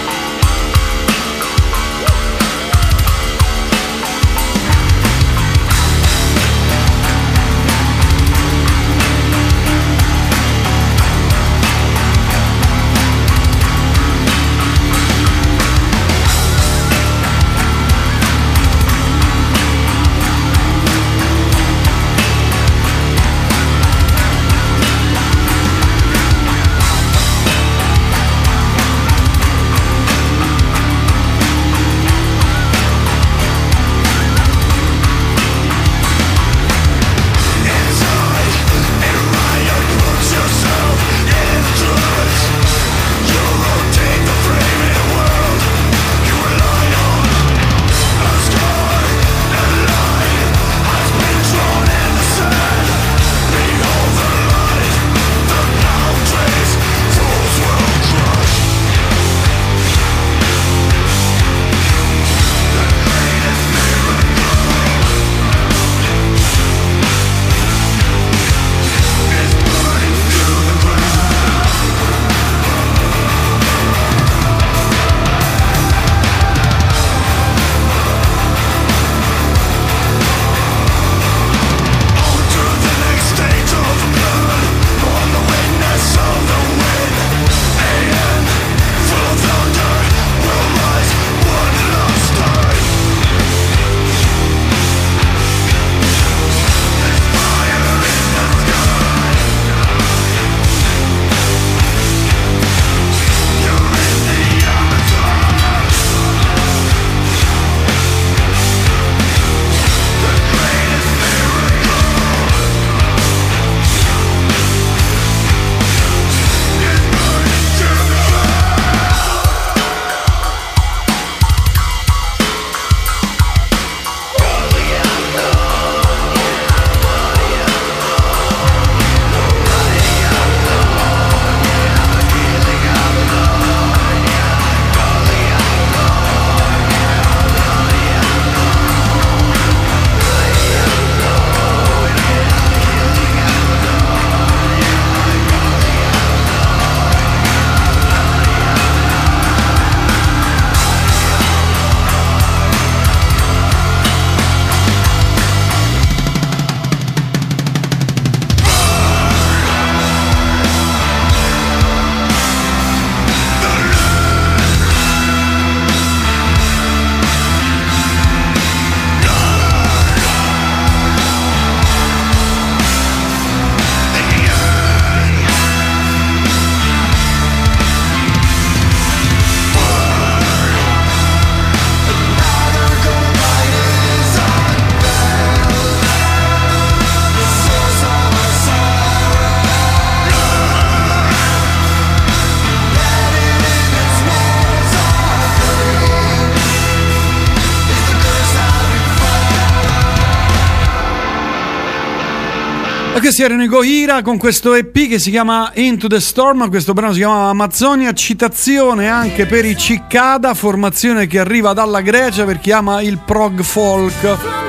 [SPEAKER 11] E questi erano i Gohira con questo EP che si chiama Into the Storm, questo brano si chiama Amazzonia, citazione anche per i Cicada, formazione che arriva dalla Grecia per chi ama il prog folk.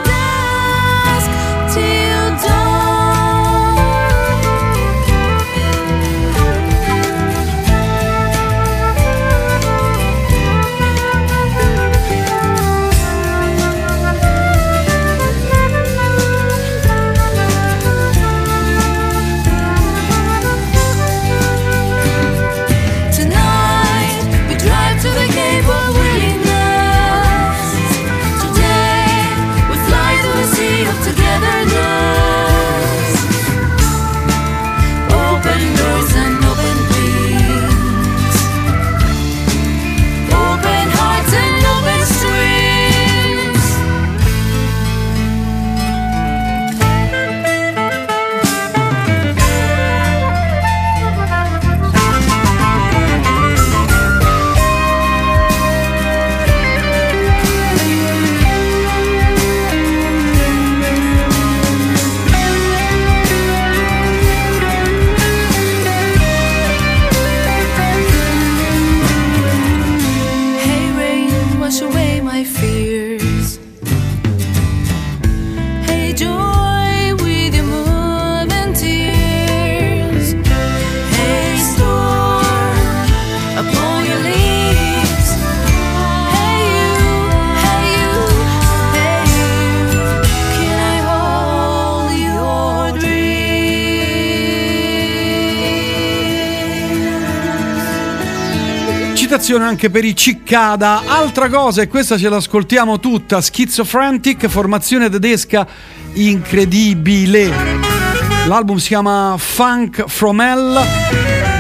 [SPEAKER 11] Citazione anche per i Ciccada. Altra cosa, e questa ce l'ascoltiamo tutta, Schizophrenic, formazione tedesca incredibile. L'album si chiama Funk From Hell,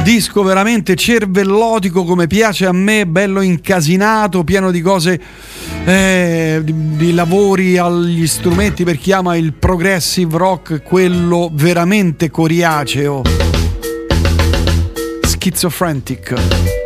[SPEAKER 11] disco veramente cervellotico come piace a me, bello incasinato, pieno di cose, eh, di, di lavori agli strumenti per chi ama il progressive rock, quello veramente coriaceo. Schizophrenic.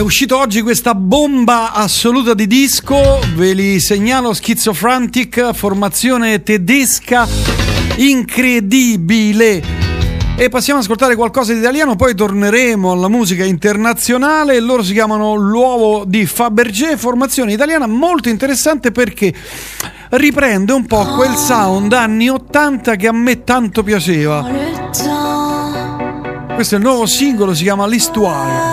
[SPEAKER 18] è uscito oggi questa bomba assoluta di disco, ve li segnalo Schizofrantic, formazione tedesca incredibile. E passiamo ad ascoltare qualcosa di italiano, poi torneremo alla musica internazionale. Loro si chiamano L'uovo di Fabergé, formazione italiana molto interessante perché riprende un po' quel sound anni 80 che a me tanto piaceva. Questo è il nuovo singolo, si chiama L'Histoire.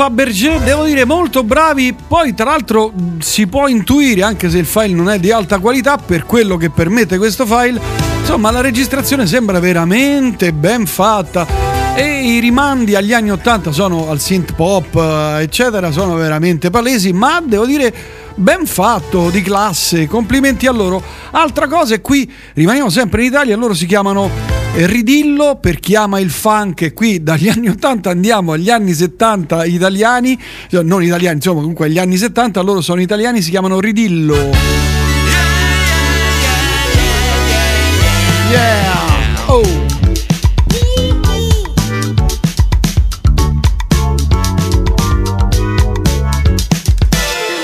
[SPEAKER 18] Fabergé, devo dire molto bravi, poi tra l'altro si può intuire anche se il file non è di alta qualità per quello che permette questo file, insomma la registrazione sembra veramente ben fatta.
[SPEAKER 11] E i rimandi agli anni 80 sono al synth pop eh, eccetera sono veramente palesi ma devo dire ben fatto di classe. Complimenti a loro. Altra cosa è qui rimaniamo sempre in Italia loro si chiamano Ridillo per chi ama il funk qui dagli anni 80 andiamo agli anni 70 italiani, cioè, non italiani, insomma comunque agli anni 70, loro sono italiani, si chiamano Ridillo. Yeah! Oh!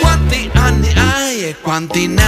[SPEAKER 19] Quanti anni hai e quanti ne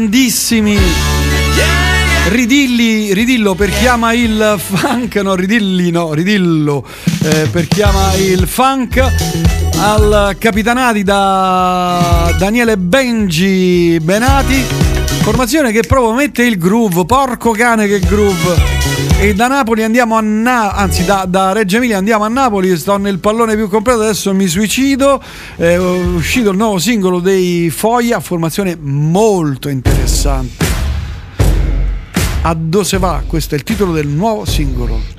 [SPEAKER 11] grandissimi. Ridilli, ridillo per chi ama il funk, no, ridilli no, ridillo eh, per chi ama il funk, al capitanati da Daniele Benji Benati, formazione che proprio mette il groove, porco cane che groove. E da Napoli andiamo a Na- anzi da, da Reggio Emilia andiamo a Napoli, sto nel pallone più completo, adesso mi suicido, è uscito il nuovo singolo dei Foglia, formazione molto interessante. A dove va? Questo è il titolo del nuovo singolo.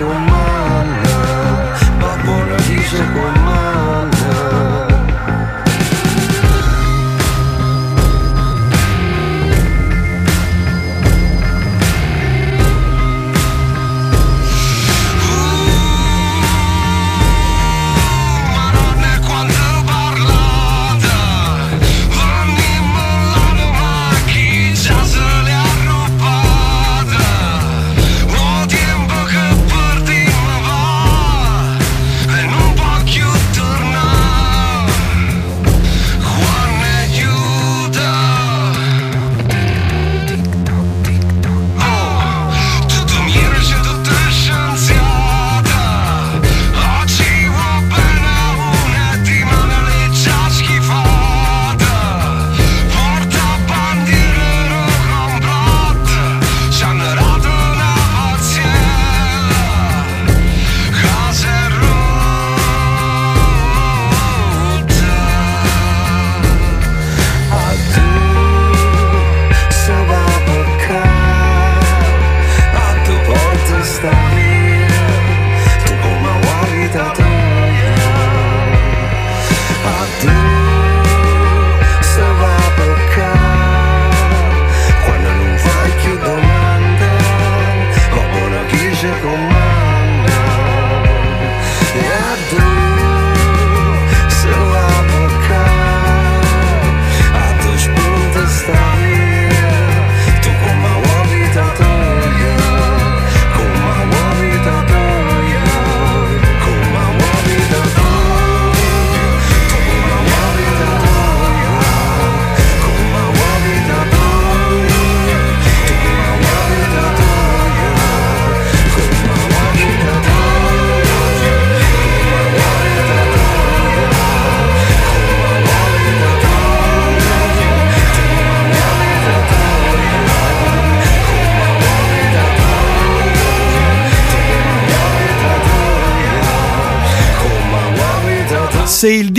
[SPEAKER 20] Chi ci comanda va buono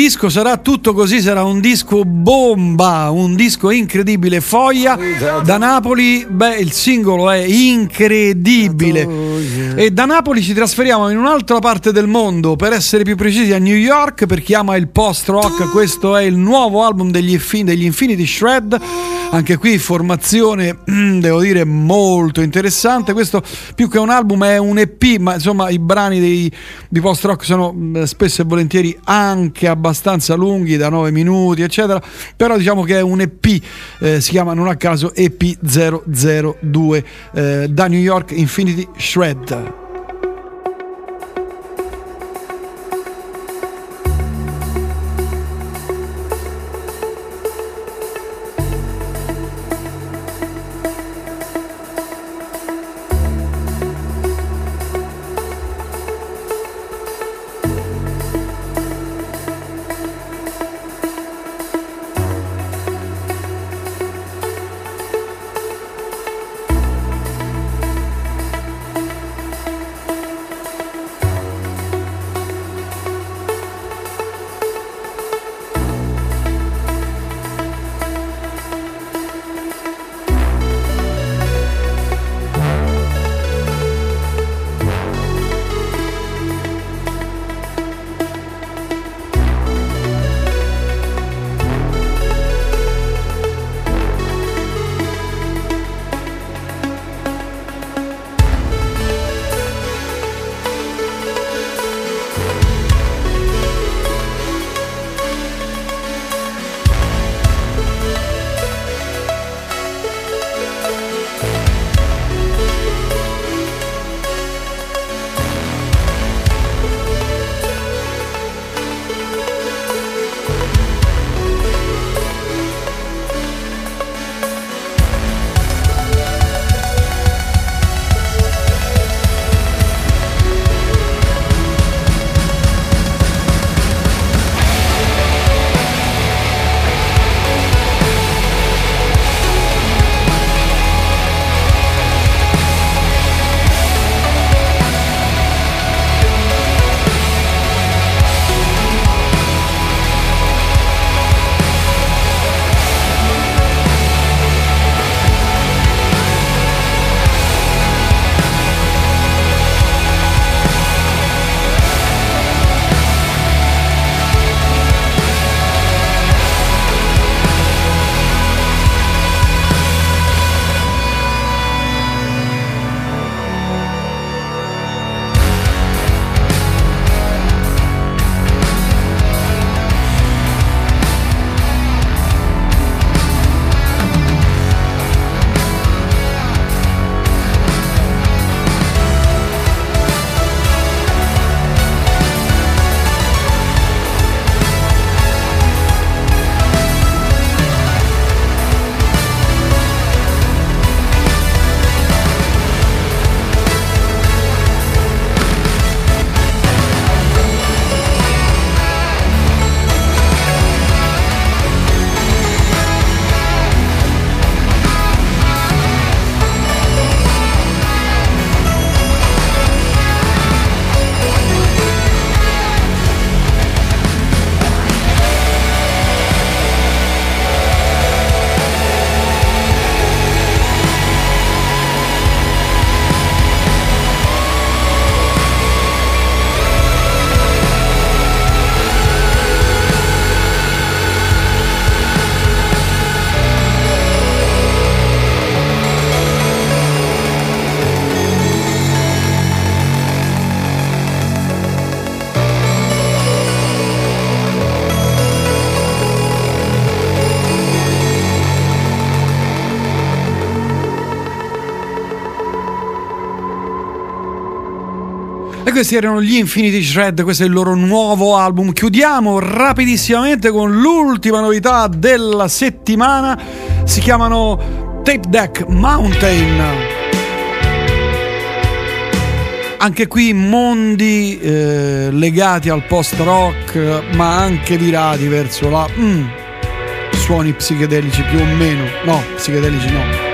[SPEAKER 11] disco sarà tutto così, sarà un disco bomba, un disco incredibile. Foglia da Napoli, beh, il singolo è incredibile. E da Napoli ci trasferiamo in un'altra parte del mondo, per essere più precisi a New York, per chi ama il post rock. Questo è il nuovo album degli, Infin- degli Infinity Shred. Anche qui formazione, devo dire, molto interessante. Questo più che un album è un EP, ma insomma i brani dei- di post rock sono mh, spesso e volentieri anche abbastanza lunghi, da 9 minuti, eccetera. Però diciamo che è un EP, eh, si chiama non a caso EP002 eh, da New York Infinity Shred. Questi erano gli Infinity Shred, questo è il loro nuovo album. Chiudiamo rapidissimamente con l'ultima novità della settimana. Si chiamano Tape Deck Mountain. Anche qui mondi eh, legati al post rock, ma anche virati verso la mm, suoni psichedelici più o meno. No, psichedelici no.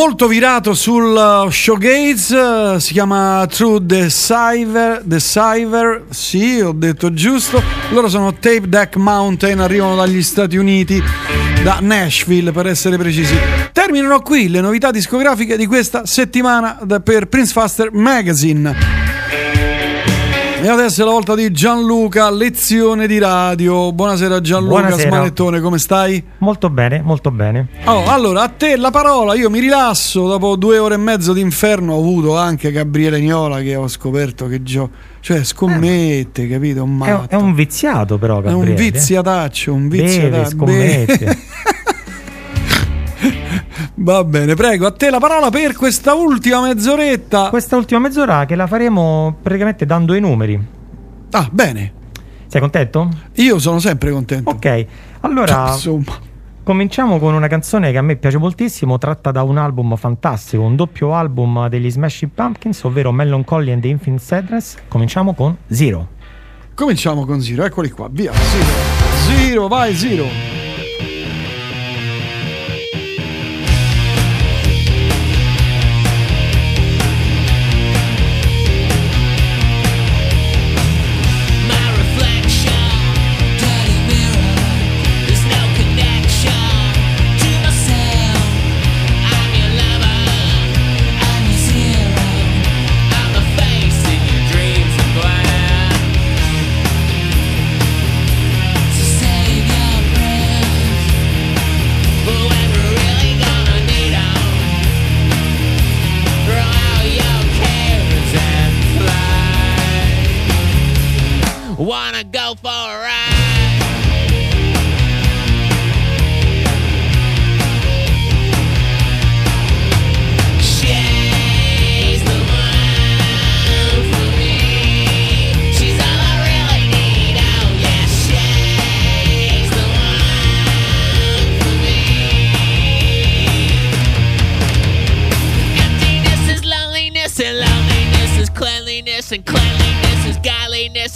[SPEAKER 11] Molto virato sul uh, showgaze, uh, si chiama True Deceiver, Deceiver, sì, ho detto giusto. Loro sono Tape Deck Mountain, arrivano dagli Stati Uniti, da Nashville per essere precisi. Terminano qui le novità discografiche di questa settimana per Prince Faster Magazine. E adesso è la volta di Gianluca, lezione di radio. Buonasera Gianluca
[SPEAKER 21] Buonasera.
[SPEAKER 11] Smanettone, come stai?
[SPEAKER 21] Molto bene, molto bene.
[SPEAKER 11] Oh, allora a te la parola, io mi rilasso dopo due ore e mezzo di inferno. Ho avuto anche Gabriele Niola che ho scoperto che gio- cioè scommette, capito? Un
[SPEAKER 21] Eh. È, è un viziato però,
[SPEAKER 11] È
[SPEAKER 21] Gabriele.
[SPEAKER 11] un viziataccio, un
[SPEAKER 21] Beve,
[SPEAKER 11] viziataccio.
[SPEAKER 21] scommette.
[SPEAKER 11] Va bene, prego, a te la parola per questa ultima mezz'oretta.
[SPEAKER 21] Questa ultima mezz'ora che la faremo praticamente dando i numeri.
[SPEAKER 11] Ah, bene.
[SPEAKER 21] Sei contento?
[SPEAKER 11] Io sono sempre contento.
[SPEAKER 21] Ok, allora
[SPEAKER 11] Insomma.
[SPEAKER 21] cominciamo con una canzone che a me piace moltissimo, tratta da un album fantastico, un doppio album degli Smashing Pumpkins, ovvero Melancholy and the Infinite Sadness. Cominciamo con Zero.
[SPEAKER 11] Cominciamo con Zero, eccoli qua, via. Zero, Zero vai Zero.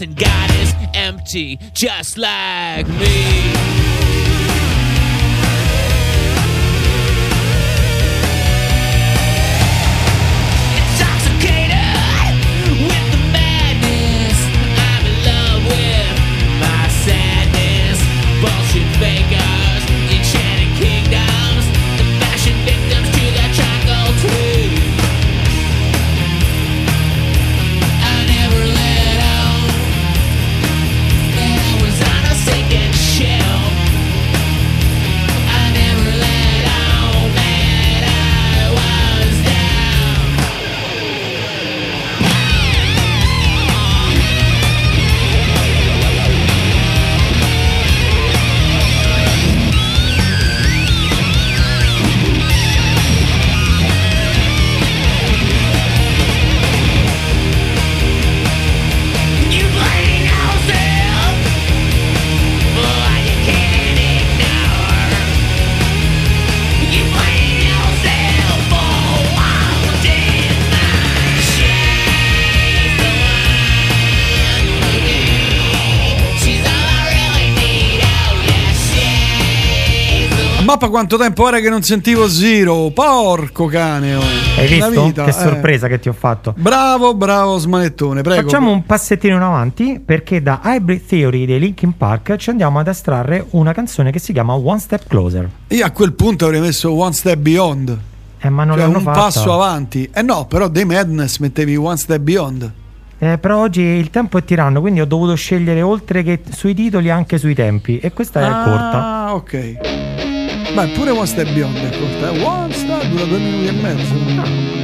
[SPEAKER 12] and God is empty, just like me.
[SPEAKER 11] quanto tempo era che non sentivo Zero? Porco cane. Oh.
[SPEAKER 21] Hai visto?
[SPEAKER 11] Vita,
[SPEAKER 21] che
[SPEAKER 11] eh.
[SPEAKER 21] sorpresa che ti ho fatto.
[SPEAKER 11] Bravo, bravo smanettone. Prego.
[SPEAKER 21] Facciamo un passettino in avanti perché da Hybrid Theory dei Linkin Park ci andiamo ad estrarre una canzone che si chiama One Step Closer.
[SPEAKER 11] Io a quel punto avrei messo One Step Beyond.
[SPEAKER 21] Eh, ma non
[SPEAKER 11] cioè,
[SPEAKER 21] l'hanno
[SPEAKER 11] un
[SPEAKER 21] fatta.
[SPEAKER 11] passo avanti. Eh no, però dei Madness mettevi One Step Beyond.
[SPEAKER 21] Eh, però oggi il tempo è tiranno, quindi ho dovuto scegliere oltre che sui titoli anche sui tempi. E questa ah, è corta.
[SPEAKER 11] Ah, ok. Beh, pure One Step Beyond è corta. One Step dura due minuti e mezzo.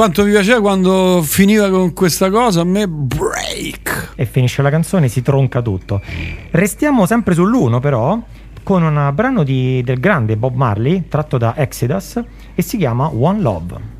[SPEAKER 11] quanto mi piaceva quando finiva con questa cosa, a me break.
[SPEAKER 21] E finisce la canzone, si tronca tutto. Restiamo sempre sull'uno però, con un brano di, del grande Bob Marley, tratto da Exodus, e si chiama One Love.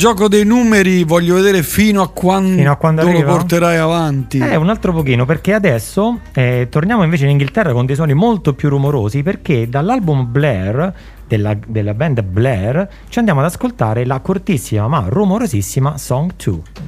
[SPEAKER 11] gioco dei numeri voglio vedere fino a quando,
[SPEAKER 21] fino a quando
[SPEAKER 11] lo porterai avanti.
[SPEAKER 21] Eh, un altro pochino, perché adesso eh, torniamo invece in Inghilterra con dei suoni molto più rumorosi, perché dall'album Blair, della, della band Blair, ci andiamo ad ascoltare la cortissima ma rumorosissima Song 2.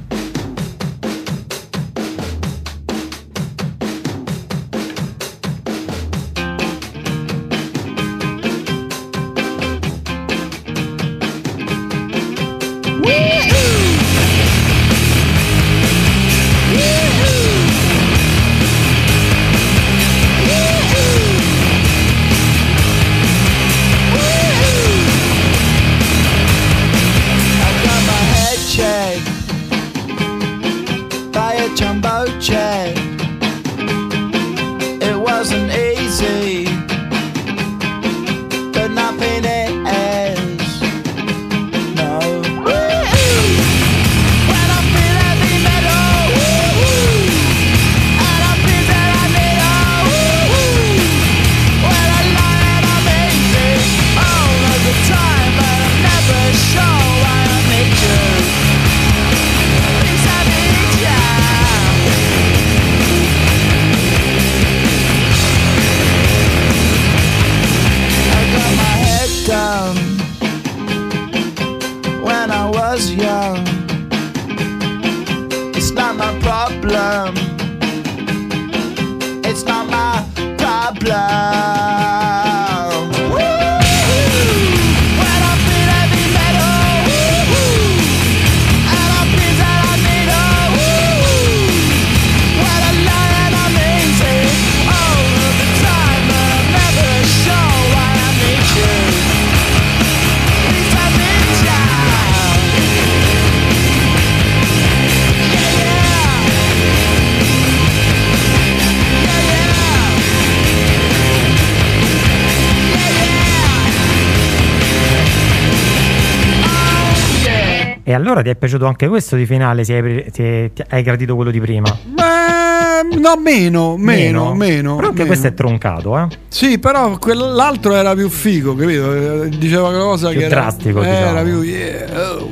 [SPEAKER 18] Piaciuto anche questo di finale? Se hai, se hai gradito quello di prima?
[SPEAKER 11] Eh, no, meno, meno, meno.
[SPEAKER 18] Però anche
[SPEAKER 11] meno.
[SPEAKER 18] questo è troncato, eh?
[SPEAKER 11] Sì, però quell'altro era più figo, capito? Diceva cosa
[SPEAKER 18] Più
[SPEAKER 11] che era,
[SPEAKER 18] drastico,
[SPEAKER 11] eh,
[SPEAKER 18] diciamo.
[SPEAKER 11] era più yeah, oh.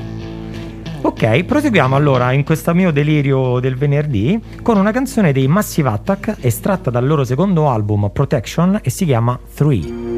[SPEAKER 18] Ok, proseguiamo allora in questo mio delirio del venerdì con una canzone dei Massive Attack estratta dal loro secondo album Protection e si chiama Three.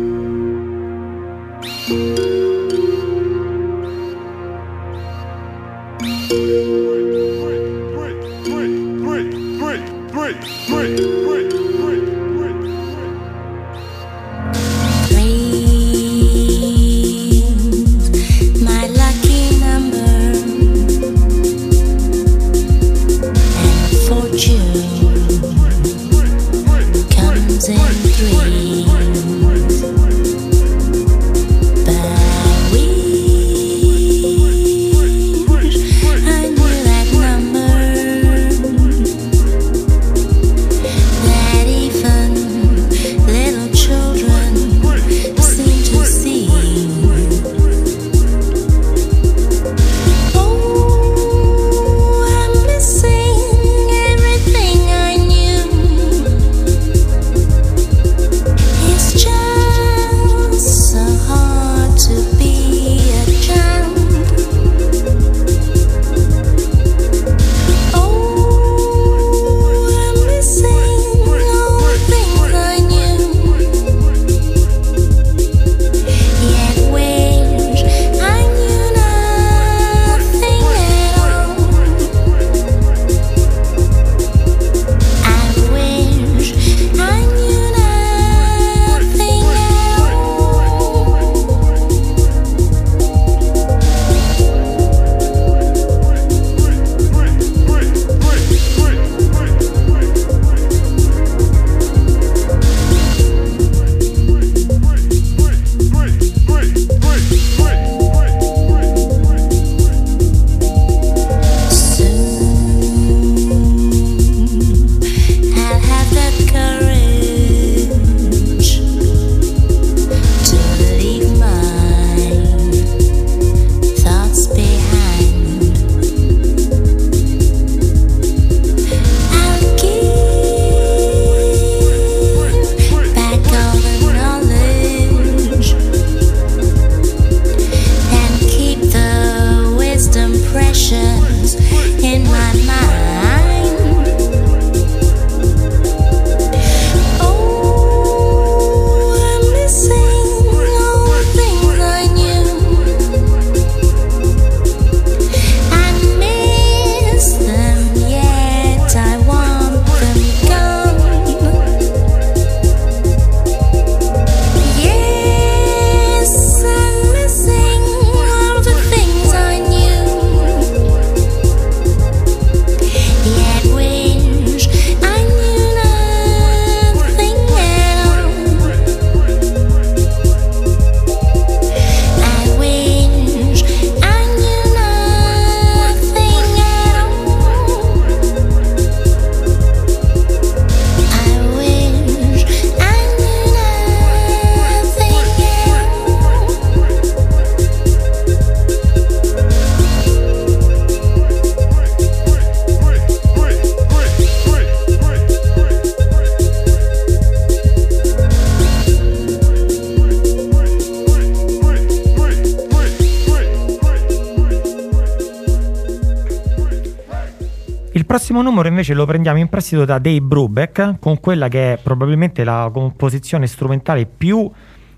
[SPEAKER 18] Invece lo prendiamo in prestito da Dave Brubeck con quella che è probabilmente la composizione strumentale più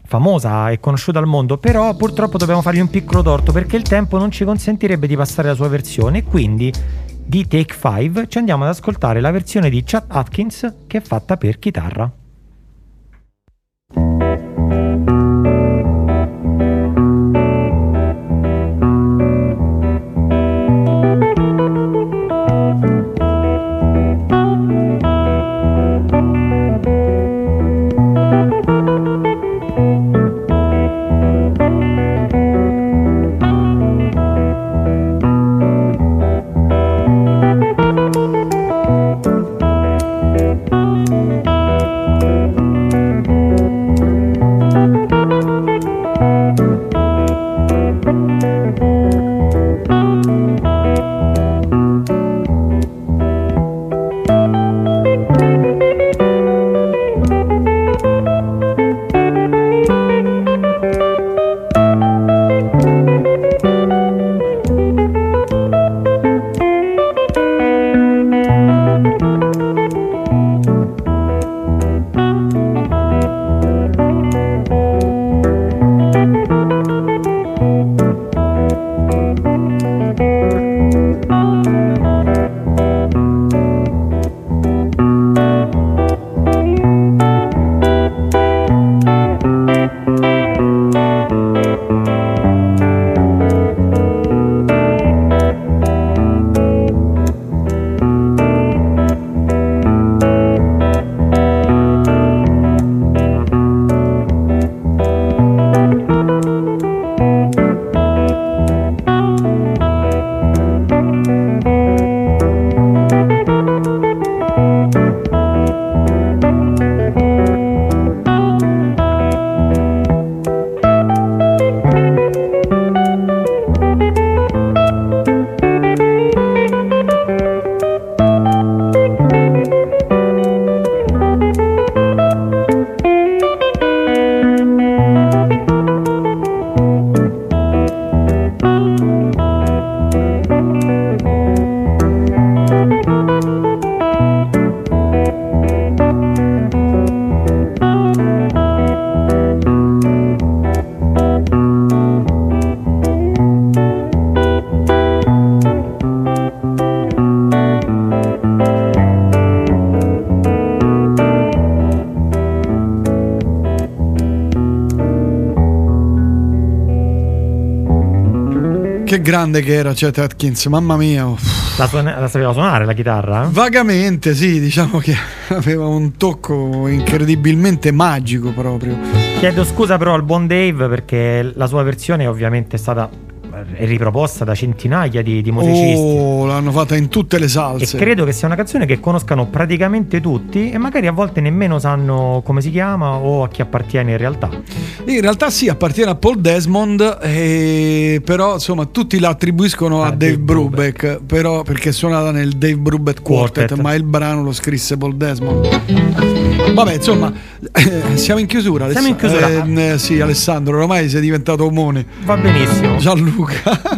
[SPEAKER 18] famosa e conosciuta al mondo, però purtroppo dobbiamo fargli un piccolo torto perché il tempo non ci consentirebbe di passare la sua versione quindi di Take 5 ci andiamo ad ascoltare la versione di Chat Atkins che è fatta per chitarra.
[SPEAKER 11] Che grande che era Chet Atkins, mamma mia.
[SPEAKER 21] La, suona- la sapeva suonare la chitarra?
[SPEAKER 11] Vagamente, sì, diciamo che aveva un tocco incredibilmente magico proprio.
[SPEAKER 21] Chiedo scusa però al buon Dave perché la sua versione ovviamente è stata eh, riproposta da centinaia di, di musicisti.
[SPEAKER 11] Oh, l'hanno fatta in tutte le
[SPEAKER 21] E
[SPEAKER 11] salse.
[SPEAKER 21] credo che sia una canzone che conoscano praticamente tutti e magari a volte nemmeno sanno come si chiama o a chi appartiene in realtà.
[SPEAKER 11] In realtà sì, appartiene a Paul Desmond, eh, però insomma tutti la attribuiscono a, Dave, Brubeck, però perché è suonata nel Dave Brubeck Quartet,
[SPEAKER 21] Quartet.
[SPEAKER 11] ma il brano lo scrisse Paul Desmond. Vabbè, insomma, eh, siamo in chiusura.
[SPEAKER 21] Siamo in
[SPEAKER 11] Aless-
[SPEAKER 21] chiusura.
[SPEAKER 11] eh, sì, Alessandro, ormai sei diventato omone.
[SPEAKER 21] Va benissimo.
[SPEAKER 11] Gianluca.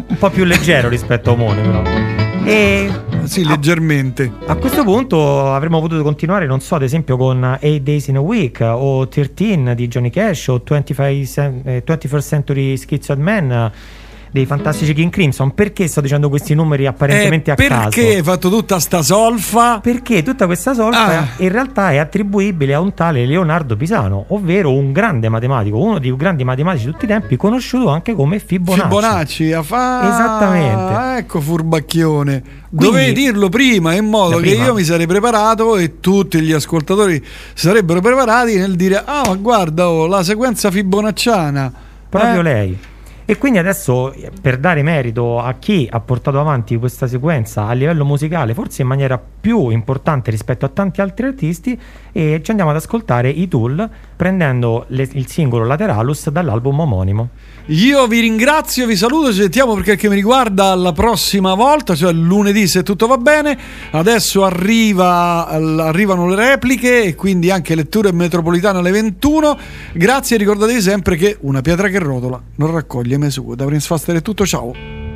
[SPEAKER 21] Un po' più leggero rispetto a Omone però. E
[SPEAKER 11] sì, leggermente.
[SPEAKER 21] A questo punto avremmo potuto continuare, non so, ad esempio con 8 Days in a Week o 13 di Johnny Cash o 25 cen- eh, 21st Century Schizoid Man dei fantastici King Crimson. Perché sto dicendo questi numeri apparentemente
[SPEAKER 11] Eh,
[SPEAKER 21] a
[SPEAKER 11] perché
[SPEAKER 21] caso?
[SPEAKER 11] hai fatto tutta sta solfa?
[SPEAKER 21] Perché tutta questa solfa
[SPEAKER 11] Ah.
[SPEAKER 21] in realtà è attribuibile a un tale Leonardo Pisano, ovvero un grande matematico, uno dei più grandi matematici di tutti i tempi, conosciuto anche come Fibonacci.
[SPEAKER 11] Fibonacci, a fa...
[SPEAKER 21] Esattamente.
[SPEAKER 11] Ecco furbacchione. Dovevi dirlo prima in modo
[SPEAKER 21] Da
[SPEAKER 11] che
[SPEAKER 21] prima.
[SPEAKER 11] io mi sarei preparato e tutti gli ascoltatori sarebbero preparati nel dire "Ah, ma guarda, oh, la sequenza fibonacciana".
[SPEAKER 21] Proprio
[SPEAKER 11] Eh,
[SPEAKER 21] lei. E quindi adesso, eh, per dare merito a chi ha portato avanti questa sequenza a livello musicale, forse in maniera più importante rispetto a tanti altri artisti, e ci andiamo ad ascoltare i Tool prendendo le- il singolo Lateralus dall'album omonimo.
[SPEAKER 11] Io vi ringrazio, vi saluto, ci sentiamo perché che mi riguarda la prossima volta, cioè lunedì se tutto va bene. Adesso arriva, arrivano le repliche e quindi anche letture metropolitane alle 21. Grazie e ricordatevi sempre che una pietra che rotola non raccoglie mesure. Da Prince Faster è tutto, ciao.